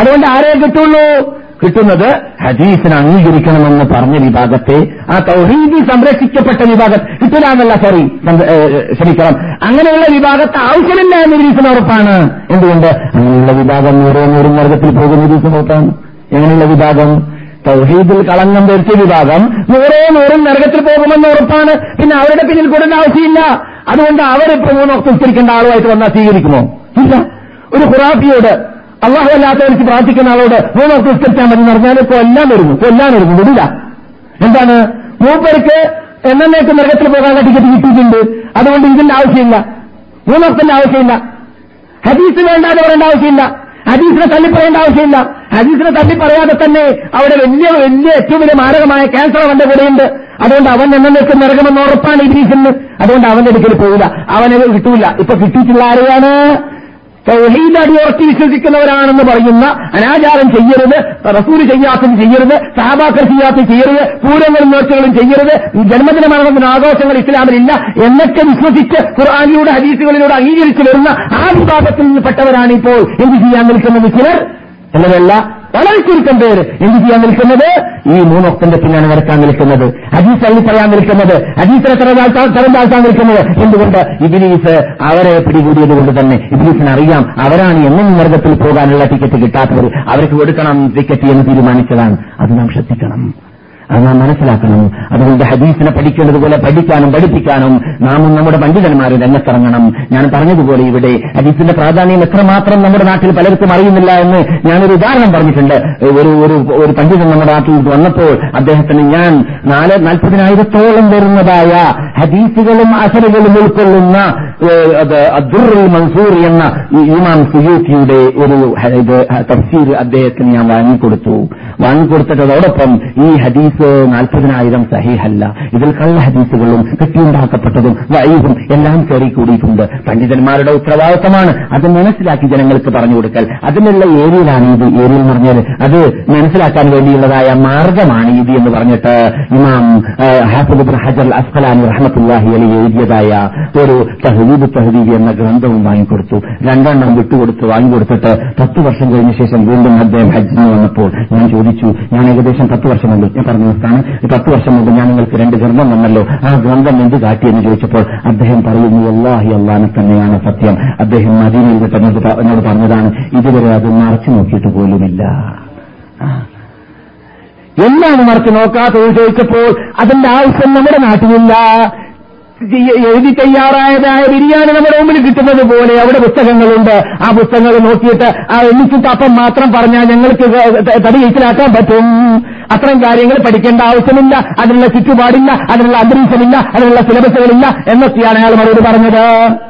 അതുകൊണ്ട് ആരെ കിട്ടുള്ളൂ? കിട്ടുന്നത് ഹദീസിന് അംഗീകരിക്കണമെന്ന് പറഞ്ഞ വിഭാഗത്തെ ആ തൗഹീദി സംരക്ഷിക്കപ്പെട്ട വിഭാഗം കിട്ടില്ല സോറി ക്ഷമിക്കണം. അങ്ങനെയുള്ള വിഭാഗത്തെ ആവശ്യമില്ല എന്ന് ഇബ്ലീസിന് ഉറപ്പാണ്. എന്തുകൊണ്ട്? അങ്ങനെയുള്ള വിഭാഗം ഓരോ നൂറും വർഗത്തിൽ പോകുന്ന ഉറപ്പാണ്. എങ്ങനെയുള്ള വിഭാഗം? തൗഹീദിൽ കളങ്കം ധരിച്ച വിഭാഗം നൂറോ നൂറും നരകത്തിൽ പോകുമെന്ന് ഉറപ്പാണ്. പിന്നെ അവരുടെ പിന്നിൽ കൂടേണ്ട ആവശ്യമില്ല. അതുകൊണ്ട് മൂന്ന് വക്ത് ഉച്ചരിക്കേണ്ട ആളുമായിട്ട് വന്നാൽ സ്വീകരിക്കുമോ? ഇല്ല. ഒരു ഖുറാഫിയോട് അള്ളാഹു അല്ലാത്തവർക്ക് പ്രാർത്ഥിക്കുന്ന ആളോട് മൂന്ന് വക്ത് ഉച്ചരിച്ചാൽ മതി എന്ന് പറഞ്ഞാൽ കൊല്ലാൻ വരുന്നു കൊല്ലാൻ വരുന്നു വിടില്ല. എന്താണ്? മൂപ്പർക്ക് എന്നേക്ക് നരകത്തിൽ പോകാനുള്ള ടിക്കറ്റ് കിട്ടിയിട്ടുണ്ട്. അതുകൊണ്ട് ഇതിന്റെ ആവശ്യമില്ല. മൂന്ന് ആവശ്യമില്ല. ഹദീസ് വേണ്ടാതെ പറയേണ്ട ആവശ്യമില്ല. ഹദീസിനെ തള്ളി പറയേണ്ട ആവശ്യമില്ല. ഹദീസിനെ തള്ളി പറയാതെ തന്നെ അവിടെ വലിയ വലിയ ഏറ്റവും വലിയ മാരകമായ ക്യാൻസർ അവന്റെ കൂടെയുണ്ട്. അതുകൊണ്ട് അവൻ എന്നേക്ക് നരകമെന്ന് ഉറപ്പാണ് ഇബീസിന് അതുകൊണ്ട് അവന്റെ അടുക്കൽ പോവില്ല. അവനെ കിട്ടൂല. ഇപ്പൊ കിട്ടിയിട്ടുള്ള ആരെയാണ്? തൗഹീദ് അടിയുറച്ച് വിശ്വസിക്കുന്നവരാണെന്ന് പറയുന്ന അനാചാരം ചെയ്യരുത് റസൂൽ ചെയ്യാത്തത് ചെയ്യരുത് സഹാബാക്കൾ ചെയ്യാത്തത് ചെയ്യരുത് പൂരങ്ങളും നേർച്ചകളും ചെയ്യരുത് ജന്മദിന മരണത്തിന് ആഘോഷങ്ങൾ ഇസ്ലാമിലില്ല എന്നൊക്കെ വിശ്വസിച്ച് ഖുർആാനിലൂടെ ഹദീസുകളിലൂടെ അംഗീകരിച്ചു വരുന്ന ആ വിഭാഗത്തിൽ നിന്ന് പെട്ടവരാണ് ഇപ്പോൾ എന്ത് ചെയ്യാൻ നിൽക്കുന്നത് ചിലർ? ചിലരല്ല വളരെ ചുരുക്കം പേര്? എന്ത് ചെയ്യാൻ നിൽക്കുന്നത്? ഈ മൂന്നൊക്കന്റെ പിന്നാണ് നടക്കാൻ നിൽക്കുന്നത്. അജീസ് അള്ളി പറയാൻ നിൽക്കുന്നത്. അജീസിനെ തരം താഴ്ത്താൻ നിൽക്കുന്നത്. എന്തുകൊണ്ട്? ഇബിലീസ് അവരെ പിടികൂടിയത് കൊണ്ട് തന്നെ. ഇബിലീസിന് അറിയാം അവരാണ് എന്നും നരകത്തിൽ പോകാനുള്ള ടിക്കറ്റ് കിട്ടാത്തവർ. അവർക്ക് കൊടുക്കണം ടിക്കറ്റ് എന്ന് തീരുമാനിച്ചതാണ്. അത് നാം ശ്രദ്ധിക്കണം. അത് നാം മനസ്സിലാക്കണം. അതുകൊണ്ട് ഹദീസിനെ പഠിക്കേണ്ടതുപോലെ പഠിക്കാനും പഠിപ്പിക്കാനും നാമും നമ്മുടെ പണ്ഡിതന്മാരും രംഗത്തിറങ്ങണം. ഞാൻ പറഞ്ഞതുപോലെ ഇവിടെ ഹദീസിന്റെ പ്രാധാന്യം എത്രമാത്രം നമ്മുടെ നാട്ടിൽ പലർക്കും അറിയുന്നില്ല എന്ന് ഞാനൊരു ഉദാഹരണം പറഞ്ഞിട്ടുണ്ട്. ഒരു ഒരു ഒരു പണ്ഡിതൻ നമ്മുടെ നാട്ടിൽ വന്നപ്പോൾ അദ്ദേഹത്തിന് ഞാൻ നാല് നാൽപ്പതിനായിരത്തോളം വരുന്നതായ ഹദീസുകളും അസറുകളും ഉൾക്കൊള്ളുന്ന അബ്ദുറുൽ മൻസൂർ എന്ന ഇമാം സുയൂക്കിയുടെ ഒരു തഫ്സീർ അദ്ദേഹത്തിന് ഞാൻ വാങ്ങിക്കൊടുത്തു. വാങ്ങിക്കൊടുത്തിട്ടതോടൊപ്പം ഈ ഹദീസ് നാൽപ്പതിനായിരം സഹീഹല്ല. ഇതിൽ കള്ള ഹദീസുകളും കെട്ടിയുണ്ടാക്കപ്പെട്ടതും വൈകും എല്ലാം കയറി കൂടിയിട്ടുണ്ട് പണ്ഡിതന്മാരുടെ ഉത്തരവാദിത്തമാണ് അത് മനസ്സിലാക്കി ജനങ്ങൾക്ക് പറഞ്ഞു കൊടുക്കൽ. അതിനുള്ള ഏരിയയിലാണ് ഇത്. ഏരിയയിൽ പറഞ്ഞാൽ അത് മനസ്സിലാക്കാൻ വേണ്ടിയുള്ളതായ മാർഗമാണ് ഇത് എന്ന് പറഞ്ഞിട്ട് ഇമാം ഹാഫിദ് ഹജർ അസ്ഖലാനി റഹ്മത്തുല്ലാഹി അലി എഴുതിയതായ ഒരു തഹദീബ് തഹദീബ് എന്ന ഗ്രന്ഥവും വാങ്ങിക്കൊടുത്തു. രണ്ടെണ്ണം വിട്ടുകൊടുത്ത് വാങ്ങിക്കൊടുത്തിട്ട് പത്ത് വർഷം കഴിഞ്ഞ ശേഷം വീണ്ടും അദ്ദേഹം ഹജ്ജിന് വന്നപ്പോൾ ഞാൻ ചോദിച്ചു ഞാൻ ഏകദേശം പത്ത് വർഷം മുമ്പ് ഞാൻ പറഞ്ഞ സ്ഥാനം പത്ത് വർഷം മുമ്പ് ഞാൻ നിങ്ങൾക്ക് രണ്ട് ഗ്രന്ഥം വന്നല്ലോ. ആ ഗ്രന്ഥം എന്ത് കാട്ടിയെന്ന് ചോദിച്ചപ്പോൾ അദ്ദേഹം പറയുന്നു അള്ളാഹി അള്ളാനെ തന്നെയാണ് സത്യം. അദ്ദേഹം മദീനയിൽ എന്നോട് പറഞ്ഞതാണ് ഇതുവരെ അത് മറച്ചു നോക്കിയിട്ട് പോലുമില്ല. എന്താണ് മറച്ചു നോക്കാത്തത് ചോദിച്ചപ്പോൾ അതിന്റെ ആവശ്യം നമ്മുടെ നാട്ടിലില്ല. എഴുതി തയ്യാറായതായ ബിരിയാണി നമ്മുടെ മുമ്പിൽ കിട്ടുന്നത് പോലെ അവിടെ പുസ്തകങ്ങളുണ്ട്. ആ പുസ്തകങ്ങൾ നോക്കിയിട്ട് ആ എണ്ണിച്ചിട്ട് അപ്പം മാത്രം പറഞ്ഞാൽ ഞങ്ങൾക്ക് തടി കഴിച്ചിലാക്കാൻ പറ്റും. അത്തരം കാര്യങ്ങൾ പഠിക്കേണ്ട ആവശ്യമില്ല അതിനുള്ള ചുറ്റുപാടില്ല അതിനുള്ള അന്തരീക്ഷമില്ല അതിനുള്ള സിലബസുകളില്ല എന്നൊക്കെയാണ് അയാൾ മറുപടി പറഞ്ഞത്.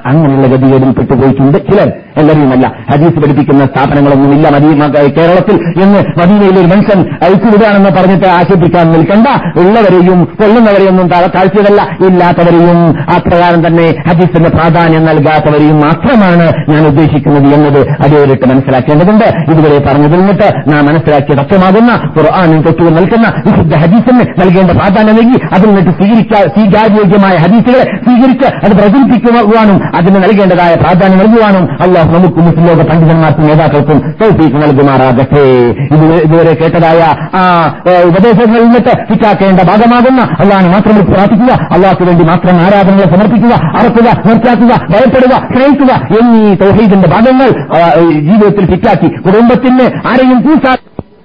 അങ്ങനെയുള്ള ഗതികേടിൽ പെട്ടുപോയിട്ടുണ്ട് ചിലർ. എല്ലാവരുമല്ല ഹദീസ് പഠിപ്പിക്കുന്ന സ്ഥാപനങ്ങളൊന്നുമില്ല മദീന കേരളത്തിൽ എന്ന് മദീനയിലെ ഒരു മനുഷ്യൻ അയച്ചുവിടുകയാണെന്ന് പറഞ്ഞിട്ട് ആശിപ്പിക്കാൻ നിൽക്കണ്ട. ഉള്ളവരെയും കൊല്ലുന്നവരെയൊന്നും താഴ്ചയല്ല ഇല്ലാത്തവരെയും അപ്രകാരം തന്നെ ഹദീസിന്റെ പ്രാധാന്യം നൽകാത്തവരെയും മാത്രമാണ് ഞാൻ ഉദ്ദേശിക്കുന്നത് എന്നത് അടിയോരിട്ട് മനസ്സിലാക്കേണ്ടതുണ്ട്. ഇതുവരെ പറഞ്ഞതിൽ നിന്നിട്ട് നാം മനസ്സിലാക്കിയ തത്വമാകുന്ന ഖുർആാനും തൊട്ടുകൾ നൽകുന്ന വിശുദ്ധ ഹദീസിന് നൽകേണ്ട പ്രാധാന്യം നൽകി അതിൽ നിന്നിട്ട് സ്വീകരിക്കാൻ സ്വീകാര്യോഗ്യമായ ഹദീസുകളെ സ്വീകരിച്ച് അത് പ്രചരിപ്പിക്കുവാനും അതിന് നൽകേണ്ടതായ പ്രാധാന്യം നൽകുവാനും അള്ളാഹു നമുക്ക് മുസ്ലിം ലോക പണ്ഡിതന്മാർക്കും നേതാക്കൾക്കും സൗഫീക്ക് നൽകുമാറാകട്ടെ. ഇതുവരെ കേട്ടതായ ആ ഉപദേശങ്ങളിൽ നിന്നിട്ട് ഫിറ്റാക്കേണ്ട ഭാഗമാകുന്ന അള്ളാഹിനെ മാത്രം പ്രാർത്ഥിക്കുക അള്ളാഹ്ക്ക് വേണ്ടി മാത്രം ആരാധനകളെ സമർപ്പിക്കുക അറക്കുക നിർത്താക്കുക ഭയപ്പെടുക സ്നേഹിക്കുക എന്നീ തൗഹീദിന്റെ ഭാഗങ്ങൾ ജീവിതത്തിൽ ഫിറ്റാക്കി കുടുംബത്തിന് ആരെയും കൂട്ടാ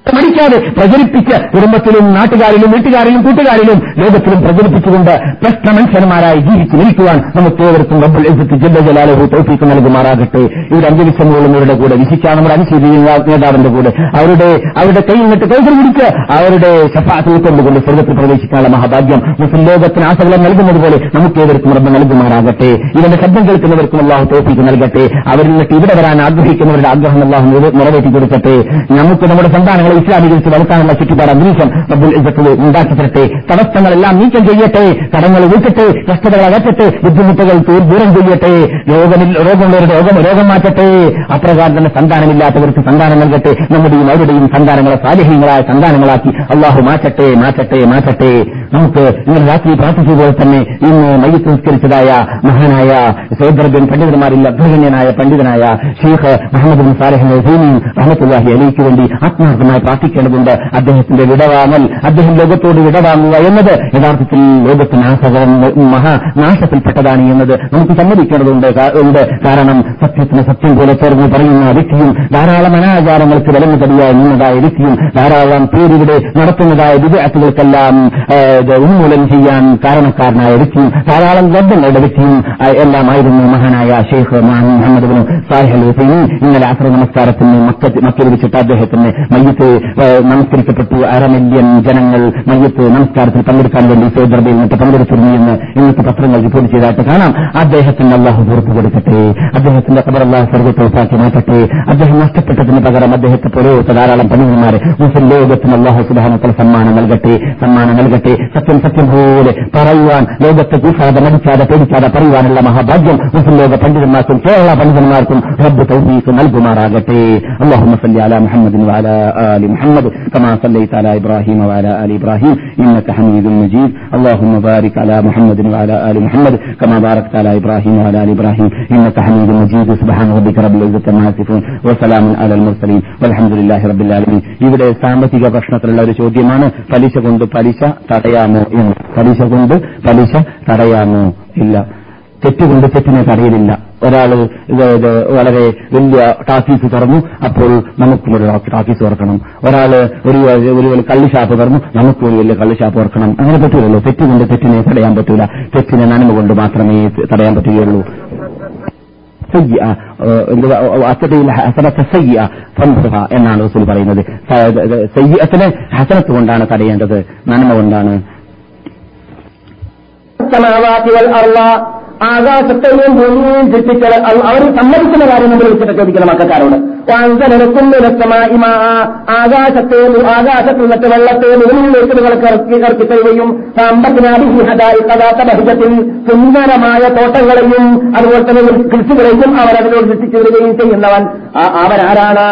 മടിക്കാതെ പ്രചരിപ്പിച്ച് കുടുംബത്തിലും നാട്ടുകാരിലും വീട്ടുകാരിലും കൂട്ടുകാരിലും ലോകത്തിലും പ്രചരിപ്പിച്ചുകൊണ്ട് പ്രശ്ന മനുഷ്യന്മാരായി ജീവിച്ചു നിൽക്കുവാൻ നമുക്ക് ഏവർക്കും റബ്ബുൽ ഇസ്സത്ത് ജല്ല ജലാലഹു തൗഫീക്ക് നൽകുമാറാകട്ടെ. ഇവിടെ അന്തരീക്ഷം കൊള്ളുന്നവരുടെ കൂടെ വിശിച്ചാണ് നമ്മുടെ അനുശീലി നേതാവിന്റെ കൂടെ. അവരുടെ അവരുടെ കയ്യിൽ നിന്നിട്ട് കൈകൾ പിടിച്ച് അവരുടെ ശഫാത്ത് കൊണ്ടുകൊണ്ട് സ്വർഗത്തിൽ പ്രവേശിക്കാനുള്ള മഹാഭാഗ്യം മുസ്ലിം ലോകത്തിന് ആശകലം നൽകുന്നത് പോലെ നമുക്ക് ഏവർക്കും റബ്ബ് നൽകുമാറാകട്ടെ. ഇവന്റെ ശബ്ദം കേൾക്കുന്നവർക്കും അള്ളാഹു തോൽപ്പിക്ക് നൽകട്ടെ. അവരിൽ നിന്നിട്ട് ഇവിടെ വരാൻ ആഗ്രഹിക്കുന്നവരുടെ ആഗ്രഹം അള്ളാഹു നിറവേറ്റി കൊടുക്കട്ടെ നമുക്ക് നമ്മുടെ സന്താനങ്ങളെ ഇസ്ലാമികൾക്ക് വളർത്താനുള്ള ചുറ്റുപാട് അന്തരീക്ഷം റബ്ബുൽ ഇസ്സത്തിൽ ഉണ്ടാക്കി തരട്ടെ തടസ്സങ്ങളെല്ലാം നീക്കം ചെയ്യട്ടെ. കടങ്ങൾ വീട്ടട്ടെ കഷ്ടതകൾ അകറ്റട്ടെ. ബുദ്ധിമുട്ടുകൾ ദൂരം ചെയ്യട്ടെ. രോഗമിൽ രോഗമുള്ളവരുടെ രോഗം രോഗം മാറ്റട്ടെ. അപ്രകാരം തന്നെ സന്താനമില്ലാത്തവർക്ക് സന്താനം നൽകട്ടെ. നമ്മുടെയും അവരുടെയും സന്താനങ്ങളെ സാലിഹ്യങ്ങളായ സന്താനങ്ങളാക്കി അള്ളാഹു മാറ്റട്ടെ മാറ്റട്ടെ മാറ്റട്ടെ. നമുക്ക് ഇന്നലെ രാത്രി പ്രാർത്ഥിച്ചതുപോലെ തന്നെ ഇന്ന് മയ്യത്ത് സംസ്കരിച്ചതായ മഹാനായ സൈദ്രബിൻ പണ്ഡിതന്മാരിൽ അഗ്രഗണ്യനായ പണ്ഡിതനായ ഷെയ്ഖ് മുഹമ്മദ് ബിൻ സാലഹ് ഹുസൈനിയും റഹമത്തുല്ലാഹി അലിക്ക് വേണ്ടി ആത്മാർത്ഥമായി പ്രാർത്ഥിക്കേണ്ടതുണ്ട്. അദ്ദേഹത്തിന്റെ വിടവാങ്ങൽ അദ്ദേഹം ലോകത്തോട് വിടവാങ്ങുക എന്നത് യഥാർത്ഥത്തിൽ ലോകത്തിന് ആസകരം മഹാനാശത്തിൽപ്പെട്ടതാണ് എന്നത് നമുക്ക് സമ്മതിക്കേണ്ടതുണ്ട്. ഉണ്ട്. കാരണം സത്യത്തിന് സത്യം പോലെ ചേർന്ന് പറയുന്ന വ്യക്തിയും ധാരാളം അനാചാരങ്ങൾക്ക് വിലങ്ങ് തടിയായി നിന്നതായ വ്യക്തിയും ധാരാളം പേരിവിടെ നടത്തുന്നതായ വിദ്യാർത്ഥികൾക്കെല്ലാം ഉന്മൂലനം ചെയ്യാൻ കാരണക്കാരനായ വ്യക്തിയും ധാരാളം ഗ്രന്ഥങ്ങളുടെ വ്യക്തിയും എല്ലാമായിരുന്നു മഹാനായ ഷെയ്ഖ് മുഹമ്മദ് അൽ ഹുസൈനി ഇന്നലെ അസറ നമസ്കാരത്തിന് മക്കയിൽ വെച്ചിട്ട് അദ്ദേഹത്തിന് മയ്യത്ത് നമസ്കരിക്കപ്പെട്ടു. അര ജനങ്ങൾ മയ്യത്ത് നമസ്കാരത്തിൽ പങ്കെടുക്കാൻ വേണ്ടി സൗദി നിന്ന് പങ്കെടുത്തിരുന്നു എന്ന് ഇന്നത്തെ പത്രങ്ങൾ റിപ്പോർട്ട് ചെയ്തതായിട്ട് കാണാം. അദ്ദേഹത്തിന് അള്ളാഹു പുറത്തു കൊടുക്കട്ടെ. അദ്ദേഹത്തിന്റെ ഖബർ അള്ളാഹു സ്വർഗത്തോസാക്കി മാറ്റട്ടെ. അദ്ദേഹം നഷ്ടപ്പെട്ടതിന് പകരം അദ്ദേഹത്തെ പോലെയുള്ള ധാരാളം പണിയന്മാരെ മുസ്ലിം ലോകത്തിന് അള്ളാഹു സുധാനത്തിൽ സമ്മാനം നൽകട്ടെ. സമ്മാനം നൽകട്ടെ. സത്യം സത്യം പോലെ പറയുവാൻ ലോകത്തെ കൂസാതെ മടിക്കാതെ പേടിക്കാതെ പറയുവാനുള്ള മഹാഭാഗ്യം മുസ്ലിം ലോക പണ്ഡിതന്മാർക്കും കേരള പണ്ഡിതന്മാർക്കും റബ്ബ് തൗഫീഖ് നൽകുമാറാകട്ടെ. അള്ളാഹു മുഹമ്മദിന് വാല آل محمد كما صليت على إبراهيم وعلى آل إبراهيم إنك حميد مجيد اللهم بارك على محمد وعلى آل محمد كما باركت على إبراهيم وعلى آل إبراهيم إنك حميد مجيد سبحان ربك رب العزة عما يصفون وسلام على المرسلين والحمد لله رب العالمين ഇവിടെ സാമ്പത്തിക പ്രശ്നത്തിലുള്ള ഒരു ചോദ്യമാണ് പലിശ കൊണ്ട് പലിശ തടയാമോ എന്ന് പലിശ കൊണ്ട് പലിശ തടയാമോ ഇല്ല തെറ്റുകൊണ്ട് തെറ്റിനെ തടയലില്ല ഒരാൾ വളരെ വലിയ ടാക്കീസ് തുറന്നു അപ്പോൾ നമുക്കും ഒരു ടാക്കീസ് തുറക്കണം. ഒരാൾ ഒരു ഒരു കള്ളിഷാപ്പ് തുറന്നു നമുക്കും ഒരു വലിയ കള്ളിഷാപ്പ് തുറക്കണം. അങ്ങനെ പറ്റൂലല്ലോ. തെറ്റുകൊണ്ട് തെറ്റിനെ തടയാൻ പറ്റൂല. തെറ്റിനെ നന്മ കൊണ്ട് മാത്രമേ തടയാൻ പറ്റുകയുള്ളൂ. എന്നാണ് റസൂൽ പറയുന്നത്. സയ്യത്തിനെ ഹസനത്ത് കൊണ്ടാണ് തടയേണ്ടത് നന്മ കൊണ്ടാണ്. ആകാശത്തെയും ഭൂമിയെയും സൃഷ്ടിച്ച അവർ സമ്മതിക്കുന്ന കാര്യം നമ്മൾ വിളിച്ചിട്ട് ചോദിക്കണം മക്കാരോട് ആകാശത്തെ ആകാശത്തിൽ നിന്നിട്ട് വെള്ളത്തെ മുകളിലേക്ക് നിങ്ങൾക്ക് ഇറക്കി ഇറക്കി തരികയും ബഹിജത്തിൽ സുന്ദരമായ തോട്ടങ്ങളെയും അതുപോലെ തന്നെ കൃഷികളെയും അവരതിനോട് സൃഷ്ടിച്ചു വരികയും ചെയ്യുന്നവൻ. അവരാരാണ്?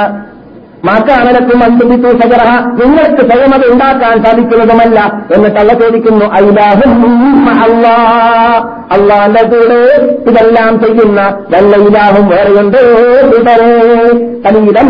മാക്കാനലക്കും അന്തിപ്പിച്ചു സജറഹ നിങ്ങൾക്ക് സ്വയം അത് ഉണ്ടാക്കാൻ സാധിക്കുന്നതുമല്ല എന്നിട്ട് അള്ള ചോദിക്കുന്നു. അള്ളാന്റെ കൂടെ ഇതെല്ലാം ചെയ്യുന്ന വല്ല ഇലാഹും വേറെയുണ്ട്? തുടരെ കലീലം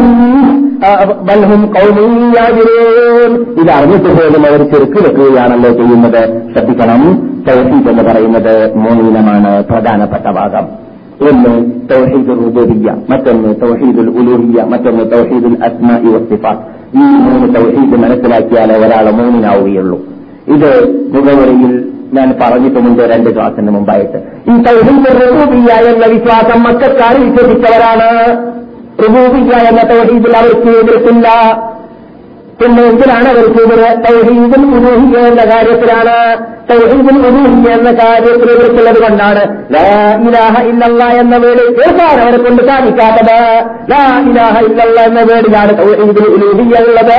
ബൽഹും കൗമീയാതിരേൻ. ഇത് അറിഞ്ഞിട്ട് പോലും അവർ ചെറുക്ക് വെക്കുകയാണല്ലോ ചെയ്യുന്നത്. ശ്രദ്ധിക്കണം. തൗഹീദ് എന്ന് പറയുന്നത് മൂന്നിനമാണ് പ്രധാനപ്പെട്ട ഭാഗം. ഒന്ന് തൗഹീദുൽ റുബൂബിയ്യ മറ്റൊന്ന് തൗഹീദുൽ ഉലൂഹിയ്യ മറ്റൊന്ന് തൗഹീദുൽ അസ്മാഇ വസിഫാത്ത് ഈ മൂന്ന് തൗഹീദ് മനസ്സിലാക്കിയാലേ ഒരാൾ മൂന്നിനാവുകയുള്ളൂ ഇത് മുഖവരയിൽ ഞാൻ പറഞ്ഞിട്ടുമുണ്ട് രണ്ട് ക്ലാസിന് മുമ്പായിട്ട് ഈ തൗഹീദ് റുബൂബിയ്യ എന്ന വിശ്വാസം മക്കാർ വിശ്വസിച്ചവരാണ് റുബൂബിയ്യ എന്ന തൗഹീദിൽ അവർക്ക് എതിർത്തില്ല പിന്നെ എന്തിനാണ് അവർക്ക് ചെയ്തത് തൗഹീദിൽ ഉലൂഹിയ്യ എന്ന കാര്യത്തിലാണ്. തൗഹീദിൽ ഉലൂഹിയ്യ എന്ന കാര്യത്തിൽ ഇവർക്കുള്ളത് കൊണ്ടാണ് ഇലാഹ ഇല്ലല്ല എന്ന വേട് ഏർപ്പാട് അവരെ കൊണ്ട് സാധിക്കാത്തത് ലാ ഇലാഹ ഇല്ലല്ല എന്ന വേടിലാണ് തൗഹീദിൽ ഉലൂഹിയ്യ ഉള്ളത്.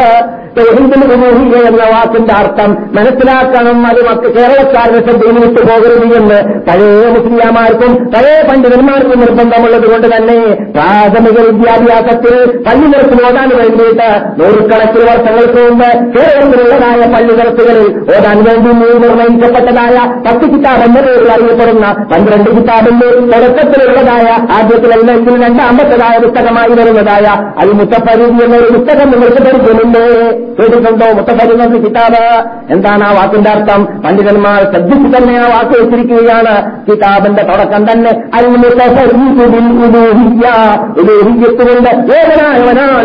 തൗഹീദിൽ ഉലൂഹിയ്യ എന്ന വാക്കിന്റെ അർത്ഥം മനസ്സിലാക്കണം. അത് മറ്റ് കേരളക്കാരുടെ ശ്രദ്ധയിൽ വിട്ടു പോകരുത് എന്ന് പഴയ മുസ്ലിയാമാർക്കും പഴയ പണ്ഡിതന്മാർക്കും നിർബന്ധമുള്ളത് കൊണ്ട് തന്നെ പ്രാഥമിക വിദ്യാഭ്യാസത്തിൽ പള്ളി നിരത്തിൽ ഓടാൻ വേണ്ടിയിട്ട് നൂറുകണക്കിന് വർഷങ്ങൾക്ക് മുമ്പ് കേരളത്തിലുള്ളതായ പള്ളി നിരത്തുകളിൽ ഓടാൻ വേണ്ടി നിർണയിക്കപ്പെട്ടതായ പത്ത് കിതാബ് എന്ന പേരിൽ അറിയപ്പെടുന്ന പന്ത്രണ്ട് കിതാബിന്റെ തുടക്കത്തിലുള്ളതായ ആദ്യത്തിലല്ലെങ്കിൽ രണ്ടാമത്തതായ പുസ്തകമായി വരുന്നതായ അൽ മുത്തപ്പരീതി എന്നൊരു പുസ്തകം നിങ്ങൾക്ക് പരിചയമില്ലേ കേട്ടിട്ടുണ്ടോ? മുത്തപ്പരീതി കിതാബ്? എന്താണ് ആ വാക്കിന്റെ അർത്ഥം? പണ്ഡിതന്മാർ ശ്രദ്ധിച്ചു തന്നെ ആ വാക്ക് വെച്ചിരിക്കുകയാണ്. കിതാബിന്റെ തുടക്കം തന്നെ അൽ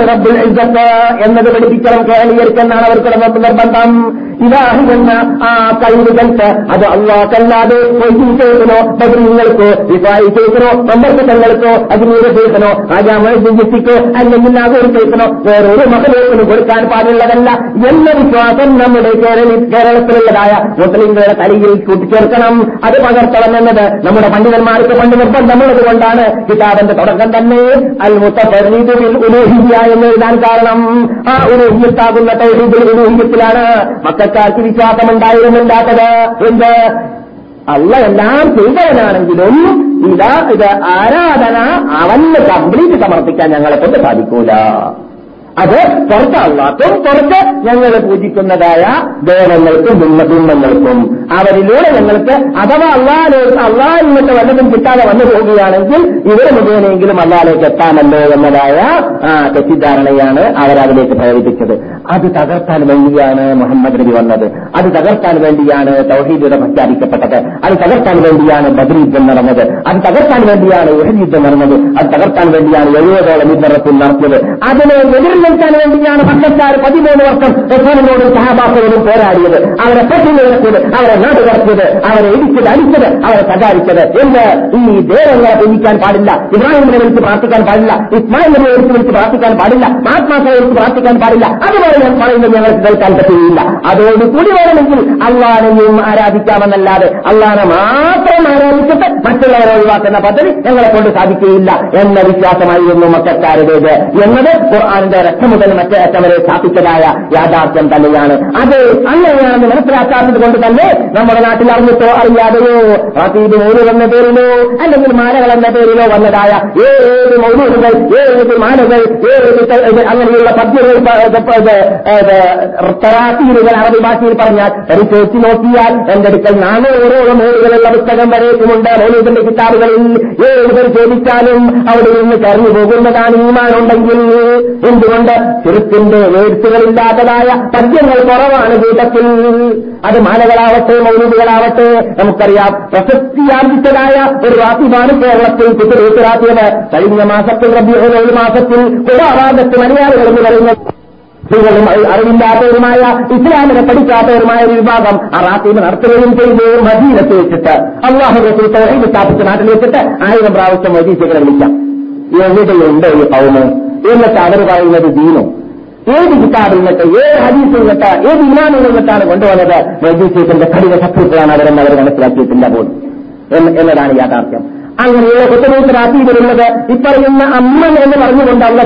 റബ്ബുൽ ഇസ്സത്ത്. എന്നത് പഠിപ്പിക്കണം കേരളീയർക്കെന്നാണ് അവർക്ക് നിർബന്ധം. ഇലാഹി എന്ന ആ കഴിവുകൾക്ക് അത് അള്ളാഹല്ലാതെ ചെയ്തനോ ബദരീങ്ങൾക്കോ വിസായി ചെയ്തനോ സമ്പർക്കങ്ങൾക്കോ അഗ്നീര ചെയ്തനോ ആജാമോ അല്ലെങ്കിൽ നാഗൂർ ചെയ്തനോ വേറൊരു മകലേക്കിന് കൊടുക്കാൻ പാടുള്ളതല്ല എന്ന വിശ്വാസം നമ്മുടെ കേരള കേരളത്തിലുള്ളതായ മുസ്ലിംകളുടെ തലയിൽ കൂട്ടിച്ചേർക്കണം. അത് പകർത്തണം എന്നത് നമ്മുടെ പണ്ഡിതന്മാർക്ക് പണ്ട് നിർബന്ധമുള്ളത് കൊണ്ടാണ്. കിതാബിന്റെ തുടക്കം തന്നെ അൽ മുത്തഫരീദുൽ ഉലൂഹിയ എന്ന് എഴുതാൻ കാരണം. ആ ഉലൂഹിയത്താകുന്ന തൗഹീദുൽ ഉലൂഹിയത്തിലാണ് മക്കാർക്ക് വിശ്വാസമുണ്ടായിരുന്നില്ലാത്തത് എന്ത്? അല്ല എല്ലാം ചെയ്തവനാണെങ്കിലും ഇതാ ഇത് ആരാധന അവന് കംപ്ലീറ്റ് സമർപ്പിക്കാൻ ഞങ്ങളെ കൊണ്ട് സാധിക്കൂല. അത് പുറത്ത് പുറത്ത് ഞങ്ങൾ പൂജിക്കുന്നതായ ദേവങ്ങൾക്കും ബിംബ- ബിംബങ്ങൾക്കും അവരിലൂടെ ഞങ്ങൾക്ക് അഥവാ അള്ളാലേക്ക് അള്ളാഹിൽ നിന്നിട്ട് വല്ലതും കിട്ടാതെ വന്നു പോവുകയാണെങ്കിൽ ഇവർ മുഖേനെങ്കിലും അള്ളാലേക്ക് എത്താമല്ലോ എന്നതായ തെറ്റിദ്ധാരണയാണ് അവരതിലേക്ക് പ്രേരിപ്പിച്ചത്. അത് തകർത്താൻ വേണ്ടിയാണ് മുഹമ്മദ് നബി വന്നത്. അത് തകർത്താൻ വേണ്ടിയാണ് തൗഹീദുടെ പ്രഖ്യാപിക്കപ്പെട്ടത്. അത് തകർത്താൻ വേണ്ടിയാണ് ബദർ യുദ്ധം നടന്നത്. അത് തകർത്താൻ വേണ്ടിയാണ് ഉഹദ് യുദ്ധം നടന്നത്. അത് തകർത്താൻ വേണ്ടിയാണ് എഴുപതോളം യുദ്ധത്തിൽ നടത്തിയത് അതിനെ എതിർ നിൽക്കാൻ വേണ്ടിയാണ് പക്കക്കാർ പതിമൂന്ന് വർഷം റസൂലിനോടും സഹാബാക്കളോടും പോരാടിയത്. അവരെ പറ്റി നിരത്തിയത് അവരെ നാടുകടത്തിയത് അവരെ ഇടിച്ചത് അടിച്ചത് അവരെ സഹായിച്ചത് എന്ത് ഈ ദേവങ്ങളെ പൂജിക്കാൻ പാടില്ല. ഇബ്രാഹിമിനെ വിളിച്ച് പ്രാർത്ഥിക്കാൻ പാടില്ല. ഇസ്മായിലിനെ വിളിച്ച് വിളിച്ച് പ്രാർത്ഥിക്കാൻ പാടില്ല. മഹാത്മാക്കളെ വിളിച്ച് പ്രാർത്ഥിക്കാൻ പാടില്ല. അതുപോലെ ഞാൻ പറയുന്നത് ഞങ്ങൾക്ക് കേൾക്കാൻ പറ്റുകയില്ല. അതോടുകൂടി വേണമെങ്കിൽ അള്ളാനെയും ആരാധിക്കാമെന്നല്ലാതെ അള്ളാനെ മാത്രം ആരാധിച്ചിട്ട് മറ്റുള്ളവരെ ഒഴിവാക്കുന്ന പദ്ധതി ഞങ്ങളെ കൊണ്ട് സാധിക്കുകയില്ല എന്ന വിശ്വാസമായിരുന്നു മക്കാരുടേത് എന്നത് ഖുർആാനിന്റെ രക്തം മുതൽ മറ്റേ അറ്റം വരെ സ്ഥാപിച്ചതായ യാഥാർത്ഥ്യം തന്നെയാണ്. അത് അങ്ങനെയാണെന്ന് മനസ്സിലാക്കാത്തത് കൊണ്ട് തന്നെ നമ്മുടെ നാട്ടിൽ അറിഞ്ഞിട്ടോ അറിയാതെയോ റാത്തീബ് മൗലു എന്ന പേരിലോ അല്ലെങ്കിൽ മാലകൾ എന്ന പേരിലോ വന്നതായ ഏത് മൗലൂറുകൾ ഏത് മാലകൾ ഏത് അങ്ങനെയുള്ള പദ്യങ്ങൾ തറാത്തീരുകൾ അറബി ഭാഷയിൽ പറഞ്ഞാൽ പരിശോധിച്ച് നോക്കിയാൽ എന്റെ അടുക്കൽ നാനൂറോളം ഏഴുകളുള്ള പുസ്തകം വരേക്കുമുണ്ട്. മൗലൂദിന്റെ കിതാബുകളിൽ ഏത് പരിശോധിച്ചാലും അവിടെ നിന്ന് കരഞ്ഞു പോകുന്നതാണ് ഈമാനുണ്ടെങ്കിൽ. എന്തുകൊണ്ട്? ചെറുത്തിന്റെ വേഴ്സുകളില്ലാത്തതായ പദ്യങ്ങൾ കുറവാണ് കൂട്ടത്തിൽ. അത് മാലകളാവട്ടെ മൗലൂദുകളാവട്ടെ നമുക്കറിയാം പ്രശസ്തിയാർജിച്ചതായ ഒരു വാസിമാണ് കേരളത്തിൽ കുത്തിരൂത്തിറാത്തിയത് കഴിഞ്ഞ മാസത്തിൽ റബിയുള്ള ഒരു മാസത്തിൽ കുടാഭാഗത്ത് മലയാളികൾ എന്ന് പറയുന്നത് അറിവില്ലാത്തവരുമായ ഇസ്ലാമിനെ പഠിക്കാത്തവരുമായ ഒരു വിഭാഗം ആ റാത്തീബ് നടത്തുകയും ചെയ്തു മദീനത്ത് വെച്ചിട്ട് അള്ളാഹു റസൂൽ തൗഹീദ് സ്ഥാപിച്ച നാട്ടിൽ വെച്ചിട്ട് ആയിരം പ്രാവശ്യം മജീസുകളെ വിളിക്കാം. എവിടെയുണ്ട് ഈ പൗമ് എന്നിട്ട് അവർ പറയുന്നത് ദീനും. ഏത് കിതാബിൽ നിന്നിട്ട് ഏത് ഹദീസിൽ നിന്നിട്ട് ഏത് ഇമാമിൽ നിന്നിട്ടാണ് കൊണ്ടുവന്നത്? മജീസിന്റെ കഠിന ശത്രുക്കളാണ് അവരെന്ന് അവർ മനസ്സിലാക്കിയിട്ടില്ല പോലും. എന്നതാണ് യാഥാർത്ഥ്യം. അങ്ങനെയുള്ള കുറ്റനൂത്തരാത്തിയിലുള്ളത് ഇപ്പറയുന്ന അമ്മ എന്ന് പറഞ്ഞുകൊണ്ട് അള്ള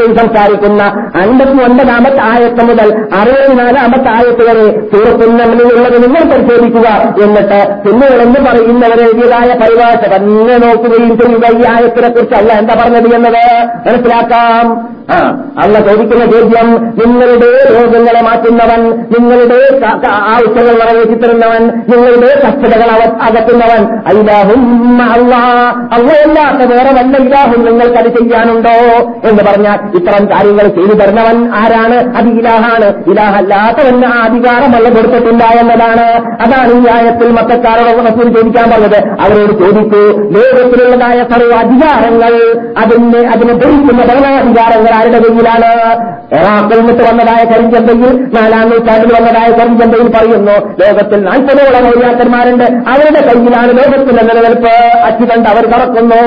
ചെയ്ത് സംസാരിക്കുന്ന അൻപത്തി ഒൻപതാമത്തെ ആയത്ത് മുതൽ അറുപത്തിനാലാമത്തെ ആയത്ത് വരെ സൂറത്തുന്നമിലുള്ളത് നിങ്ങൾ പരിശോധിക്കുക. എന്നിട്ട് പിന്നുകളെന്ന് പറയുന്നവരെ എഴുതിയതായ പരിഭാഷ തന്നെ നോക്കുകയും ചെയ്യുക. ഈ ആയത്തിനെ കുറിച്ച് എന്താ പറഞ്ഞത് എന്നത് മനസ്സിലാക്കാം. ആ അള്ള ചോദിക്കുന്ന ചോദ്യം നിങ്ങളുടെ രോഗങ്ങളെ മാറ്റുന്നവൻ നിങ്ങളുടെ ആവശ്യങ്ങൾ നിറവേറ്റിത്തരുന്നവൻ നിങ്ങളുടെ കഷ്ടതകൾ അകറ്റുന്നവൻ. അള്ളാ അള്ളയല്ലാത്ത വേറെ വല്ല ഇലാഹും നിങ്ങൾക്കത് ചെയ്യാനുണ്ടോ? എന്ന് പറഞ്ഞാൽ ഇത്തരം കാര്യങ്ങൾ ചെയ്തു തരുന്നവൻ ആരാണ്? അത് ഇലാഹാണ്. ഇലാഹല്ലാത്തവന് ആ അധികാരമല്ല കൊടുത്തിട്ടില്ല എന്നതാണ്. അതാണ് ഈ ആയത്തിൽ മത്തക്കാരോട് റസൂൽ ചോദിക്കാൻ പറഞ്ഞത്. അവരോട് ചോദിക്കൂ ലോകത്തിലുള്ളതായ സർവ അധികാരങ്ങൾ അതിന് അതിനെ ധരിക്കുന്ന ഭരണാധികാരങ്ങൾ ആരുടെ കയ്യിലാണ് എറാക്കിൽ നിന്ന് വന്നതായ കരിഞ്ചന്തയിൽ നാലാം നൂറ്റാണ്ടിൽ വന്നതായ കരിഞ്ചന്തയിൽ പറയുന്നു ലോകത്തിൽ നാൽപ്പതോളം ഔര്യാക്കന്മാരുണ്ട് അവരുടെ കയ്യിലാണ് ലോകത്തിന്റെ നിലനിൽപ്പ്. അച്ചുകണ്ട് അവർ കറക്കുന്നു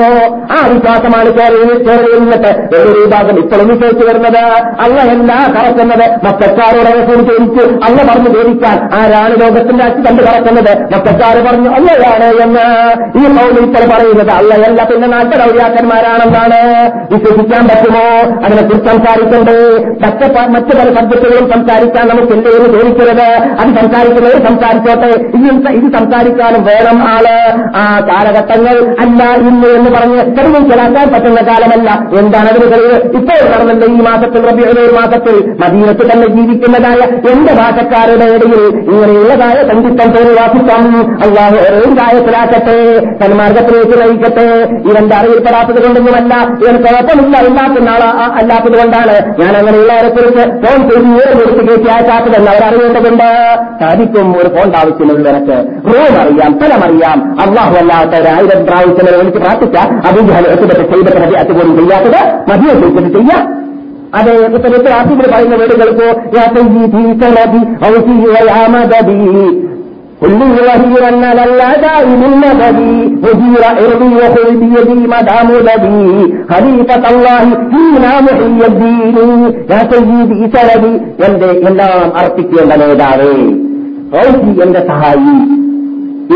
ആ വിശ്വാസമാണ് കേരളയിൽ നിന്നിട്ട് ഒരു വിഭാഗം ഇപ്പോഴും വിശ്വസിച്ചു വരുന്നത്. അല്ല എല്ലാ കറക്കുന്നത്? മക്കാരോട് റസൂൽ ചോദിച്ചു അല്ല പറഞ്ഞു ചോദിക്കാൻ ആരാണ് ലോകത്തിന്റെ അച്ചു കണ്ട് കറക്കുന്നത്? മക്കക്കാർ പറഞ്ഞു അല്ലയാണ് എന്ന് ഈ മൗലിത്തൽ പറയുന്നത്. അല്ലയല്ല പിന്നെ നാട്ടിൽ ഔര്യാക്കന്മാരാണെന്നാണ് വിശ്വസിക്കാൻ പറ്റുമോ? അതിനെക്കുറിച്ച് സംസാരിക്കണ്ടേ മറ്റ് മറ്റു പല സബ്ജക്റ്റുകളും സംസാരിക്കാൻ നമുക്കില്ലേ എന്ന് ചോദിക്കരുത്? അത് സംസാരിക്കുന്നത് സംസാരിച്ചോട്ടെ. ഇനി ഇത് സംസാരിക്കാനും വേണം ആൾ. ആ കാലഘട്ടങ്ങൾ അല്ല ഇന്ന് എന്ന് പറഞ്ഞ് തെളിവിച്ചലാക്കാൻ പറ്റുന്ന കാലമല്ല. എന്താണ് അതിന് തെളിവ്? ഇപ്പോൾ നടന്നത് ഈ മാസത്തിൽ റബിയുടെ ഒരു മാസത്തിൽ മദീനത്ത് തന്നെ ജീവിക്കുന്നതായ എന്റെ ഭാഷക്കാരുടെ ഇടയിൽ ഇങ്ങനെയുള്ളതായ സഞ്ചിത്തം തോന്നിവാസിത്വം അള്ളാഹു ഓരോ കാര്യത്തിലാക്കട്ടെ സന്മാർഗത്തിലേക്ക് നയിക്കട്ടെ. ഇവന്റെ അറിയപ്പെടാത്തത് കൊണ്ടൊന്നുമല്ല ഇവൻ കുഴപ്പമില്ല ഇല്ലാത്ത ആൾ അല്ലാത്തത് കൊണ്ടാണ് ഞാൻ അങ്ങനെയുള്ളവരെ കുറിച്ച് ഫോൺ ചെയ്ത് ഏറെ കൊടുത്ത് കയറ്റി അയക്കാത്തതെന്ന് അവരറിയേണ്ടതുണ്ട്. സാധിക്കും ഒരു ഫോൺ ആവശ്യമുള്ളവർക്ക് റൂം അറിയാം സ്ഥലമറിയാം അള്ളാഹു അല്ലാത്ത ഒരായിരം പ്രാവശ്യം വിളിച്ച് പ്രാർത്ഥിച്ച അഭിജാലത്തെ ചെയ്തിട്ട് മതി. അതുപോലും ചെയ്യാത്തത് മതിയെ? ചോദിച്ചത് ചെയ്യാം. അതെ ഇപ്പൊ ആസിബിൾ പറയുന്ന വീടുകൾക്കോ كل وهيرا على الأداء من مددي وزير إرضي وخذ بيدي مدام لدي خليفة الله فينا محي الدين يا سيدي سندي എന്റെ എല്ലാം അർപ്പിക്കേണ്ട നേതാവേ റൗസി എന്റെ സഹായി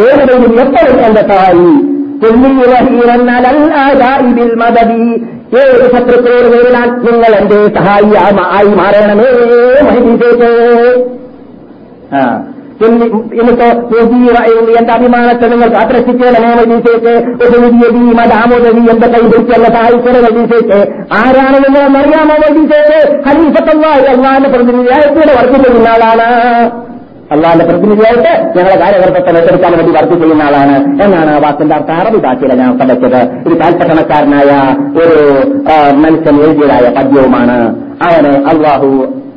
ഏവരെയും എപ്പോഴും എന്റെ സഹായി كل وهيرا على الأداء بالمدد ഏത് ശത്രുക്കളോട് നേരിടാൻ നിങ്ങൾ എന്റെ സഹായി ആയി മാറണമേ മഹിതേ ആ എന്നി- എന്നിട്ട് എന്റെ അഭിമാനത്തെ നിങ്ങൾ കാത്രശിക്കണമേ വൈദ്യശേക്ക് ഉപവിധിയതി മതാമോദവി എന്റെ കൈ പിടിച്ചുള്ള സഹായിക്കണ വൈദ്യശേക്ക് ആരാണ് നിങ്ങളെന്ന് അറിയാമോ വൈദ്യശേക്ക് ഹരീഫത്തല്ലാഹി അള്ളാന്റെ പ്രതിനിധിയായിട്ട് വർക്ക് ചെയ്യുന്ന ആളാണ്. അള്ളാന്റെ പ്രതിനിധിയായിട്ട് ഞങ്ങളെ കാര്യകർത്തത്തെ ഏറ്റെടുക്കാൻ വേണ്ടി വർക്ക് ചെയ്യുന്ന ആളാണ് എന്നാണ് ആ വാക്കിന്റെ അർത്ഥം. അറബി ഭാഷയിലെ ഞാൻ പഠിച്ചത്. ഒരു കാൽപ്പട്ടണക്കാരനായ ഒരു മനുഷ്യൻ എഴുതിയതായ പദ്യവുമാണ്. അവന് അള്ളാഹു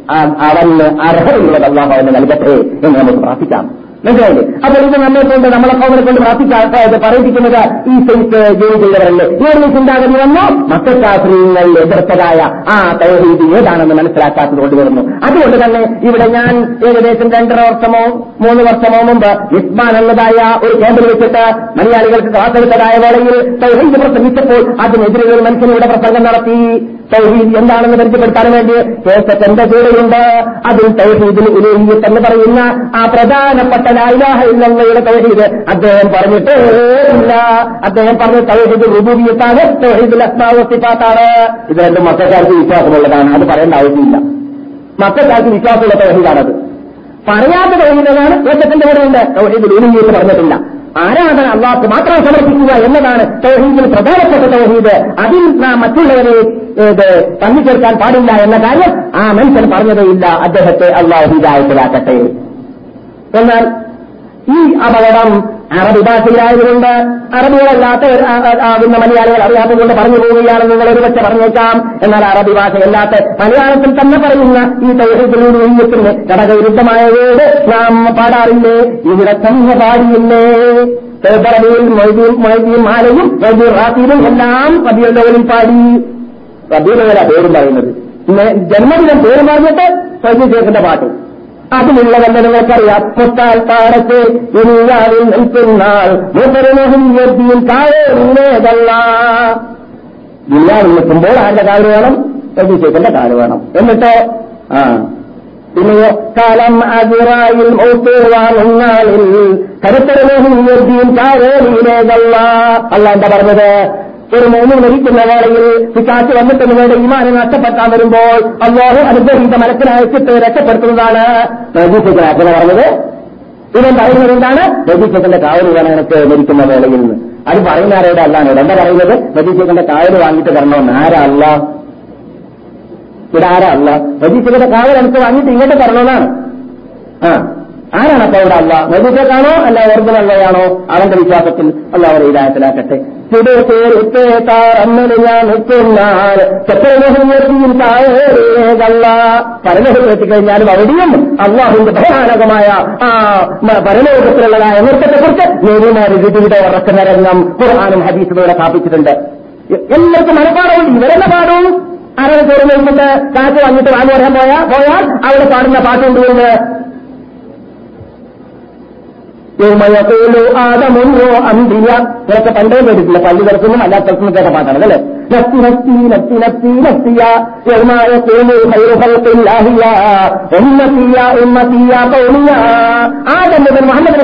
അവന് അർഹതയുള്ളത് അള്ളാഹു അവന് നൽകട്ടെ എന്ന് നമുക്ക് പ്രാർത്ഥിക്കാം മനസ്സിലായില്ലേ? അപ്പോൾ ഇത് നമ്മളെ കൊണ്ട് നമ്മളെ കൗമനെ കൊണ്ട് പ്രാർത്ഥിക്കാത്ത പറയിപ്പിക്കുന്നത് ഈ സൈറ്റ് ജോലി ചെയ്തവരല്ലേ? ഏറെ ചിന്താഗതി വന്നു. മത്തശാസ്ത്രീയങ്ങൾ എതിർത്തതായ ആ തൗഹീദ് ഏതാണെന്ന് മനസ്സിലാക്കാത്തത് കൊണ്ട് വരുന്നു. അതുകൊണ്ട് തന്നെ ഇവിടെ ഞാൻ ഏകദേശം രണ്ടര വർഷമോ മൂന്ന് വർഷമോ മുമ്പ് ഇസ്മാൻ എന്നതായ ഒരു ക്യാമ്പിൽ വെച്ചിട്ട് മലയാളികൾക്ക് കാത്തെടുത്തതായ വേളയിൽ തൗഹീദ് പ്രസംഗിച്ചപ്പോൾ അതിനെതിരെ ഒരു മനുഷ്യൻ ഇവിടെ പ്രസംഗം നടത്തി. തൗഹീദ് എന്താണെന്ന് പരിചയപ്പെടുത്താൻ വേണ്ടി കേസറ്റ് എന്റെ കൂടെയുണ്ട്. അതിൽ തൗഹീദിൽ ഉലൂഹിയത്ത് എന്ന് പറയുന്ന ആ പ്രധാനപ്പെട്ട ലായിലാഹ ഇല്ലയുടെ തൗഹീദ്. അദ്ദേഹം പറഞ്ഞിട്ട് ഇല്ല അദ്ദേഹം പറഞ്ഞ തൗഹീദ് റുബൂബിയത്താണ് തൗഹീദ് അസ്മാവ് സിഫാത്താണ്. ഇത് രണ്ടും മക്കൾക്കാർക്ക് വിശ്വാസമുള്ളതാണ് അത് പറയേണ്ട ആവശ്യമില്ല. മക്കൾക്കാർക്ക് വിശ്വാസമുള്ള തൗഹീദാണത്. പറയാത്ത തൗഹീദാണ് കേസത്തിന്റെ കൂടെയുണ്ട് തൗഹീദുൽ ഉലൂഹിയത്ത് പറഞ്ഞിട്ടില്ല. ആരാധന അള്ളാഹ് മാത്രം സമർപ്പിക്കുക എന്നതാണ് തൗഹീദിൽ പ്രധാനപ്പെട്ട തൗഹീദ്. അതിൽ നാം മറ്റുള്ളവരെ ഇത് തന്നിച്ചേർക്കാൻ പാടില്ല എന്ന കാര്യം ആ മനുഷ്യൻ പറഞ്ഞതേയില്ല അദ്ദേഹത്തെ അള്ളാഹു ഹിദായത്തിലാക്കട്ടെ. എന്നാൽ ഈ അപകടം അറബി ഭാഷയിലായതുകൊണ്ട് അറബികളല്ലാത്ത ആകുന്ന മലയാളികൾ അറിയാത്തതുകൊണ്ട് പറഞ്ഞു പോവുകയാണ് നിങ്ങൾ ഒരുപക്ഷെ പറഞ്ഞേക്കാം. എന്നാൽ അറബി ഭാഷയല്ലാത്ത മലയാളത്തിൽ തന്നെ പറയുന്ന ഈ തൗഹീദിലൂടെ ഉയത്തിന് ഘടകവിരുദ്ധമായ നാം പാടാറില്ലേ? ഇവിടെ തന്നെ പാടിയില്ലേ? റബിയിൽ മൊയ്തീൻ മൊയ്തീൻ മാലയും മൊയ്തീൻ റാസീലും എല്ലാം റബിയുള്ളവരിൽ പാടി. റബിയുള്ളവരാ പേരും പറയുന്നത്. ജന്മദിനം പേരും പറഞ്ഞിട്ട് സൈദ്യ ശേഖന്റെ പാട്ട്. അതിലുള്ളതെന്ന് നിങ്ങൾക്കറിയാം മുത്താൽ താരത്തെ ദുനിയാവിൽ നിൽക്കുന്നാൾ മുതലുമഹിയദ്ദീൻ താഴെതല്ല ദുനിയാവിൽ നിൽക്കുമ്പോൾ ആരുടെ കാൽ വേണം? സൈദ്യശേഖന്റെ കാൽ വേണം. എന്നിട്ടോ? ആ. പിന്നെയോ കാലം അജിറായിൽ മൗത്തുവാനാളിൽ കരുത്തരമഹിയദ്ദീൻ കാവേലീലേതല്ല അല്ല എന്താ പറഞ്ഞത്? ഒരു മൂന്ന് മരിക്കുന്ന വേളയിൽ പിക്കാറ്റ് വന്നിട്ട് നിങ്ങളുടെ ഈമാനെ നഷ്ടപ്പെട്ടാൻ വരുമ്പോൾ അള്ളാഹു അനുഗ്രഹീത മനസ്സിനയച്ചിട്ട് രക്ഷപ്പെടുത്തുന്നതാണ് രജീഷത്തിന് പറഞ്ഞത്. ഇവൻ പറയുന്നത് എന്താണ്? രജീഷത്തിന്റെ കാവൽ വേണം എനിക്ക് മരിക്കുന്ന വേളയിൽ നിന്ന്. അത് പറയുന്ന ആരോട് അല്ലാനോട് എന്താ പറയുന്നത്? രജീഷത്തിന്റെ കാവൽ വാങ്ങിയിട്ട് തരണമെന്ന് ആരാ അല്ല ഇവിടെ ആരാ അല്ല രജീഷത്തിന്റെ കാവൽ എനിക്ക് വാങ്ങിയിട്ട് ഇങ്ങോട്ട് തരണമെന്നാണ് ആ. ആരാണ് അപ്പൊ ഇവിടെ അല്ല നബിക്കാണോ അല്ല അല്ലയാണോ അവന്റെ വിശ്വാസത്തിൽ അല്ല അവരെ ഇതായത്തിലാക്കട്ടെ പരലോകം എത്തിക്കഴിഞ്ഞാലും അവിടെയും അള്ളാഹുവിന്റെ ഭയാനകമായ ആ പരലോകത്തിലുള്ളതായ നൃത്തത്തെക്കുറിച്ച് നേരിമാര് വിധിയുടെ ഉറക്കുന്ന രംഗം ഖുർആാനും ഹദീസിലൂടെ സ്ഥാപിച്ചിട്ടുണ്ട്. എല്ലാവർക്കും മനപ്പാടമുണ്ട് ഇവരുടെ പാടവും ആരാണ് ചോറ് കാറ്റ് വന്നിട്ട് വാങ്ങി വരാൻ പോയാൽ പോയാൽ അവിടെ പാടുന്ന പാട്ടുണ്ട് ഇതൊക്കെ പണ്ടേ കേട്ടിട്ടില്ല. പള്ളി കിടക്കുന്നു അല്ലാത്ത സ്ഥലത്തുനിന്ന് കേട്ട പാട്ടാണ് അല്ലേ ഉമ്മത്തിയ ഉമ്മത്തിയ ഖൗമിയ. ആദം മുതൽ മുഹമ്മദ്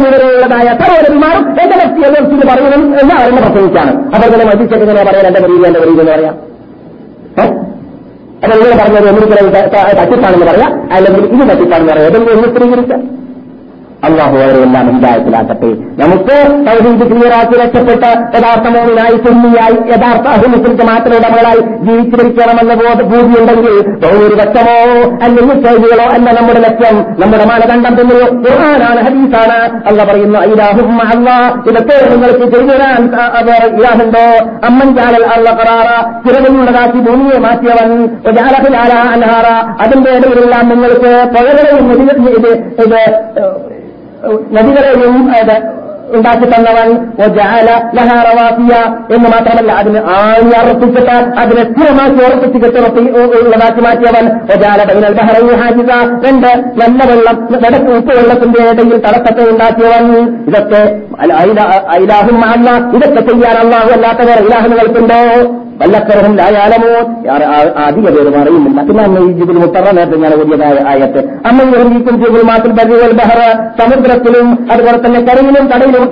പ്രസംഗിച്ചാണ്. അപ്പോൾ തന്നെ പറയാൻ എന്റെ വരീതി എന്റെ വരീതി എന്ന് പറയാം. അപ്പൊ നിങ്ങൾ പറഞ്ഞത്? ഒന്നിരിക്കലും തട്ടിപ്പാണെന്ന് പറയാം. അല്ലെങ്കിൽ ഇത് തട്ടിപ്പാണെന്ന് പറയാം. സ്ഥിരീകരിക്കാം. അള്ളാഹു അവരെല്ലാം ഹിദായത്തിലാക്കട്ടെ നമുക്ക് തൗഹീദ് ക്ലിയറാക്കി രക്ഷപ്പെട്ട് യഥാർത്ഥ മോമിനായി സുന്നിയായി യഥാർത്ഥ അഹിമുസ്ലിക്ക് മാത്രം ഉടമകളായി ജീവിച്ചിരിക്കണമെന്ന ബോധ ഭൂതിയുണ്ടെങ്കിൽ ഭൗരിപക്ഷമോ അല്ലെങ്കിൽ ശൈലികളോ അല്ല നമ്മുടെ ലക്ഷ്യം. നമ്മുടെ മാനദണ്ഡം തന്നെയോ ഖുർആനാണ് ഹദീസാണ്. അല്ല പറയുന്നു ഇലാഹും അല്ല ഇതൊക്കെ നിങ്ങൾക്ക് ചെയ്തു തരാൻ അമ്മൻ ജാലൽ അള്ള കറാറ. ചിറകയുള്ളതാക്കി ഭൂമിയെ മാറ്റിയവൻ. അനഹാറ അതിന്റെ ഇടയിലെല്ലാം നിങ്ങൾക്ക് ഇത് ഇത് നദികളെയും ഉണ്ടാക്കി തന്നവൻ ലഹാറവാസിയ എന്ന് മാത്രമല്ല അതിന് ആണി അറപ്പിച്ചിട്ട് അതിനെ സ്ഥിരമാക്കി ഉറപ്പിച്ച് കെട്ടുറപ്പി ഉള്ളതാക്കി മാറ്റിയവൻ ഒജാല ബൈനൽ ബഹറൈ ഹാജിത രണ്ട് നല്ല വെള്ളം വടക്ക് ഉപ്പ് വെള്ളത്തിന്റെ ഇടയിൽ തടസ്സത്തെ ഉണ്ടാക്കിയവൻ ഇതൊക്കെ ഇതൊക്കെ ചെയ്യാൻ അള്ളാഹു അല്ലാത്തവർ ഇലാഹുകൾക്കുണ്ടോ? വല്ലക്കരഹും ലായാലമോ അധിക പേര് അറിയുന്നില്ല പിന്നെ ജിബിൽ മുത്തറ നേരത്തെ ഞാൻ ഓടിയതായ ആയത്ത്. അമ്മ നിർമ്മിക്കും ജിബിൽ മാത്രം ബരിവൽ ബഹറ. സമുദ്രത്തിലും അതുപോലെ തന്നെ കരയിലും കടയിലും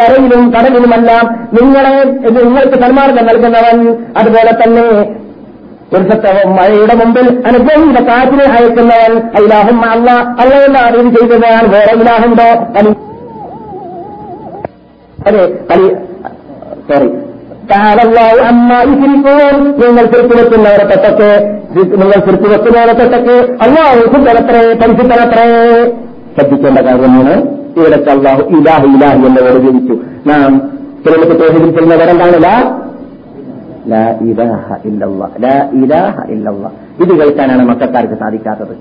കരയിലും കടലിലുമെല്ലാം നിങ്ങളെ നിങ്ങൾക്ക് സന്മാർഗം നൽകുന്നവൻ. അതുപോലെ തന്നെ ഒരു സത്തവം മഴയുടെ മുമ്പിൽ അനുഗ്രഹീത കാറ്റിനെ അയക്കുന്നവൻ. അല്ലാഹും അല്ല അള്ളയുടെ അറിയും ചെയ്തതാണ് വേറെ ഇലാഹുണ്ടോ? അതെ സോറി നിങ്ങൾ തിരുത്തി വെക്കുന്നവരെ തൊട്ടൊക്കെ നിങ്ങൾ തിരുത്തി വെക്കുന്നവരെ തൊട്ടൊക്കെ അള്ളാഹു തലത്രേ പരിശുദ്ധനത്രേ. ശ്രദ്ധിക്കേണ്ട കാര്യമാണ് ഇവിടത്തെ അള്ളാഹു ഇലാഹ് ഇലാഹ് എന്ന് വിവരിച്ചു നാം തിരുവനന്തപുരത്ത് തോഹിദിൽ ഇത് കേൾക്കാനാണ് മക്കൾക്കാർക്ക് സാധിക്കാത്തത്.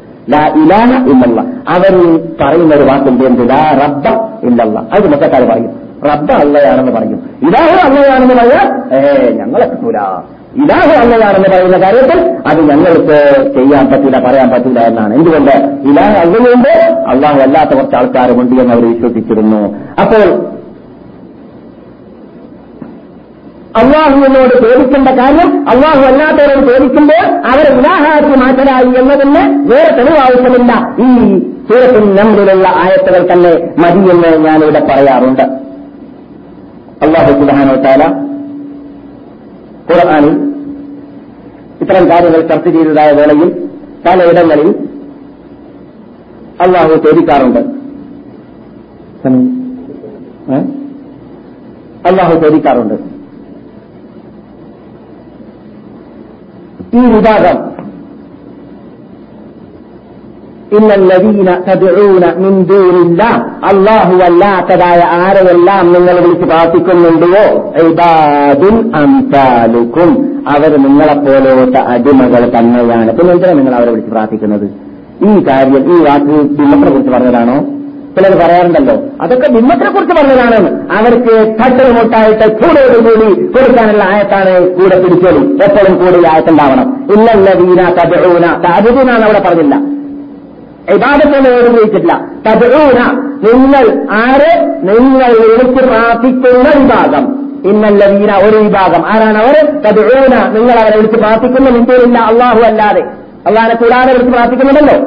അവർ പറയുന്ന ഒരു വാക്കുണ്ട് എന്ത്? ലാ റബ്ബ ഇല്ലല്ല അത് മക്കൾക്കാർ പറയും? റബ്ബ അള്ളയാണെന്ന് പറയും. ഇലാഹു അള്ളയാണെന്ന് പറയാ ഏ ഞങ്ങളെ കിട്ടൂല ഇലാഹു അള്ളയാണെന്ന് പറയുന്ന കാര്യത്തിൽ അത് ഞങ്ങൾക്ക് ചെയ്യാൻ പറ്റില്ല പറയാൻ പറ്റില്ല എന്നാണ്. എന്തുകൊണ്ട്? ഇതാഹ് അള്ളയുണ്ട് അള്ളാഹു അല്ലാത്ത കുറച്ച് ആൾക്കാരുമുണ്ട് എന്ന് അവർ വിശ്വസിച്ചിരുന്നു. അപ്പോൾ അള്ളാഹുവിനോട് ചോദിക്കേണ്ട കാര്യം അള്ളാഹു അല്ലാത്തവരോട് ചോദിക്കുമ്പോൾ അവരെ ഉദാഹരണത്തിൽ മാറ്റലായി എന്നതിന് വേറെ തെളിവാവശ്യമില്ല. ഈ സൂരത്തിൽ നമ്മിലുള്ള ആയത്തുകൾ തന്നെ മതിയെന്ന് ഞാനിവിടെ പറയാറുണ്ട്. അള്ളാഹു സുബാനോ താല ഖുർആാനിൽ ഇത്തരം കാര്യങ്ങൾ ചർച്ച ചെയ്തതായ വേളയിൽ പലയിടങ്ങളിൽ അള്ളാഹു ചോദിക്കാറുണ്ട്. ഏ? അള്ളാഹു ചോദിക്കാറുണ്ട്. ഈ വിഭാഗം ഇന്നല്ലദീന തദ്ഊന മിൻ ദൂനില്ലാ. അല്ലാഹു അല്ലാത്തതായ ആരെയെല്ലാം നിങ്ങൾ വിളിച്ച് പ്രാർത്ഥിക്കുന്നുണ്ടോ? ഇബാദുൻ അംസാലുക്കും. അവർ നിങ്ങളെപ്പോലത്തെ അടിമകൾ തന്നെയാണ്. പിന്നെ എന്തിനാണ് നിങ്ങൾ അവരെ വിളിച്ച് പ്രാർത്ഥിക്കുന്നത്? ഈ കാര്യം ഈ വാക്ക് ബിമ്മത്തിനെ കുറിച്ച് പറഞ്ഞതാണോ? ചിലർ പറയാറുണ്ടല്ലോ അതൊക്കെ ബിമ്മത്തിനെ കുറിച്ച് പറഞ്ഞതാണ്. അവർക്ക് തട്ടുമുട്ടായിട്ട് കൂടോടുകൂടി കൊടുക്കാനുള്ള ആയത്താണ് കൂടെ പിടിച്ചോളി എപ്പോഴും കൂടെ ഈ ആയത്തുണ്ടാവണം. ഇല്ലല്ല വീന തജൂന തജുനാണ് അവിടെ പറഞ്ഞില്ല. ഇബാദത്തൊന്നും ഉപയോഗിച്ചിട്ടില്ല തജൂന നിങ്ങൾ ആര്? നിങ്ങൾ വിളിച്ച് പ്രാർത്ഥിക്കുന്ന വിഭാഗം. ഇന്നല്ല വീന ഒരു വിഭാഗം. ആരാണ് അവർ? തജൂന നിങ്ങൾ അവരെ വിളിച്ച് പ്രാർത്ഥിക്കുന്ന നിന്റെയില്ല അള്ളാഹു അല്ലാതെ. അള്ളാഹിനെ കൂടാതെ വിളിച്ച് പ്രാർത്ഥിക്കുന്നുണ്ടല്ലോ.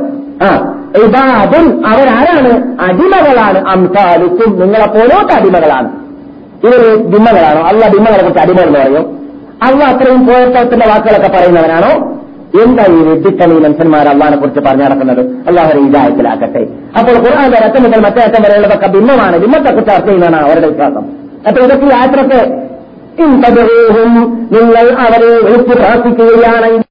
ആ ഇബാദും അവരാരാണ് അടിമകളാണ്. അംസാലിക്കും നിങ്ങളെ പോലോട്ട് അടിമകളാണ്. ഇവർ ബിമ്മകളാണോ അല്ല ബിമ്മകളെ കുറിച്ച് അടിമകൾ എന്ന് പറയും. അള്ള അത്രയും പോയത്തിന്റെ വാക്കുകളൊക്കെ പറയുന്നവനാണോ? എന്താ ഈ വെട്ടിക്കണി മനുഷ്യന്മാർ അള്ളഹാനെ കുറിച്ച് പറഞ്ഞു നടക്കുന്നത്? അള്ളാഹുരെ ഇതായത്തിലാക്കട്ടെ. അപ്പോൾ ഖുർആാന്റെ അറ്റം മുതൽ മറ്റേ അറ്റം വരെയുള്ളതൊക്കെ ഭിന്നമാണ്. ഭിന്നത്തെ കുറിച്ച് ചർച്ച ചെയ്യുന്നതാണ് അവരുടെ വിശ്വാസം. അപ്പൊ ഇതൊക്കെ യാത്രയ്ക്ക് നിങ്ങൾ അവരെ വിളിച്ച് പ്രാർത്ഥിക്കുകയാണെങ്കിൽ